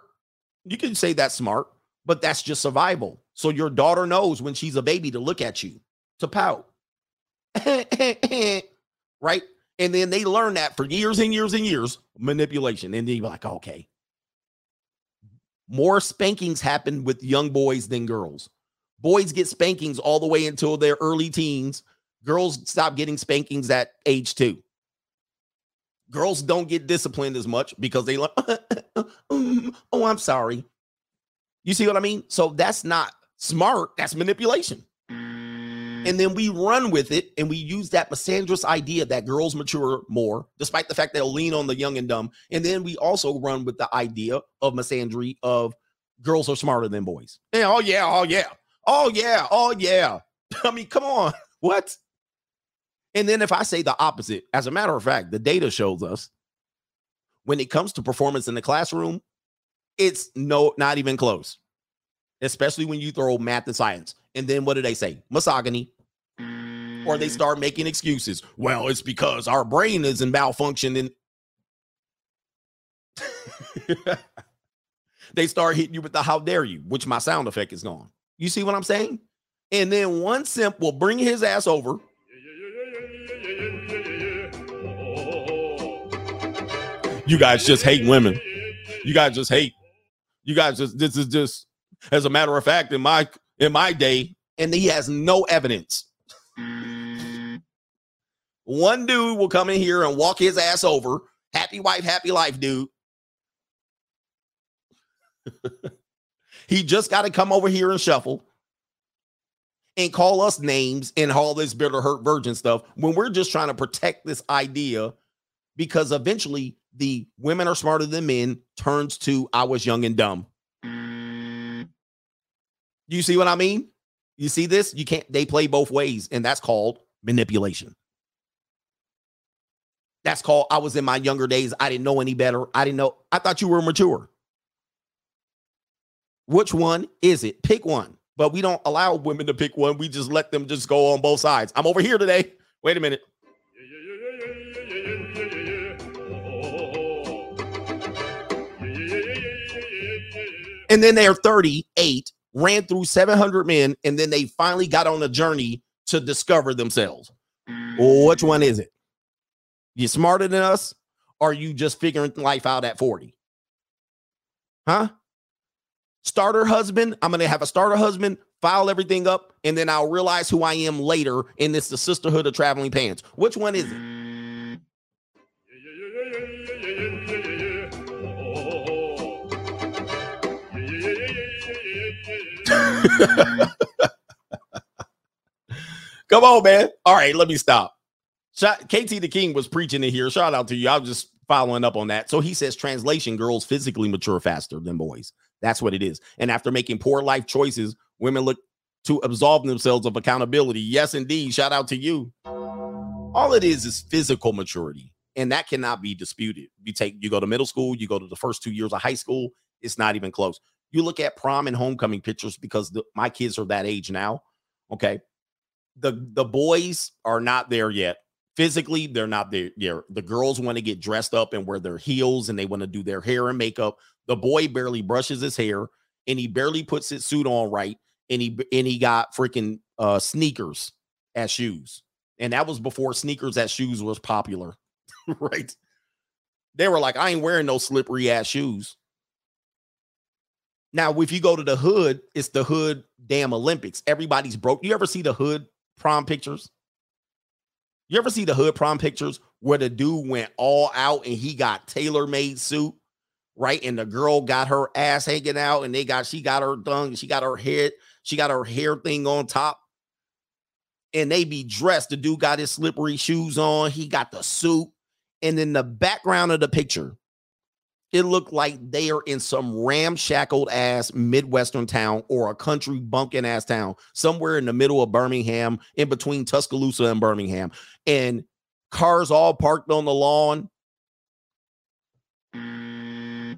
You can say that's smart, but that's just survival. So your daughter knows when she's a baby to look at you, to pout. right? And then they learn that for years and years and years, manipulation. And then you're like, okay. More spankings happen with young boys than girls. Boys get spankings all the way until their early teens. Girls stop getting spankings at age two. Girls don't get disciplined as much because they like, oh, I'm sorry. You see what I mean? So that's not smart. That's manipulation. Mm-hmm. And then we run with it and we use that misandrous idea that girls mature more, despite the fact they'll lean on the young and dumb. And then we also run with the idea of misandry of girls are smarter than boys. Yeah, oh yeah, oh yeah, oh yeah, oh yeah. I mean, come on. What? And then if I say the opposite, as a matter of fact, the data shows us when it comes to performance in the classroom, it's no not even close. Especially when you throw math and science. And then what do they say? Misogyny. Or they start mm. making excuses. Well, it's because our brain is in malfunction and they start hitting you with the how dare you, which my sound effect is gone. You see what I'm saying? And then one simp will bring his ass over. You guys just hate women. You guys just hate. You guys just this is just as a matter of fact in my in my day and he has no evidence. One dude will come in here and walk his ass over. Happy wife, happy life, dude. he just got to come over here and shuffle and call us names and all this bitter hurt virgin stuff when we're just trying to protect this idea because eventually the women are smarter than men turns to I was young and dumb. You see what I mean? You see this? You can't, they play both ways, and that's called manipulation. That's called I was in my younger days. I didn't know any better. I didn't know. I thought you were mature. Which one is it? Pick one. But we don't allow women to pick one. We just let them just go on both sides. I'm over here today. Wait a minute. And then they're 38, ran through 700 men, and then they finally got on a journey to discover themselves. Which mm. one is it? You smarter than us? Or are you just figuring life out at 40? Huh? Starter husband, I'm gonna have a starter husband, file everything up, and then I'll realize who I am later. And it's the sisterhood of traveling pants. Which one is it? Mm. Come on, man. All right, let me stop. KT the King was preaching it here. Shout out to you. I was just following up on that. So he says translation girls physically mature faster than boys. That's what it is. And after making poor life choices, women look to absolve themselves of accountability. Yes, indeed. Shout out to you. All it is is physical maturity, and that cannot be disputed. You take you go to middle school, you go to the first two years of high school, it's not even close. You look at prom and homecoming pictures because the, my kids are that age now. Okay, the the boys are not there yet. Physically, they're not there. The girls want to get dressed up and wear their heels and they want to do their hair and makeup. The boy barely brushes his hair and he barely puts his suit on right. And he and he got freaking uh sneakers as shoes. And that was before sneakers as shoes was popular. right. They were like, I ain't wearing no slippery ass shoes. Now, if you go to the hood, it's the hood damn Olympics. Everybody's broke. You ever see the hood prom pictures? You ever see the hood prom pictures where the dude went all out and he got tailor-made suit, right? And the girl got her ass hanging out and they got she got her dung, she got her head, she got her hair thing on top. And they be dressed. The dude got his slippery shoes on, he got the suit. And in the background of the picture, it looked like they are in some ramshackled ass Midwestern town or a country bumpkin ass town somewhere in the middle of Birmingham, in between Tuscaloosa and Birmingham, and cars all parked on the lawn. Mm.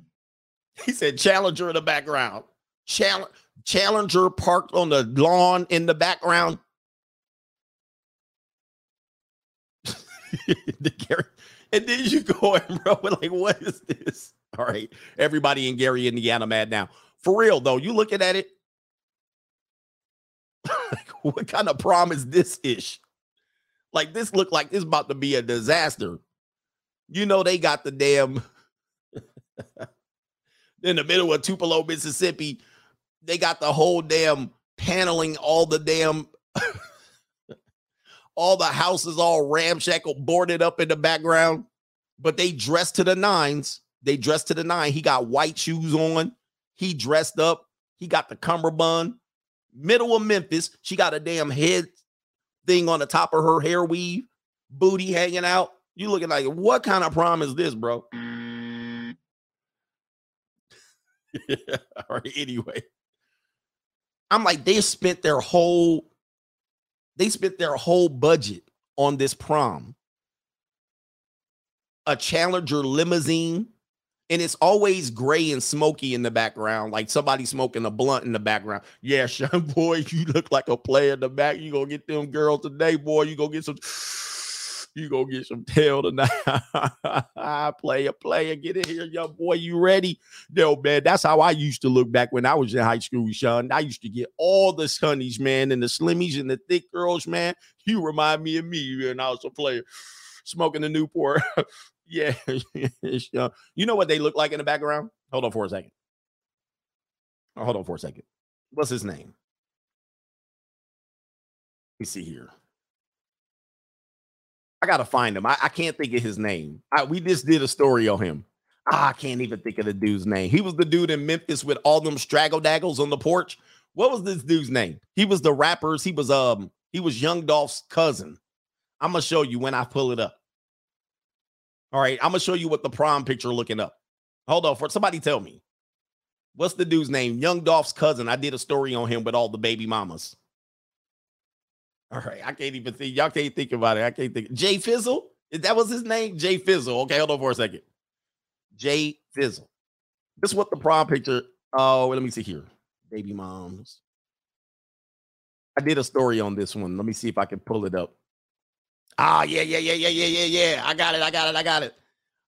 He said Challenger in the background. Chall- Challenger parked on the lawn in the background. and then you go and bro, like, what is this? All right, everybody in Gary, Indiana, mad now. For real though, you looking at it. what kind of prom is this ish? Like this look like this about to be a disaster. You know they got the damn in the middle of Tupelo, Mississippi. They got the whole damn paneling, all the damn all the houses all ramshackle, boarded up in the background, but they dressed to the nines. They dressed to the nine. He got white shoes on. He dressed up. He got the cummerbund. Middle of Memphis. She got a damn head thing on the top of her hair weave, booty hanging out. You looking like what kind of prom is this, bro? All right, anyway. I'm like, they spent their whole they spent their whole budget on this prom. A Challenger limousine, and it's always gray and smoky in the background, like somebody smoking a blunt in the background. Yeah, Sean, boy, you look like a player in the back. You gonna get them girls today, boy. You gonna get some. You gonna get some tail tonight. player, player, get in here, young boy. You ready? No, man. That's how I used to look back when I was in high school, Sean. I used to get all the sunnies, man, and the slimmies and the thick girls, man. You remind me of me when I was a player, smoking the Newport. yeah, You know what they look like in the background? Hold on for a second. Oh, hold on for a second. What's his name? Let me see here. I gotta find him. I, I can't think of his name. I, we just did a story on him. Ah, I can't even think of the dude's name. He was the dude in Memphis with all them straggle daggles on the porch. What was this dude's name? He was the rappers. He was um he was Young Dolph's cousin. I'm gonna show you when I pull it up. All right, I'm gonna show you what the prom picture looking up. Hold on for somebody tell me. What's the dude's name? Young Dolph's cousin. I did a story on him with all the baby mamas. All right, I can't even think. Y'all can't think about it. I can't think. Jay Fizzle? That was his name? Jay Fizzle. Okay, hold on for a second. Jay Fizzle. This is what the prom picture. Oh, let me see here. Baby moms. I did a story on this one. Let me see if I can pull it up. Ah, yeah, yeah, yeah, yeah, yeah, yeah, yeah. I got it. I got it. I got it.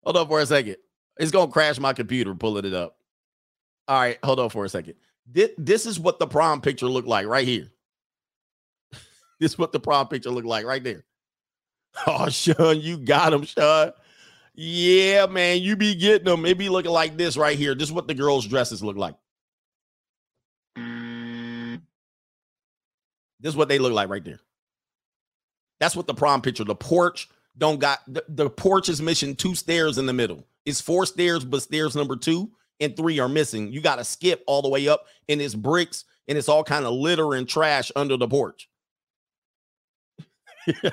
Hold on for a second. It's gonna crash my computer pulling it up. All right, hold on for a second. This, this is what the prom picture looked like right here. this is what the prom picture looked like right there. Oh, Sean, you got him, Sean. Yeah, man, you be getting them. It be looking like this right here. This is what the girls' dresses look like. This is what they look like right there. That's what the prom picture. The porch don't got the, the porch is missing two stairs in the middle. It's four stairs, but stairs number two and three are missing. You got to skip all the way up, and it's bricks and it's all kind of litter and trash under the porch.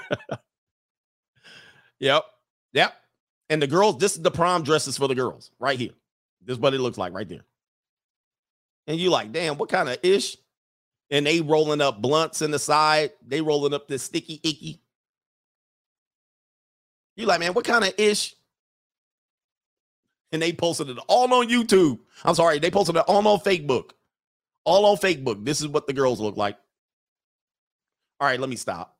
yep, yep. And the girls, this is the prom dresses for the girls right here. This is what it looks like right there. And you like, damn, what kind of ish? And they rolling up blunts in the side. They rolling up this sticky icky. You like, man, what kind of ish? And they posted it all on YouTube. I'm sorry, they posted it all on Facebook. All on Facebook. This is what the girls look like. All right, let me stop.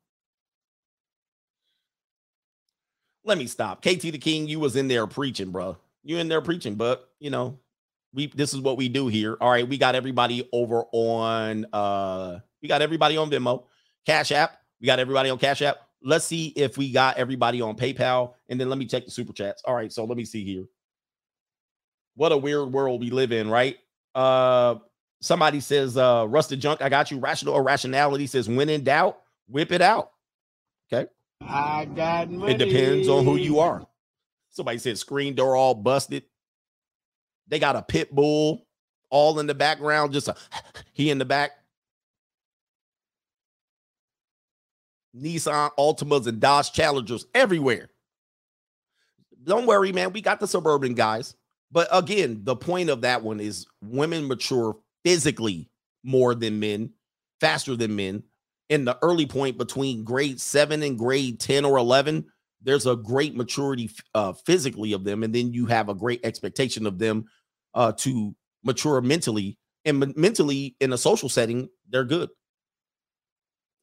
Let me stop. KT the King, you was in there preaching, bro. You in there preaching, but you know, we this is what we do here. All right, we got everybody over on uh we got everybody on Venmo, Cash App. We got everybody on Cash App. Let's see if we got everybody on PayPal and then let me check the super chats. All right, so let me see here. What a weird world we live in, right? Uh somebody says uh rusted junk, I got you. Rational irrationality says when in doubt, whip it out. Okay. I got money. It depends on who you are. Somebody said screen door all busted. They got a pit bull all in the background, just a he in the back. Nissan Altimas and Dodge Challengers everywhere. Don't worry, man. We got the suburban guys. But again, the point of that one is women mature physically more than men, faster than men. In the early point between grade seven and grade 10 or 11, there's a great maturity uh, physically of them. And then you have a great expectation of them uh, to mature mentally. And mentally, in a social setting, they're good.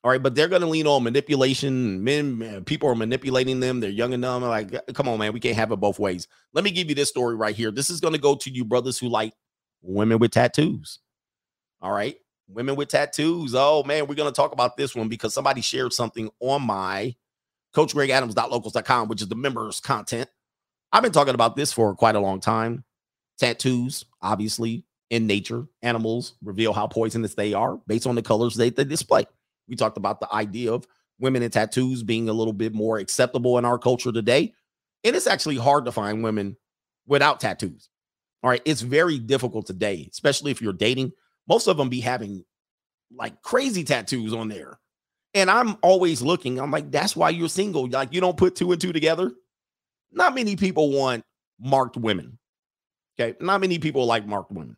All right, but they're going to lean on manipulation. Men, man, people are manipulating them. They're young and dumb. Like, come on, man, we can't have it both ways. Let me give you this story right here. This is going to go to you brothers who like women with tattoos. All right, women with tattoos. Oh man, we're going to talk about this one because somebody shared something on my CoachGregAdams.locals.com, which is the members content. I've been talking about this for quite a long time. Tattoos, obviously, in nature, animals reveal how poisonous they are based on the colors they, they display. We talked about the idea of women in tattoos being a little bit more acceptable in our culture today. And it's actually hard to find women without tattoos. All right. It's very difficult today, especially if you're dating. Most of them be having like crazy tattoos on there. And I'm always looking. I'm like, that's why you're single. Like, you don't put two and two together. Not many people want marked women. Okay. Not many people like marked women.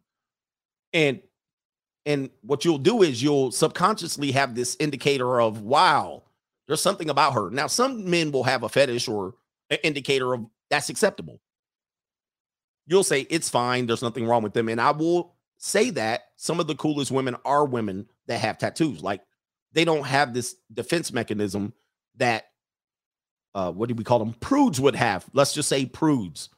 And and what you'll do is you'll subconsciously have this indicator of wow, there's something about her. Now, some men will have a fetish or an indicator of that's acceptable. You'll say it's fine, there's nothing wrong with them. And I will say that some of the coolest women are women that have tattoos. Like they don't have this defense mechanism that uh what do we call them? Prudes would have. Let's just say prudes.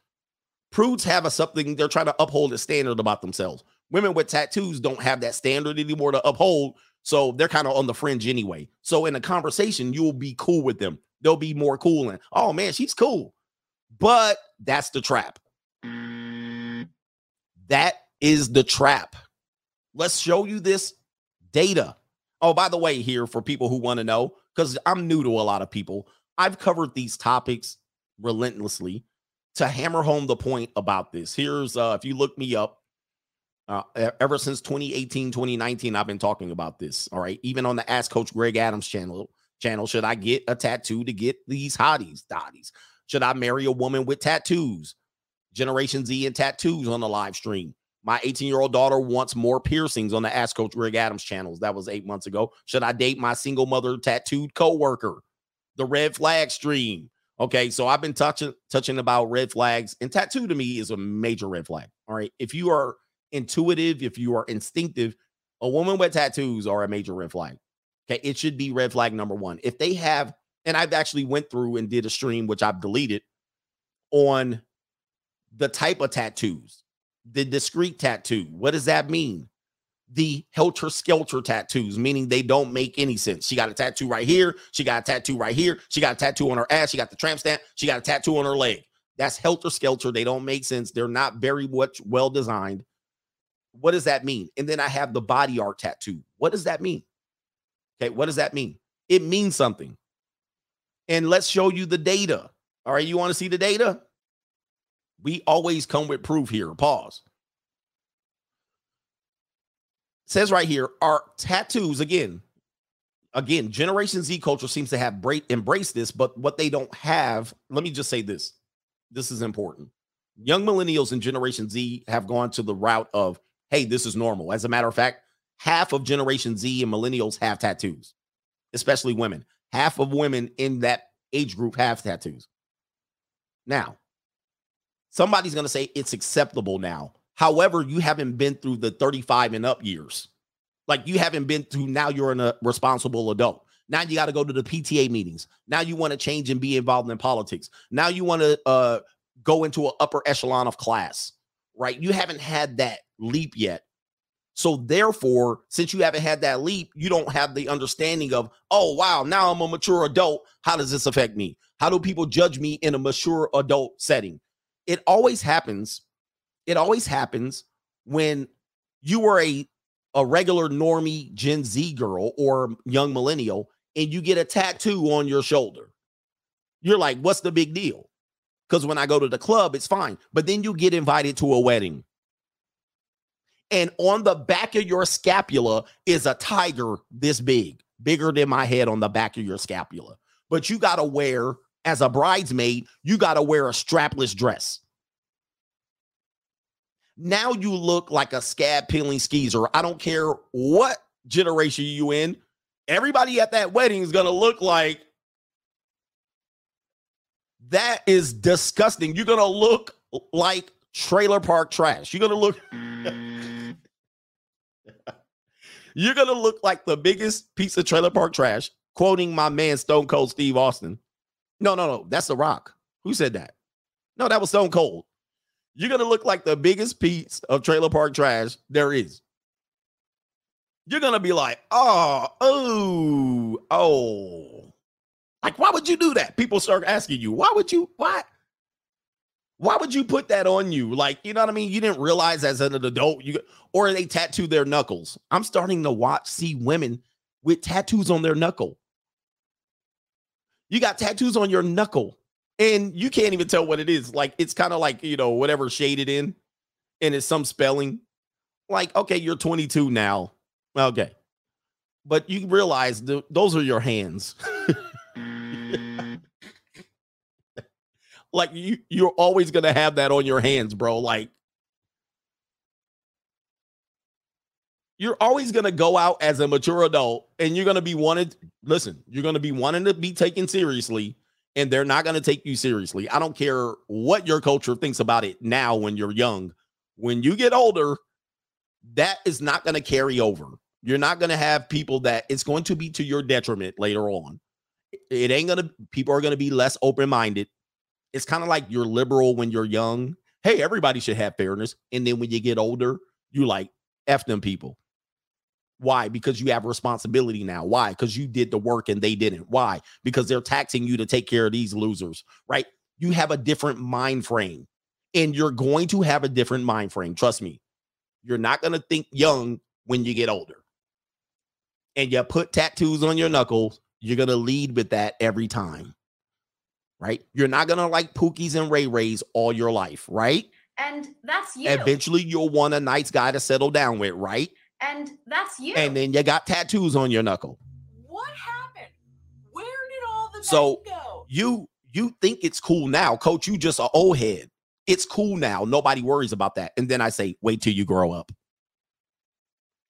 Prudes have a something they're trying to uphold a standard about themselves. Women with tattoos don't have that standard anymore to uphold. So they're kind of on the fringe anyway. So in a conversation, you'll be cool with them. They'll be more cool and oh man, she's cool. But that's the trap. That is the trap. Let's show you this data. Oh, by the way, here for people who want to know, because I'm new to a lot of people, I've covered these topics relentlessly to hammer home the point about this. Here's uh if you look me up, uh, ever since 2018, 2019, I've been talking about this. All right. Even on the Ask Coach Greg Adams channel, channel, should I get a tattoo to get these hotties, dotties? Should I marry a woman with tattoos? Generation Z and tattoos on the live stream. My 18 year old daughter wants more piercings on the Ask Coach Greg Adams channels. That was eight months ago. Should I date my single mother tattooed coworker? The red flag stream. Okay, so I've been touching touching about red flags, and tattoo to me is a major red flag. All right, if you are intuitive, if you are instinctive, a woman with tattoos are a major red flag. Okay, it should be red flag number one. If they have, and I've actually went through and did a stream which I've deleted on the type of tattoos, the discreet tattoo. What does that mean? The helter skelter tattoos, meaning they don't make any sense. She got a tattoo right here. She got a tattoo right here. She got a tattoo on her ass. She got the tramp stamp. She got a tattoo on her leg. That's helter skelter. They don't make sense. They're not very much well designed. What does that mean? And then I have the body art tattoo. What does that mean? Okay, what does that mean? It means something. And let's show you the data. All right, you want to see the data? We always come with proof here. Pause. says right here, our tattoos again. Again, Generation Z culture seems to have break, embraced this, but what they don't have, let me just say this. This is important. Young millennials and Generation Z have gone to the route of, hey, this is normal. As a matter of fact, half of Generation Z and millennials have tattoos, especially women. Half of women in that age group have tattoos. Now, somebody's going to say it's acceptable now. However, you haven't been through the 35 and up years. Like you haven't been through now you're in a responsible adult. Now you got to go to the PTA meetings. Now you want to change and be involved in politics. Now you want to uh, go into an upper echelon of class, right? You haven't had that leap yet. So therefore, since you haven't had that leap, you don't have the understanding of, oh wow, now I'm a mature adult. How does this affect me? How do people judge me in a mature adult setting? It always happens. It always happens when you were a a regular normie Gen Z girl or young millennial and you get a tattoo on your shoulder. You're like, what's the big deal? Because when I go to the club, it's fine. But then you get invited to a wedding and on the back of your scapula is a tiger this big, bigger than my head on the back of your scapula. But you got to wear, as a bridesmaid, you got to wear a strapless dress. Now you look like a scab peeling skeezer. I don't care what generation you in. Everybody at that wedding is going to look like that is disgusting. You're going to look like trailer park trash. You're going to look You're gonna look like the biggest piece of trailer park trash, quoting my man Stone Cold Steve Austin. No, no, no, that's The Rock. Who said that? No, that was Stone Cold. You're gonna look like the biggest piece of trailer park trash there is. You're gonna be like, oh, oh, oh. Like, why would you do that? People start asking you, why would you, why? Why would you put that on you? Like, you know what I mean? You didn't realize as an adult, you or they tattoo their knuckles. I'm starting to watch, see women with tattoos on their knuckle. You got tattoos on your knuckle, and you can't even tell what it is. Like, it's kind of like, you know, whatever shaded in, and it's some spelling. Like, okay, you're 22 now. Okay. but you realize th- those are your hands. like you you're always gonna have that on your hands, bro. Like you're always gonna go out as a mature adult and you're gonna be wanted. Listen, you're gonna be wanting to be taken seriously, and they're not gonna take you seriously. I don't care what your culture thinks about it now when you're young. When you get older, that is not gonna carry over. You're not gonna have people that it's going to be to your detriment later on. It ain't gonna people are gonna be less open-minded. It's kind of like you're liberal when you're young. Hey, everybody should have fairness. And then when you get older, you like F them people. Why? Because you have responsibility now. Why? Because you did the work and they didn't. Why? Because they're taxing you to take care of these losers, right? You have a different mind frame and you're going to have a different mind frame. Trust me. You're not going to think young when you get older. And you put tattoos on your knuckles, you're going to lead with that every time, right? You're not going to like Pookies and Ray Rays all your life, right? And that's you. Eventually, you'll want a nice guy to settle down with, right? And that's you. and then you got tattoos on your knuckle. What happened? Where did all the So go? you you think it's cool now, coach? You just a old head. It's cool now. Nobody worries about that. And then I say, wait till you grow up.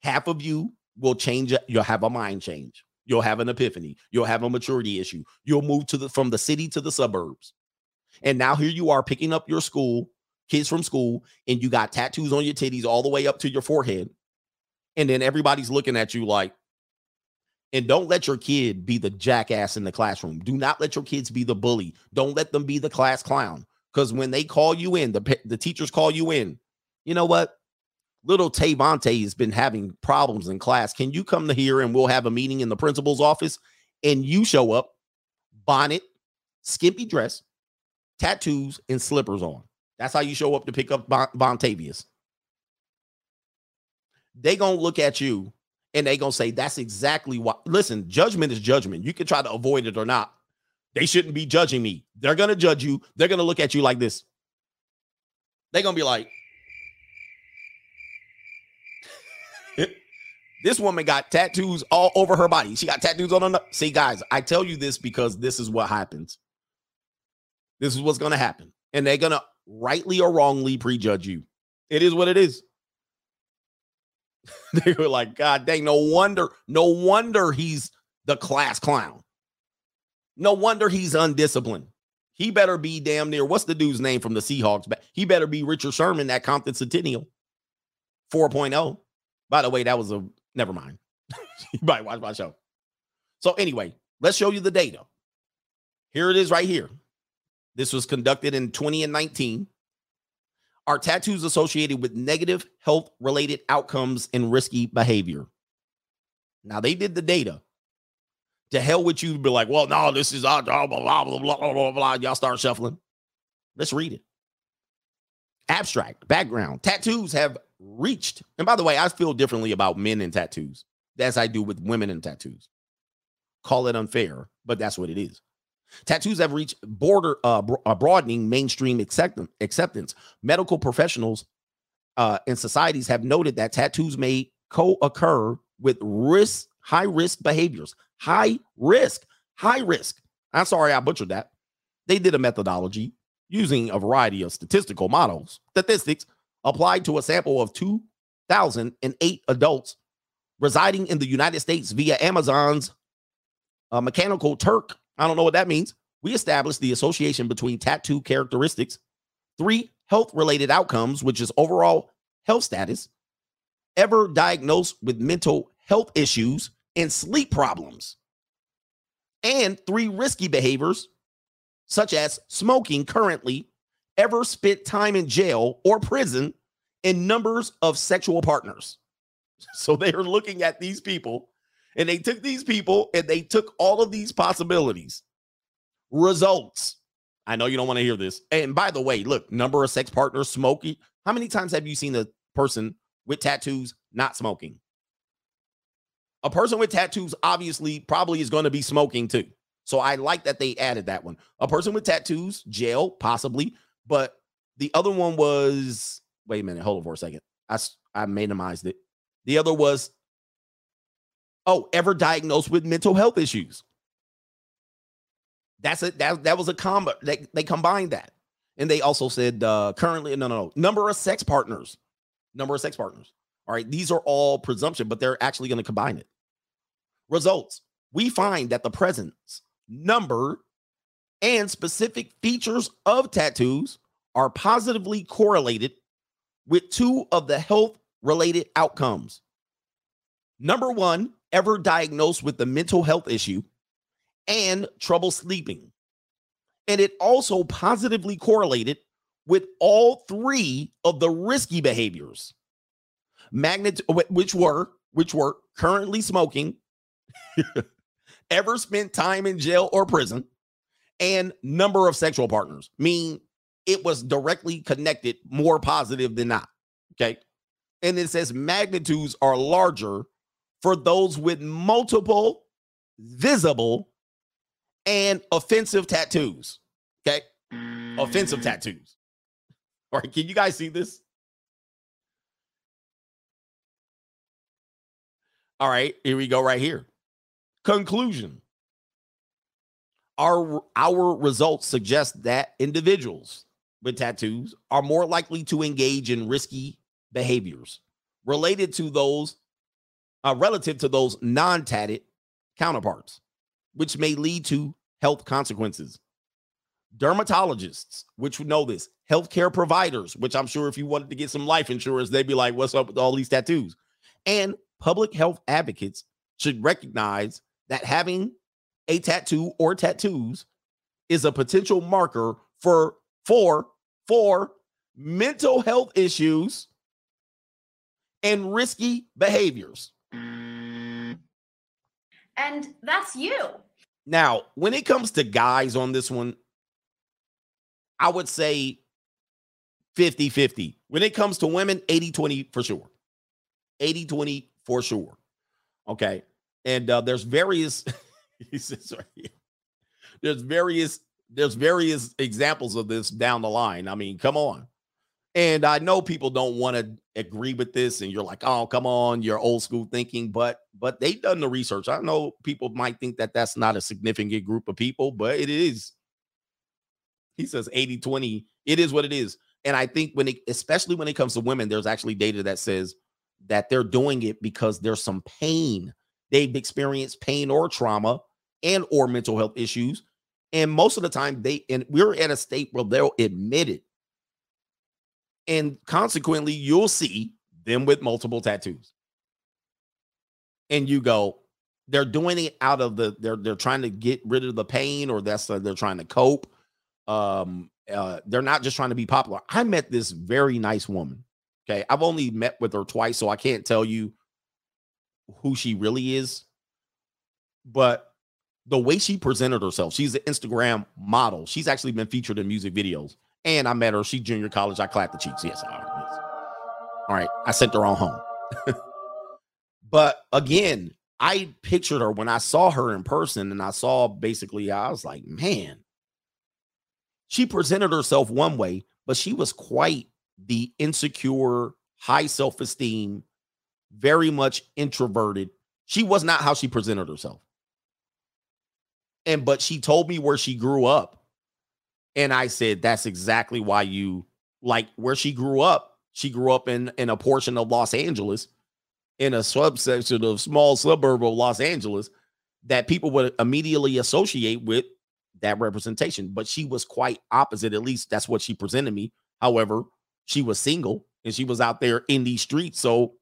Half of you will change. You'll have a mind change. You'll have an epiphany. You'll have a maturity issue. You'll move to the from the city to the suburbs. And now here you are picking up your school, kids from school, and you got tattoos on your titties all the way up to your forehead. And then everybody's looking at you like, and don't let your kid be the jackass in the classroom. Do not let your kids be the bully. Don't let them be the class clown. Because when they call you in, the, the teachers call you in. You know what? Little Tavante has been having problems in class. Can you come to here and we'll have a meeting in the principal's office? And you show up, bonnet, skimpy dress, tattoos, and slippers on. That's how you show up to pick up bon- Bontavious. They gonna look at you and they gonna say that's exactly what. Listen, judgment is judgment. You can try to avoid it or not. They shouldn't be judging me. They're gonna judge you. They're gonna look at you like this. They're gonna be like, this woman got tattoos all over her body. She got tattoos on her. See, guys, I tell you this because this is what happens. This is what's gonna happen, and they're gonna rightly or wrongly prejudge you. It is what it is. they were like, God dang, no wonder, no wonder he's the class clown. No wonder he's undisciplined. He better be damn near what's the dude's name from the Seahawks? He better be Richard Sherman at Compton Centennial 4.0. By the way, that was a never mind. you might watch my show. So, anyway, let's show you the data. Here it is right here. This was conducted in 20 and 19 are tattoos associated with negative health related outcomes and risky behavior. Now they did the data. To hell with you, be like, well, no, this is uh, blah, blah, blah, blah, blah, blah, blah. Y'all start shuffling. Let's read it. Abstract background tattoos have reached, and by the way, I feel differently about men and tattoos as I do with women and tattoos. Call it unfair, but that's what it is. Tattoos have reached border uh, uh, broadening mainstream acceptance. acceptance. Medical professionals uh, and societies have noted that tattoos may co-occur with risk, high risk behaviors. High risk, high risk. I'm sorry, I butchered that. They did a methodology using a variety of statistical models, statistics applied to a sample of 2,008 adults residing in the United States via Amazon's uh, Mechanical Turk. I don't know what that means. We established the association between tattoo characteristics, three health related outcomes, which is overall health status, ever diagnosed with mental health issues and sleep problems, and three risky behaviors, such as smoking currently, ever spent time in jail or prison, and numbers of sexual partners. So they are looking at these people and they took these people and they took all of these possibilities. Results. I know you don't want to hear this. And by the way, look, number of sex partners smoking. How many times have you seen a person with tattoos not smoking? A person with tattoos obviously probably is going to be smoking too. So I like that they added that one. A person with tattoos, jail, possibly. But the other one was, wait a minute, hold on for a second. I, I minimized it. The other was Oh, ever diagnosed with mental health issues. That's it. That, that was a combo. They, they combined that. And they also said uh currently, no, no, no. Number of sex partners. Number of sex partners. All right. These are all presumption, but they're actually going to combine it. Results. We find that the presence, number, and specific features of tattoos are positively correlated with two of the health related outcomes. Number one, ever diagnosed with the mental health issue and trouble sleeping. And it also positively correlated with all three of the risky behaviors. Magnet which were which were currently smoking, ever spent time in jail or prison, and number of sexual partners. Mean it was directly connected more positive than not. Okay. And it says magnitudes are larger for those with multiple visible and offensive tattoos. Okay. Offensive mm. tattoos. All right. Can you guys see this? All right. Here we go, right here. Conclusion. Our, our results suggest that individuals with tattoos are more likely to engage in risky behaviors related to those uh, relative to those non-tatted counterparts, which may lead to health consequences. Dermatologists, which would know this, healthcare providers, which I'm sure if you wanted to get some life insurance, they'd be like, "What's up with all these tattoos?" And public health advocates should recognize that having a tattoo or tattoos is a potential marker for for for mental health issues and risky behaviors. And that's you. Now, when it comes to guys on this one, I would say 50 50. When it comes to women, 80 20 for sure. 80 20 for sure. Okay. And uh, there's various, he says right here, there's various, there's various examples of this down the line. I mean, come on. And I know people don't want to agree with this, and you're like, oh, come on, you're old school thinking, but but they've done the research. I know people might think that that's not a significant group of people, but it is. He says 80 20. It is what it is. And I think when it, especially when it comes to women, there's actually data that says that they're doing it because there's some pain. They've experienced pain or trauma and or mental health issues. And most of the time they and we're at a state where they'll admit it and consequently, you'll see them with multiple tattoos. And you go, they're doing it out of the they're they're trying to get rid of the pain, or that's uh, they're trying to cope. Um, uh, they're not just trying to be popular. I met this very nice woman. Okay, I've only met with her twice, so I can't tell you who she really is. But the way she presented herself, she's an Instagram model. She's actually been featured in music videos. And I met her. She junior college. I clapped the cheeks. Yes. All right. Yes. All right. I sent her on home. but again, I pictured her when I saw her in person and I saw basically, I was like, man, she presented herself one way, but she was quite the insecure, high self esteem, very much introverted. She was not how she presented herself. And but she told me where she grew up and I said, that's exactly why you like where she grew up. She grew up in, in a portion of Los Angeles, in a subsection of small suburb of Los Angeles that people would immediately associate with that representation. But she was quite opposite. At least that's what she presented me. However, she was single and she was out there in these streets. So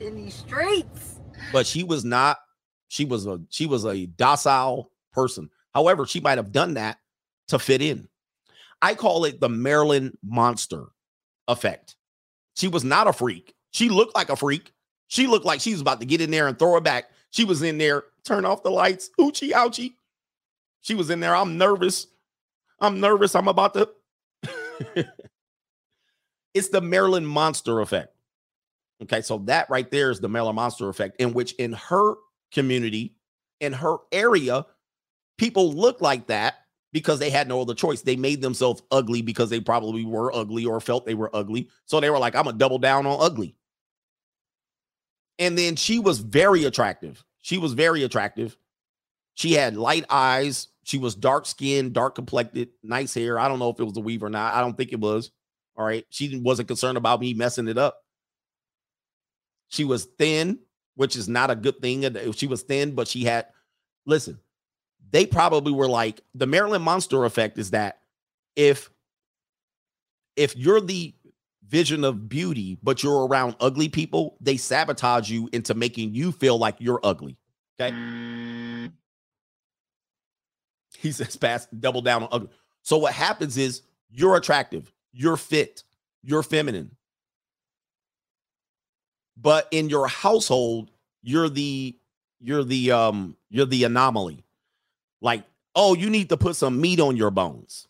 in these streets. But she was not, she was a she was a docile person. However, she might have done that to fit in. I call it the Marilyn monster effect. She was not a freak. She looked like a freak. She looked like she was about to get in there and throw it back. She was in there, turn off the lights, oochie ouchie. She was in there. I'm nervous. I'm nervous. I'm about to. it's the Marilyn monster effect. Okay, so that right there is the Marilyn monster effect, in which in her community, in her area, people look like that because they had no other choice. They made themselves ugly because they probably were ugly or felt they were ugly. So they were like, I'm gonna double down on ugly. And then she was very attractive. She was very attractive. She had light eyes. She was dark skinned, dark complected, nice hair. I don't know if it was a weave or not. I don't think it was. All right. She wasn't concerned about me messing it up. She was thin, which is not a good thing. She was thin, but she had, listen, they probably were like, the Maryland Monster effect is that if if you're the vision of beauty, but you're around ugly people, they sabotage you into making you feel like you're ugly. Okay. He says, pass, double down on ugly. So what happens is you're attractive, you're fit, you're feminine. But in your household, you're the you're the um you're the anomaly. Like, oh, you need to put some meat on your bones.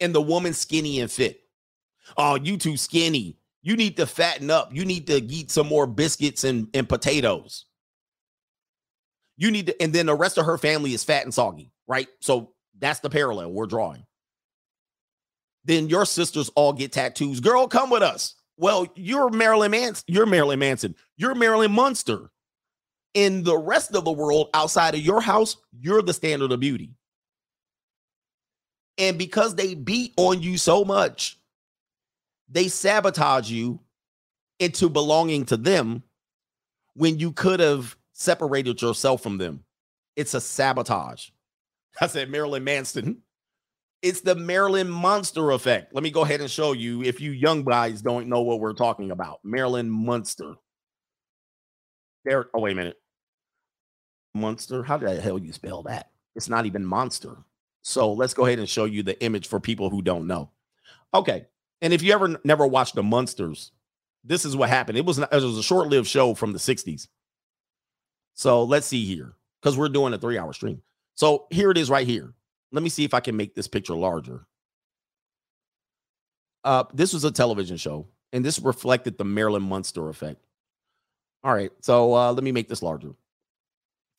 And the woman's skinny and fit. Oh, you too skinny. You need to fatten up. You need to eat some more biscuits and, and potatoes. You need to, and then the rest of her family is fat and soggy, right? So that's the parallel we're drawing. Then your sisters all get tattoos. Girl, come with us. Well, you're Marilyn Manson. You're Marilyn Manson. You're Marilyn Munster. In the rest of the world outside of your house, you're the standard of beauty. And because they beat on you so much, they sabotage you into belonging to them when you could have separated yourself from them. It's a sabotage. I said Marilyn Manson. It's the Marilyn Monster effect. Let me go ahead and show you if you young guys don't know what we're talking about. Marilyn Munster. There. Oh, wait a minute. Monster. How the hell you spell that? It's not even monster. So let's go ahead and show you the image for people who don't know. Okay. And if you ever never watched the Munsters, this is what happened. It was it was a short-lived show from the 60s. So let's see here because we're doing a three-hour stream. So here it is right here. Let me see if I can make this picture larger. Uh, this was a television show, and this reflected the Marilyn Munster effect. All right, so uh, let me make this larger.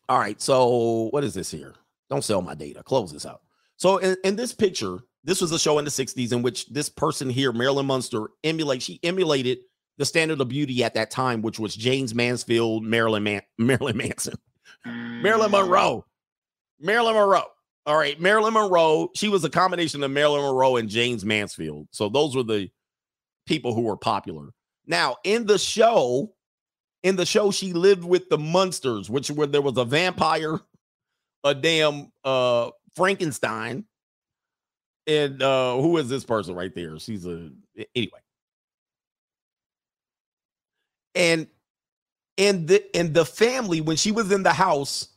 All right, so what is this here? Don't sell my data. Close this out. So in, in this picture, this was a show in the 60s in which this person here, Marilyn Munster, emulate she emulated the standard of beauty at that time, which was James Mansfield, Marilyn Man- Marilyn Manson, Marilyn Monroe, mm. Marilyn Monroe. All right, Marilyn Monroe. She was a combination of Marilyn Monroe and James Mansfield. So those were the people who were popular. Now in the show, in the show, she lived with the Munsters, which where there was a vampire, a damn uh Frankenstein, and uh who is this person right there? She's a anyway. And and the and the family, when she was in the house,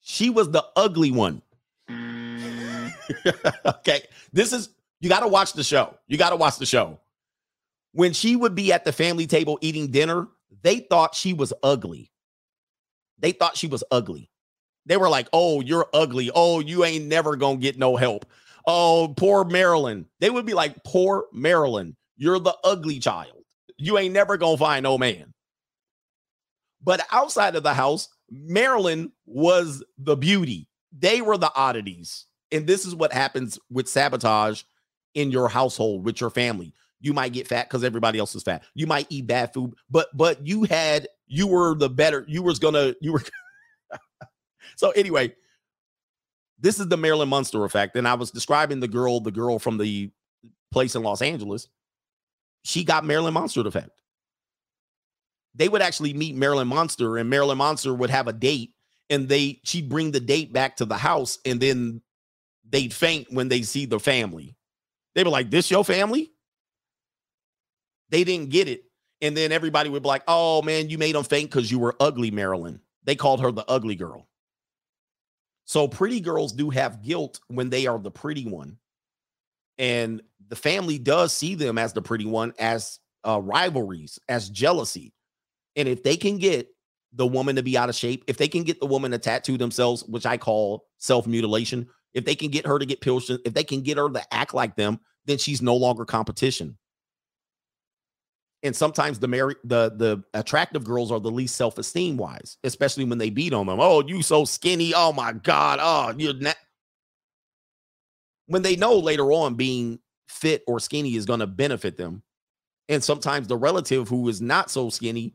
she was the ugly one. okay. This is you got to watch the show. You got to watch the show. When she would be at the family table eating dinner, they thought she was ugly. They thought she was ugly. They were like, "Oh, you're ugly. Oh, you ain't never going to get no help. Oh, poor Marilyn." They would be like, "Poor Marilyn. You're the ugly child. You ain't never going to find no man." But outside of the house, Marilyn was the beauty. They were the oddities. And this is what happens with sabotage in your household with your family. You might get fat because everybody else is fat. You might eat bad food, but but you had you were the better. You was gonna you were. so anyway, this is the Marilyn Munster effect, and I was describing the girl, the girl from the place in Los Angeles. She got Marilyn Monster effect they would actually meet Marilyn Monster, and Marilyn Monster would have a date, and they she'd bring the date back to the house, and then they'd faint when they see the family. They were like, "This your family?" They didn't get it, and then everybody would be like, "Oh man, you made them faint because you were ugly, Marilyn." They called her the ugly girl. So pretty girls do have guilt when they are the pretty one, and the family does see them as the pretty one as uh, rivalries, as jealousy. And if they can get the woman to be out of shape, if they can get the woman to tattoo themselves, which I call self mutilation, if they can get her to get pills, if they can get her to act like them, then she's no longer competition. And sometimes the married, the the attractive girls are the least self esteem wise, especially when they beat on them. Oh, you so skinny. Oh my god. Oh, you're not. When they know later on being fit or skinny is going to benefit them, and sometimes the relative who is not so skinny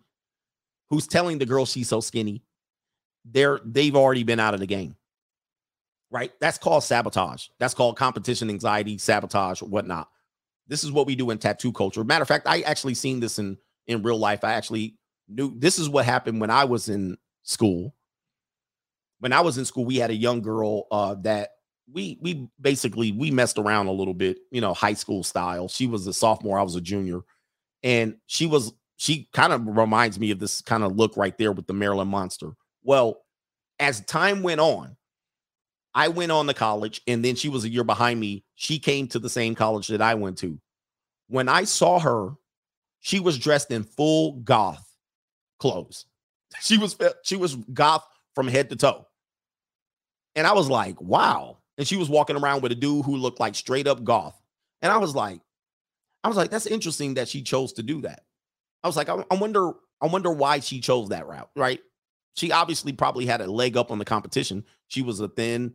who's telling the girl she's so skinny, they're they've already been out of the game. Right? That's called sabotage. That's called competition anxiety, sabotage, whatnot. This is what we do in tattoo culture. Matter of fact, I actually seen this in in real life. I actually knew this is what happened when I was in school. When I was in school, we had a young girl uh, that we we basically we messed around a little bit, you know, high school style. She was a sophomore, I was a junior, and she was she kind of reminds me of this kind of look right there with the Maryland Monster. Well, as time went on, I went on to college, and then she was a year behind me. She came to the same college that I went to. When I saw her, she was dressed in full goth clothes. She was uh, she was goth from head to toe. And I was like, wow. And she was walking around with a dude who looked like straight up goth. And I was like, I was like, that's interesting that she chose to do that. I was like, I, I wonder, I wonder why she chose that route, right? She obviously probably had a leg up on the competition. She was a thin,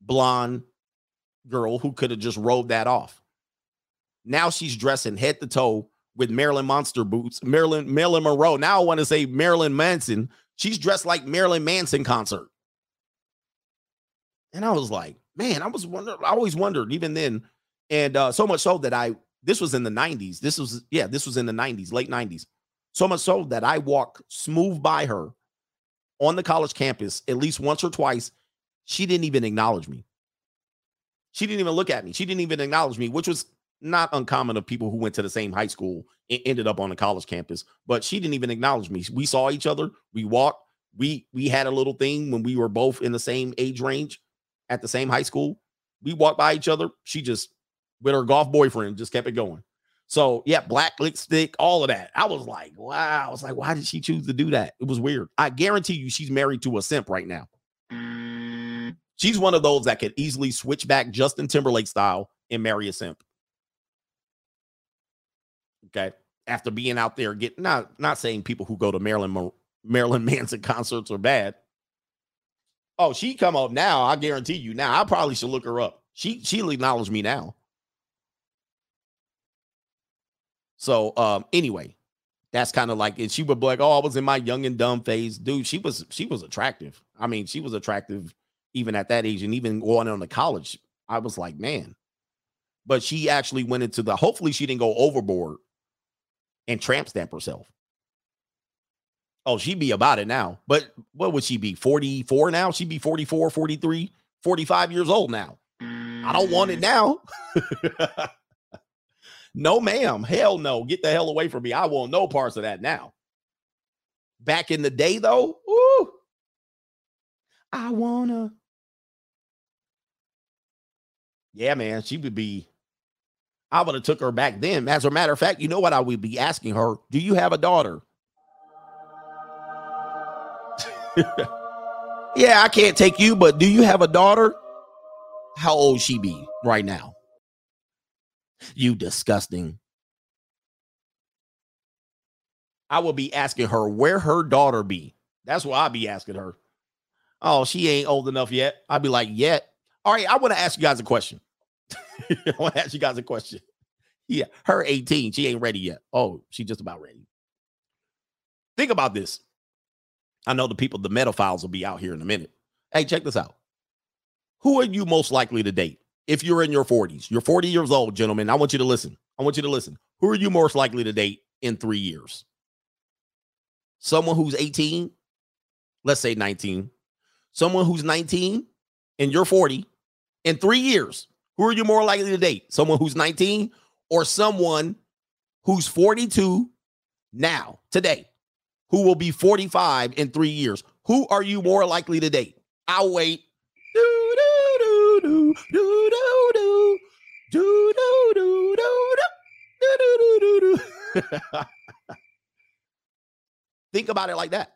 blonde girl who could have just rode that off. Now she's dressing head to toe with Marilyn Monster boots, Marilyn Marilyn Monroe. Now I want to say Marilyn Manson. She's dressed like Marilyn Manson concert. And I was like, man, I was wondering, I always wondered, even then, and uh, so much so that I this was in the 90s. This was, yeah, this was in the 90s, late 90s. So much so that I walk smooth by her on the college campus at least once or twice. She didn't even acknowledge me. She didn't even look at me. She didn't even acknowledge me, which was not uncommon of people who went to the same high school and ended up on the college campus. But she didn't even acknowledge me. We saw each other. We walked. We we had a little thing when we were both in the same age range at the same high school. We walked by each other. She just with her golf boyfriend, just kept it going. So yeah, black lipstick, all of that. I was like, wow. I was like, why did she choose to do that? It was weird. I guarantee you, she's married to a simp right now. She's one of those that could easily switch back Justin Timberlake style and marry a simp. Okay, after being out there getting not not saying people who go to Marilyn Marilyn Manson concerts are bad. Oh, she come up now. I guarantee you. Now I probably should look her up. She she'll acknowledge me now. So um, anyway, that's kind of like, and she would be like, "Oh, I was in my young and dumb phase, dude." She was she was attractive. I mean, she was attractive even at that age, and even going on to college. I was like, man. But she actually went into the. Hopefully, she didn't go overboard and tramp stamp herself. Oh, she'd be about it now. But what would she be? 44 now? She'd be 44, 43, 45 years old now. I don't want it mm. now. No, ma'am. Hell no. Get the hell away from me. I want no parts of that now. Back in the day, though, ooh, I wanna. Yeah, man, she would be. I would have took her back then. As a matter of fact, you know what I would be asking her? Do you have a daughter? yeah, I can't take you, but do you have a daughter? How old she be right now? You disgusting. I will be asking her where her daughter be. That's what I'll be asking her. Oh, she ain't old enough yet. I'll be like, yet. All right, I want to ask you guys a question. I want to ask you guys a question. Yeah, her 18. She ain't ready yet. Oh, she just about ready. Think about this. I know the people, the pedophiles will be out here in a minute. Hey, check this out. Who are you most likely to date? if you're in your 40s, you're 40 years old, gentlemen, I want you to listen. I want you to listen. Who are you most likely to date in three years? Someone who's 18, let's say 19. Someone who's 19 and you're 40 in three years. Who are you more likely to date? Someone who's 19 or someone who's 42 now, today, who will be 45 in three years? Who are you more likely to date? I'll wait. Do, do, do, do, do do do do do do do do do do. Think about it like that.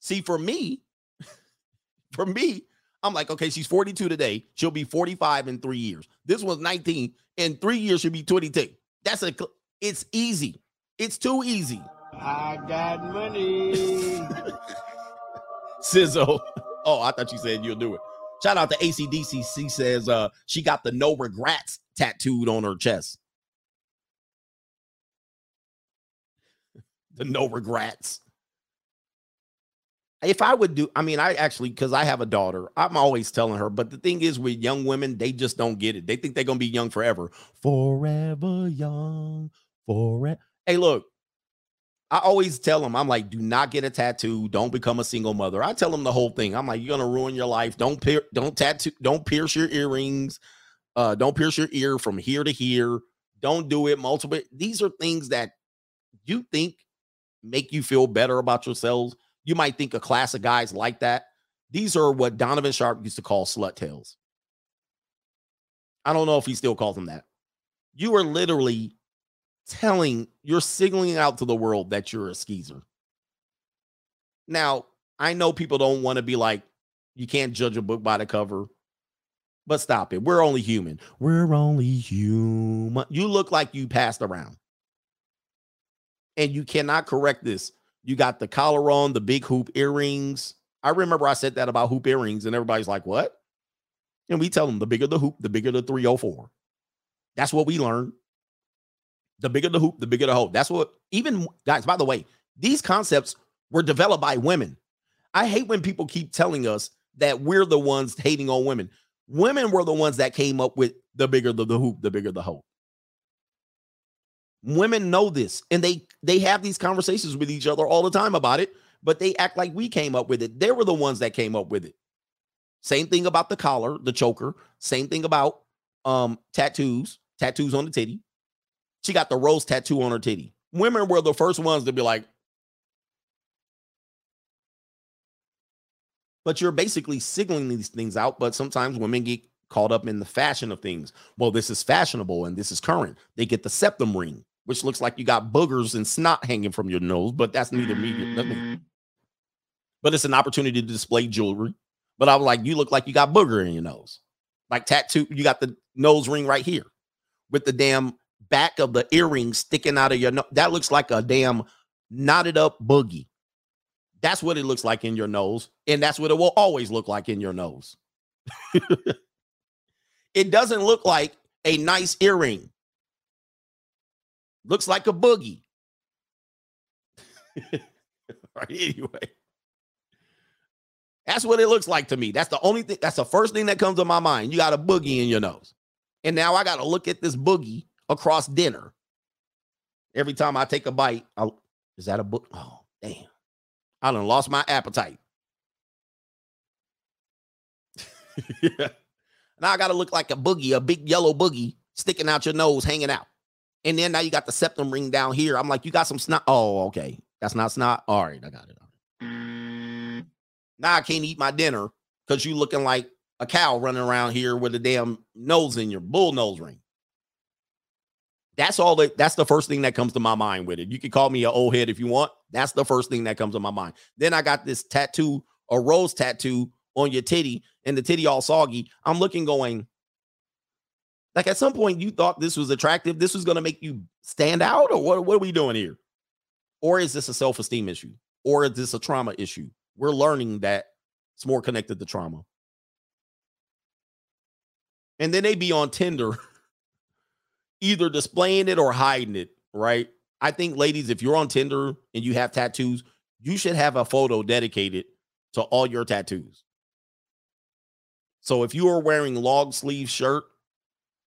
See, for me, for me, I'm like, okay, she's 42 today. She'll be 45 in three years. This one's 19. In three years, she'll be 22. That's a. It's easy. It's too easy. I got money. Sizzle. Oh, I thought you said you'll do it. Shout out to ACDC. She says uh, she got the no regrets tattooed on her chest. the no regrets. If I would do, I mean, I actually, because I have a daughter, I'm always telling her, but the thing is with young women, they just don't get it. They think they're going to be young forever. Forever young, forever. Hey, look, I always tell them, I'm like, do not get a tattoo. Don't become a single mother. I tell them the whole thing. I'm like, you're gonna ruin your life. Don't pier- don't tattoo, don't pierce your earrings. Uh, don't pierce your ear from here to here. Don't do it multiple. These are things that you think make you feel better about yourselves. You might think a class of guys like that. These are what Donovan Sharp used to call slut tails. I don't know if he still calls them that. You are literally telling, you're signaling out to the world that you're a skeezer. Now, I know people don't want to be like, you can't judge a book by the cover, but stop it. We're only human. We're only human. You look like you passed around. And you cannot correct this. You got the collar on, the big hoop earrings. I remember I said that about hoop earrings, and everybody's like, what? And we tell them the bigger the hoop, the bigger the 304. That's what we learned. The bigger the hoop, the bigger the hole. That's what, even guys, by the way, these concepts were developed by women. I hate when people keep telling us that we're the ones hating on women. Women were the ones that came up with the bigger the, the hoop, the bigger the hole. Women know this and they they have these conversations with each other all the time about it, but they act like we came up with it. They were the ones that came up with it. Same thing about the collar, the choker, same thing about um tattoos, tattoos on the titty. She got the rose tattoo on her titty. Women were the first ones to be like, but you're basically signaling these things out. But sometimes women get caught up in the fashion of things. Well, this is fashionable and this is current. They get the septum ring, which looks like you got boogers and snot hanging from your nose, but that's neither me. me. Mm. But it's an opportunity to display jewelry. But I was like, you look like you got booger in your nose, like tattoo. You got the nose ring right here with the damn back of the earring sticking out of your nose. That looks like a damn knotted up boogie. That's what it looks like in your nose. And that's what it will always look like in your nose. it doesn't look like a nice earring. Looks like a boogie. right, anyway. That's what it looks like to me. That's the only thing, that's the first thing that comes to my mind. You got a boogie in your nose. And now I got to look at this boogie across dinner. Every time I take a bite, I'll, is that a book? Oh, damn. I done lost my appetite. yeah. Now I got to look like a boogie, a big yellow boogie sticking out your nose, hanging out. And then now you got the septum ring down here. I'm like, you got some snot. Oh, okay. That's not snot. All right, I got it. Now I can't eat my dinner because you looking like a cow running around here with a damn nose in your bull nose ring. That's all that that's the first thing that comes to my mind with it. You can call me an old head if you want. That's the first thing that comes to my mind. Then I got this tattoo, a rose tattoo on your titty, and the titty all soggy. I'm looking going, like at some point you thought this was attractive, this was gonna make you stand out, or what, what are we doing here? Or is this a self-esteem issue? Or is this a trauma issue? We're learning that it's more connected to trauma. And then they be on Tinder either displaying it or hiding it, right? I think, ladies, if you're on Tinder and you have tattoos, you should have a photo dedicated to all your tattoos. So if you are wearing long sleeve shirt,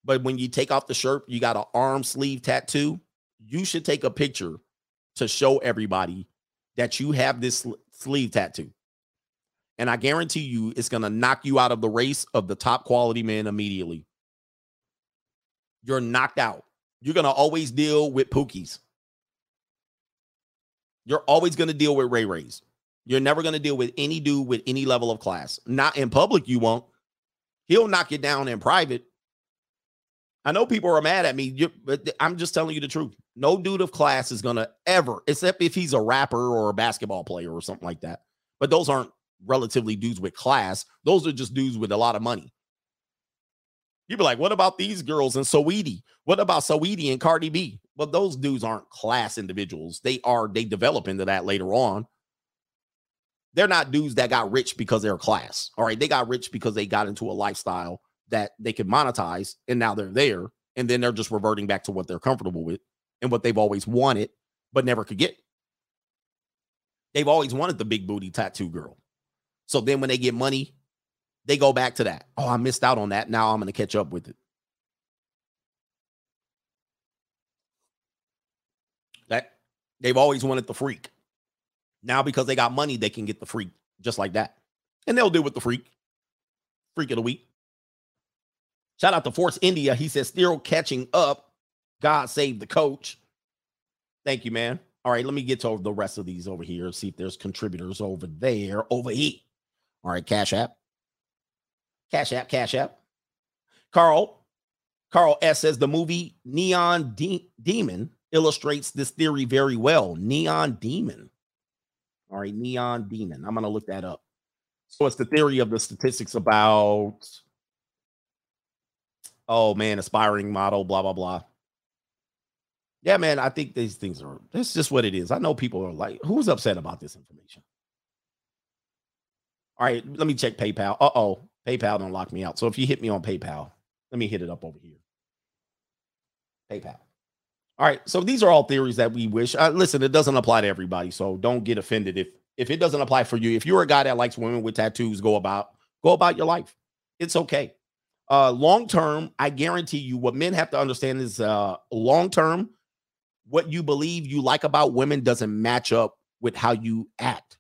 but when you take off the shirt, you got an arm sleeve tattoo, you should take a picture to show everybody that you have this sleeve tattoo. And I guarantee you it's going to knock you out of the race of the top quality men immediately you're knocked out. You're going to always deal with Pookies. You're always going to deal with Ray Rays. You're never going to deal with any dude with any level of class. Not in public, you won't. He'll knock you down in private. I know people are mad at me, but I'm just telling you the truth. No dude of class is to ever, except if he's a rapper or a basketball player or something like that. But those aren't relatively dudes with class. Those are just dudes with a lot of money. You'd be like, what about these girls and Saweetie? What about Saweetie and Cardi B? Well, those dudes aren't class individuals. They are, they develop into that later on. They're not dudes that got rich because they're class. All right. They got rich because they got into a lifestyle that they could monetize and now they're there. And then they're just reverting back to what they're comfortable with and what they've always wanted, but never could get. They've always wanted the big booty tattoo girl. So then when they get money, they go back to that. Oh, I missed out on that. Now I'm going to catch up with it. That they've always wanted the freak. Now because they got money, they can get the freak just like that. And they'll deal with the freak. Freak of the week. Shout out to Force India. He says still catching up. God save the coach. Thank you, man. All right, let me get to the rest of these over here. See if there's contributors over there, over here. All right, Cash App. Cash App, Cash App. Carl, Carl S says the movie Neon De- Demon illustrates this theory very well. Neon Demon. All right, Neon Demon. I'm going to look that up. So it's the theory of the statistics about, oh man, aspiring model, blah, blah, blah. Yeah, man, I think these things are, that's just what it is. I know people are like, who's upset about this information? All right, let me check PayPal. Uh oh, PayPal don't lock me out. So if you hit me on PayPal, let me hit it up over here. PayPal. All right, so these are all theories that we wish. Uh, listen, it doesn't apply to everybody, so don't get offended if if it doesn't apply for you. If you're a guy that likes women with tattoos, go about go about your life. It's okay. Uh, long term, I guarantee you, what men have to understand is uh, long term, what you believe you like about women doesn't match up with how you act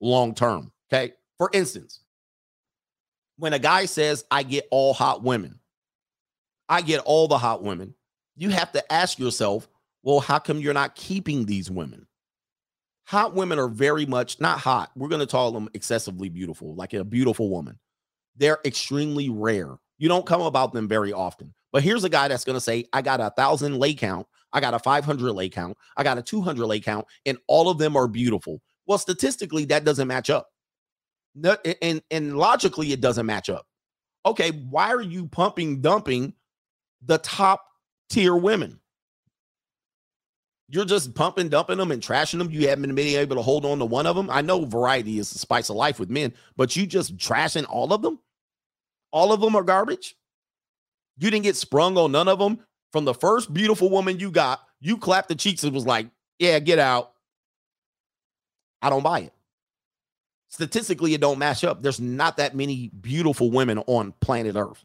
long term. Okay, for instance, when a guy says, I get all hot women, I get all the hot women, you have to ask yourself, well, how come you're not keeping these women? Hot women are very much not hot. We're going to call them excessively beautiful, like a beautiful woman. They're extremely rare. You don't come about them very often. But here's a guy that's going to say, I got a thousand lay count, I got a 500 lay count, I got a 200 lay count, and all of them are beautiful. Well, statistically, that doesn't match up. No, and and logically it doesn't match up. Okay, why are you pumping dumping the top tier women? You're just pumping dumping them and trashing them. You haven't been able to hold on to one of them. I know variety is the spice of life with men, but you just trashing all of them. All of them are garbage. You didn't get sprung on none of them. From the first beautiful woman you got, you clapped the cheeks and was like, "Yeah, get out." I don't buy it. Statistically it don't match up. There's not that many beautiful women on planet earth.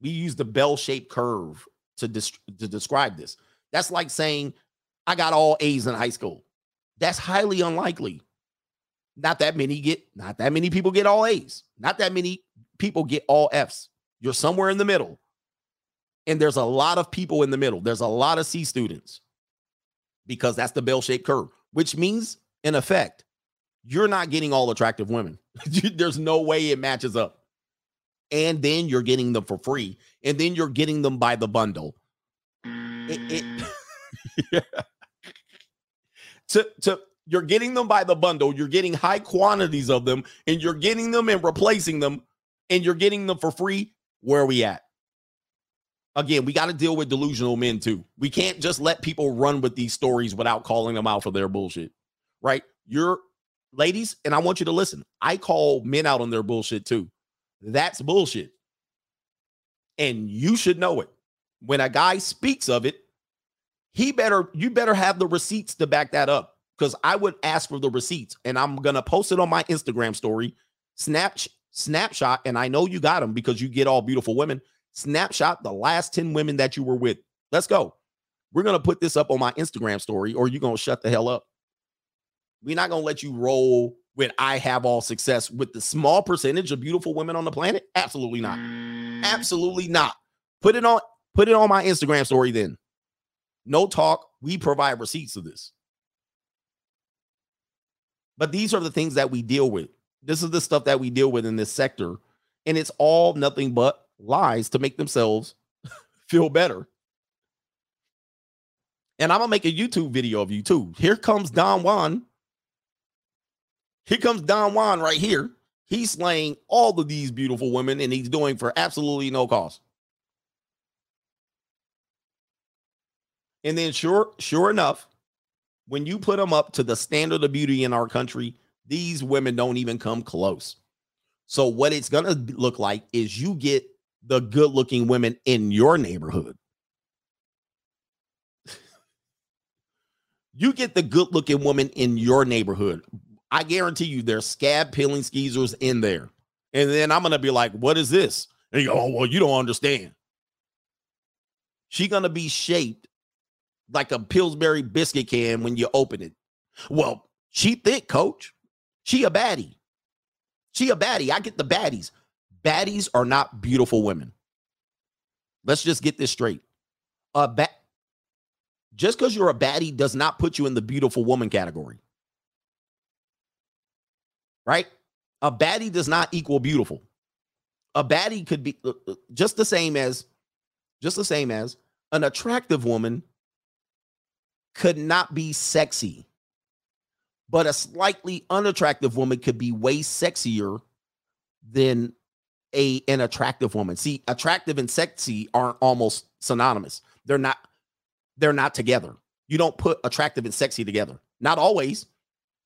We use the bell-shaped curve to, dis- to describe this. That's like saying i got all a's in high school. That's highly unlikely. Not that many get not that many people get all a's. Not that many people get all f's you're somewhere in the middle and there's a lot of people in the middle there's a lot of c students because that's the bell-shaped curve which means in effect you're not getting all attractive women. There's no way it matches up. And then you're getting them for free. And then you're getting them by the bundle. It, it mm. to, to you're getting them by the bundle, you're getting high quantities of them, and you're getting them and replacing them, and you're getting them for free. Where are we at? Again, we got to deal with delusional men too. We can't just let people run with these stories without calling them out for their bullshit, right? You're ladies, and I want you to listen. I call men out on their bullshit too. That's bullshit. And you should know it. When a guy speaks of it, he better, you better have the receipts to back that up. Because I would ask for the receipts and I'm gonna post it on my Instagram story. Snap snapshot, and I know you got them because you get all beautiful women. Snapshot the last 10 women that you were with. Let's go. We're gonna put this up on my Instagram story, or you're gonna shut the hell up. We're not going to let you roll with I have all success with the small percentage of beautiful women on the planet. Absolutely not. Absolutely not. Put it on put it on my Instagram story then. No talk. We provide receipts of this. But these are the things that we deal with. This is the stuff that we deal with in this sector. And it's all nothing but lies to make themselves feel better. And I'm gonna make a YouTube video of you too. Here comes Don Juan here comes Don Juan right here. He's slaying all of these beautiful women and he's doing for absolutely no cost. And then sure, sure enough, when you put them up to the standard of beauty in our country, these women don't even come close. So what it's going to look like is you get the good-looking women in your neighborhood. You get the good looking woman in your neighborhood. I guarantee you there's scab peeling skeezers in there. And then I'm gonna be like, what is this? And you go, oh, well, you don't understand. She gonna be shaped like a Pillsbury biscuit can when you open it. Well, she thick, coach. She a baddie. She a baddie. I get the baddies. Baddies are not beautiful women. Let's just get this straight. A ba- just because you're a baddie does not put you in the beautiful woman category. Right? A baddie does not equal beautiful. A baddie could be uh, uh, just the same as just the same as an attractive woman could not be sexy. But a slightly unattractive woman could be way sexier than a an attractive woman. See, attractive and sexy aren't almost synonymous. They're not they're not together. You don't put attractive and sexy together. Not always.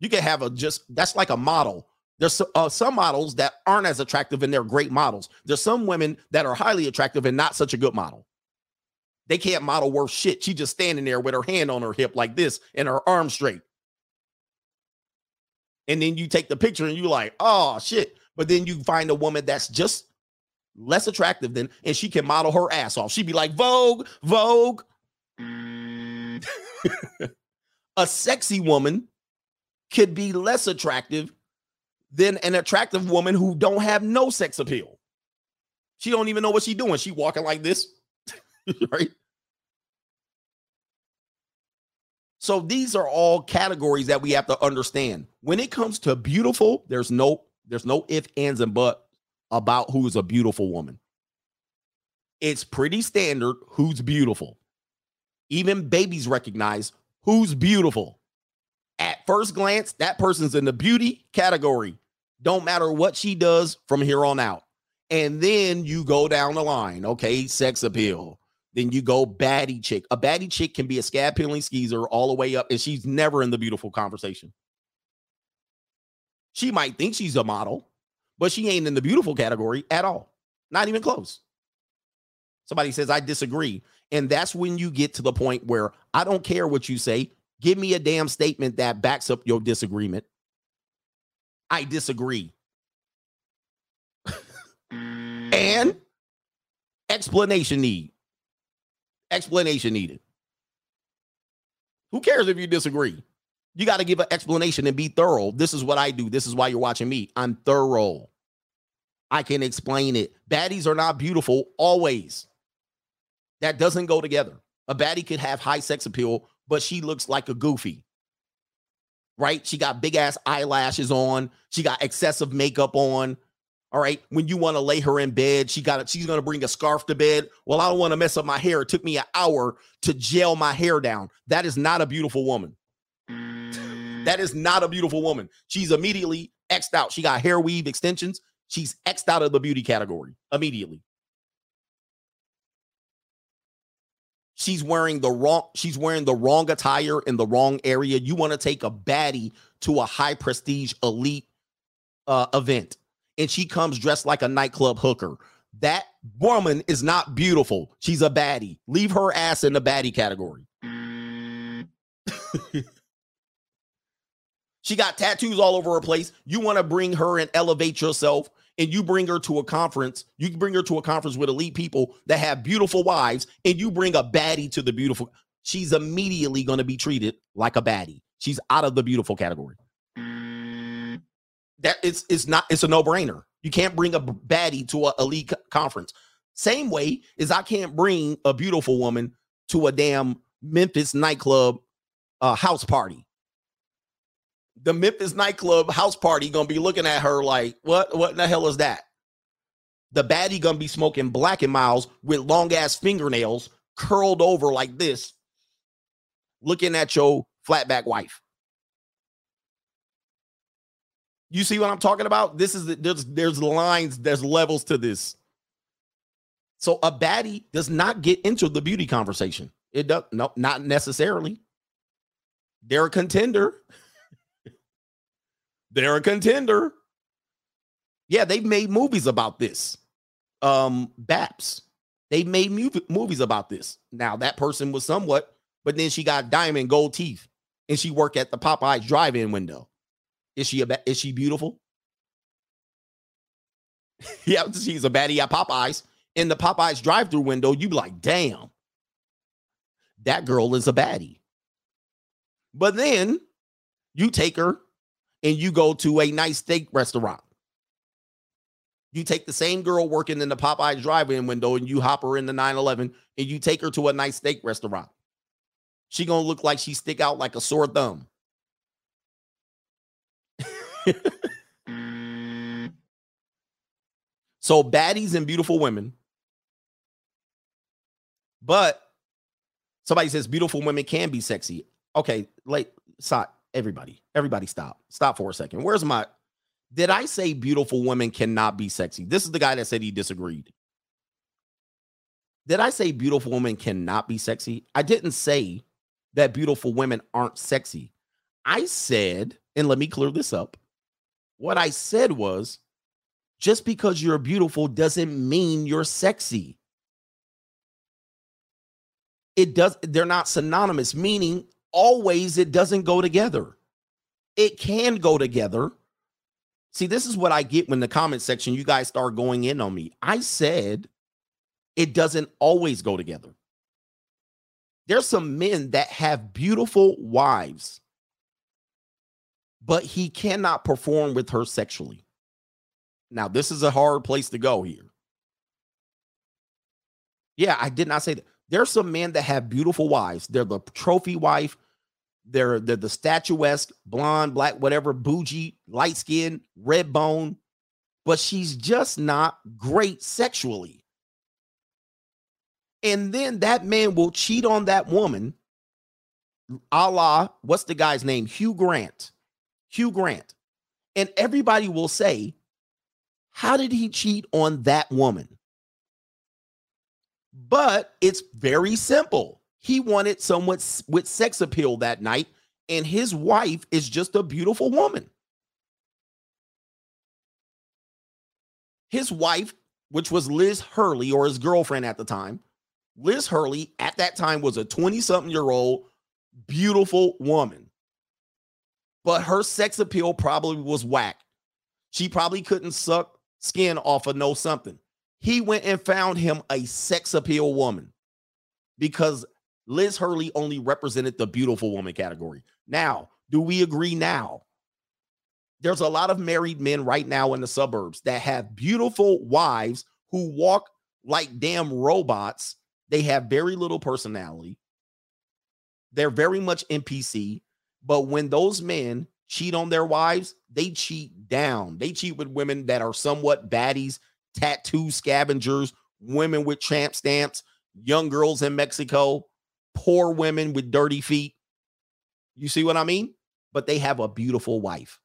You can have a just that's like a model. There's uh, some models that aren't as attractive and they're great models. There's some women that are highly attractive and not such a good model. They can't model worth shit. She just standing there with her hand on her hip like this and her arm straight. And then you take the picture and you're like, oh shit. But then you find a woman that's just less attractive than, and she can model her ass off. She'd be like, Vogue, Vogue. Mm. a sexy woman could be less attractive than an attractive woman who don't have no sex appeal. She don't even know what she's doing. She walking like this, right? So these are all categories that we have to understand. When it comes to beautiful, there's no there's no if, ands, and but about who's a beautiful woman. It's pretty standard who's beautiful. Even babies recognize who's beautiful. At first glance, that person's in the beauty category. Don't matter what she does from here on out. And then you go down the line. Okay, sex appeal. Then you go baddie chick. A baddie chick can be a scab peeling skeezer all the way up, and she's never in the beautiful conversation. She might think she's a model, but she ain't in the beautiful category at all. Not even close. Somebody says, I disagree. And that's when you get to the point where I don't care what you say. Give me a damn statement that backs up your disagreement. I disagree. and explanation need. Explanation needed. Who cares if you disagree? You got to give an explanation and be thorough. This is what I do. This is why you're watching me. I'm thorough. I can explain it. Baddies are not beautiful always. That doesn't go together. A baddie could have high sex appeal, but she looks like a goofy. Right? She got big ass eyelashes on. She got excessive makeup on. All right. When you want to lay her in bed, she got it. She's going to bring a scarf to bed. Well, I don't want to mess up my hair. It took me an hour to gel my hair down. That is not a beautiful woman. That is not a beautiful woman. She's immediately X'd out. She got hair weave extensions. She's X'd out of the beauty category immediately. She's wearing the wrong, she's wearing the wrong attire in the wrong area. You want to take a baddie to a high prestige elite uh, event, and she comes dressed like a nightclub hooker. That woman is not beautiful. She's a baddie. Leave her ass in the baddie category. She got tattoos all over her place. You want to bring her and elevate yourself, and you bring her to a conference. You can bring her to a conference with elite people that have beautiful wives, and you bring a baddie to the beautiful. She's immediately going to be treated like a baddie. She's out of the beautiful category. That it's it's not it's a no brainer. You can't bring a baddie to a elite conference. Same way as I can't bring a beautiful woman to a damn Memphis nightclub uh, house party the Memphis nightclub house party gonna be looking at her like, what? What in the hell is that? The baddie gonna be smoking Black and Milds with long ass fingernails curled over like this, looking at your flatback wife. You see what I'm talking about? This is the, there's there's lines, there's levels to this. So a baddie does not get into the beauty conversation. It does no, not necessarily. They're a contender. They're a contender. Yeah, they've made movies about this. Um, Baps. They made mu- movies about this. Now that person was somewhat, but then she got diamond gold teeth, and she worked at the Popeyes drive-in window. Is she a ba- is she beautiful? yeah, she's a baddie at Popeyes. In the Popeyes drive-through window, you be like, damn, that girl is a baddie. But then you take her and you go to a nice steak restaurant. You take the same girl working in the Popeyes drive-in window and you hop her in the 911 and you take her to a nice steak restaurant. She gonna look like she stick out like a sore thumb. so baddies and beautiful women. But somebody says beautiful women can be sexy. Okay, like stop. Everybody, everybody stop. Stop for a second. Where's my did I say beautiful women cannot be sexy? This is the guy that said he disagreed. Did I say beautiful women cannot be sexy? I didn't say that beautiful women aren't sexy. I said, and let me clear this up. What I said was just because you're beautiful doesn't mean you're sexy. It does, they're not synonymous, meaning always it doesn't go together. It can go together. See, this is what I get when the comment section you guys start going in on me. I said it doesn't always go together. There's some men that have beautiful wives, but he cannot perform with her sexually. Now, this is a hard place to go here. Yeah, I did not say that. There's some men that have beautiful wives. They're the trophy wife. They're, they're the statuesque, blonde, black, whatever, bougie, light skin, red bone, but she's just not great sexually. And then that man will cheat on that woman, a la, what's the guy's name? Hugh Grant. Hugh Grant. And everybody will say, How did he cheat on that woman? But it's very simple. He wanted someone with sex appeal that night, and his wife is just a beautiful woman. His wife, which was Liz Hurley or his girlfriend at the time, Liz Hurley at that time was a 20 something year old beautiful woman. But her sex appeal probably was whack. She probably couldn't suck skin off of no something. He went and found him a sex appeal woman because Liz Hurley only represented the beautiful woman category. Now, do we agree now? There's a lot of married men right now in the suburbs that have beautiful wives who walk like damn robots. They have very little personality. They're very much NPC. But when those men cheat on their wives, they cheat down. They cheat with women that are somewhat baddies, tattoo scavengers, women with tramp stamps, young girls in Mexico, poor women with dirty feet. You see what I mean? But they have a beautiful wife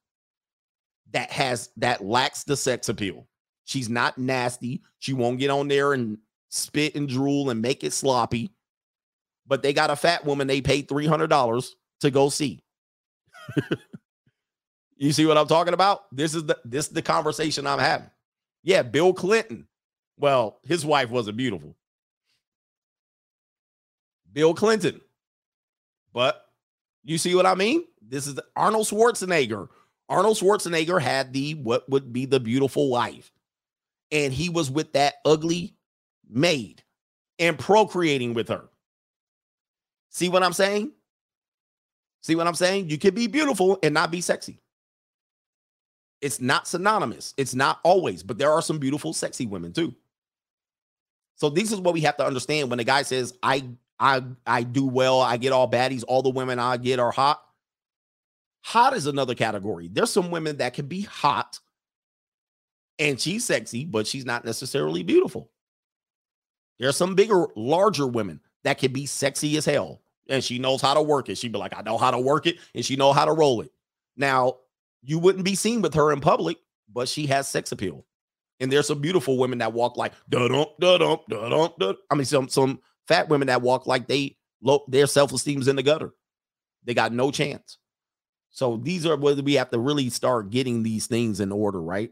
that has that lacks the sex appeal. She's not nasty. She won't get on there and spit and drool and make it sloppy. But they got a fat woman they paid $300 to go see. you see what I'm talking about? This is the this is the conversation I'm having. Yeah, Bill Clinton. Well, his wife wasn't beautiful. Bill Clinton. But you see what I mean? This is Arnold Schwarzenegger. Arnold Schwarzenegger had the what would be the beautiful wife. And he was with that ugly maid and procreating with her. See what I'm saying? See what I'm saying? You can be beautiful and not be sexy. It's not synonymous. It's not always, but there are some beautiful, sexy women too. So this is what we have to understand when a guy says, I I I do well, I get all baddies, all the women I get are hot. Hot is another category. There's some women that can be hot and she's sexy, but she's not necessarily beautiful. There are some bigger, larger women that can be sexy as hell and she knows how to work it. She'd be like, I know how to work it, and she know how to roll it. Now, you wouldn't be seen with her in public, but she has sex appeal. And there's some beautiful women that walk like da dum da dum da dum da. I mean, some some fat women that walk like they low, their self esteem's in the gutter. They got no chance. So these are whether we have to really start getting these things in order, right?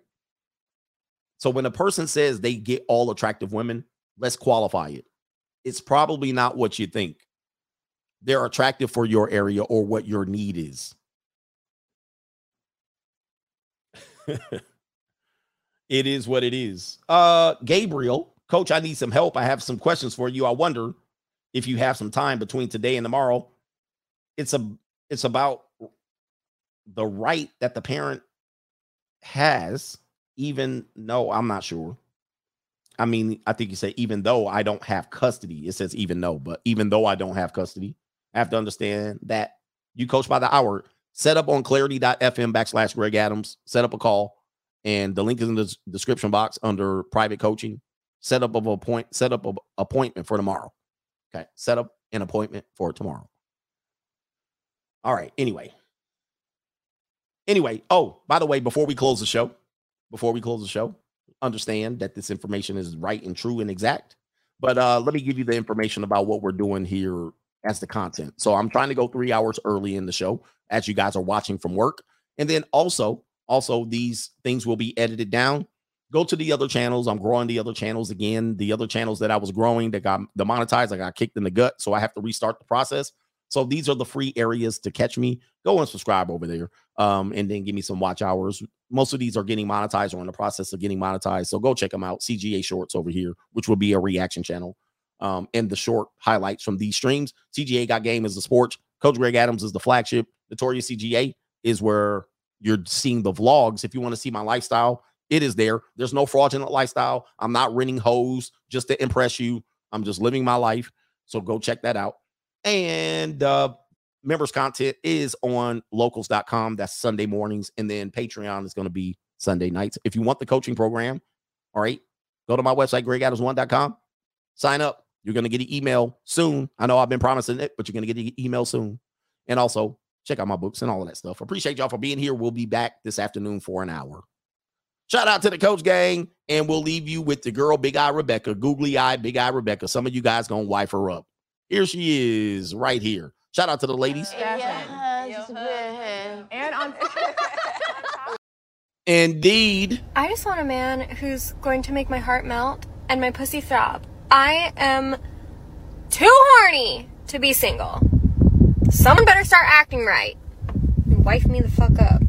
So when a person says they get all attractive women, let's qualify it. It's probably not what you think. They're attractive for your area or what your need is. it is what it is. Uh Gabriel, coach, I need some help. I have some questions for you. I wonder if you have some time between today and tomorrow. It's a it's about the right that the parent has, even no, I'm not sure. I mean, I think you say even though I don't have custody, it says even though, but even though I don't have custody, Have to understand that you coach by the hour. Set up on clarity.fm backslash Greg Adams, set up a call, and the link is in the description box under private coaching. Set up of a point, set up an appointment for tomorrow. Okay. Set up an appointment for tomorrow. All right. Anyway. Anyway, oh, by the way, before we close the show, before we close the show, understand that this information is right and true and exact. But uh let me give you the information about what we're doing here as the content. So I'm trying to go 3 hours early in the show as you guys are watching from work. And then also also these things will be edited down. Go to the other channels. I'm growing the other channels again. The other channels that I was growing that got demonetized, I got kicked in the gut, so I have to restart the process. So these are the free areas to catch me. Go and subscribe over there. Um, and then give me some watch hours. Most of these are getting monetized or in the process of getting monetized. So go check them out. CGA Shorts over here, which will be a reaction channel. Um, and the short highlights from these streams. CGA Got Game is the sports. Coach Greg Adams is the flagship. Notorious CGA is where you're seeing the vlogs. If you want to see my lifestyle, it is there. There's no fraudulent lifestyle. I'm not renting hoes just to impress you. I'm just living my life. So go check that out. And uh, members content is on locals.com. That's Sunday mornings. And then Patreon is going to be Sunday nights. If you want the coaching program, all right, go to my website, gregadams1.com. Sign up. You're going to get an email soon. I know I've been promising it, but you're going to get an email soon. And also check out my books and all of that stuff. Appreciate y'all for being here. We'll be back this afternoon for an hour. Shout out to the coach gang, and we'll leave you with the girl, Big Eye Rebecca, googly eye, Big Eye Rebecca. Some of you guys gonna wife her up. Here she is, right here. Shout out to the ladies. And on. Indeed. I just want a man who's going to make my heart melt and my pussy throb. I am too horny to be single. Someone better start acting right and wife me the fuck up.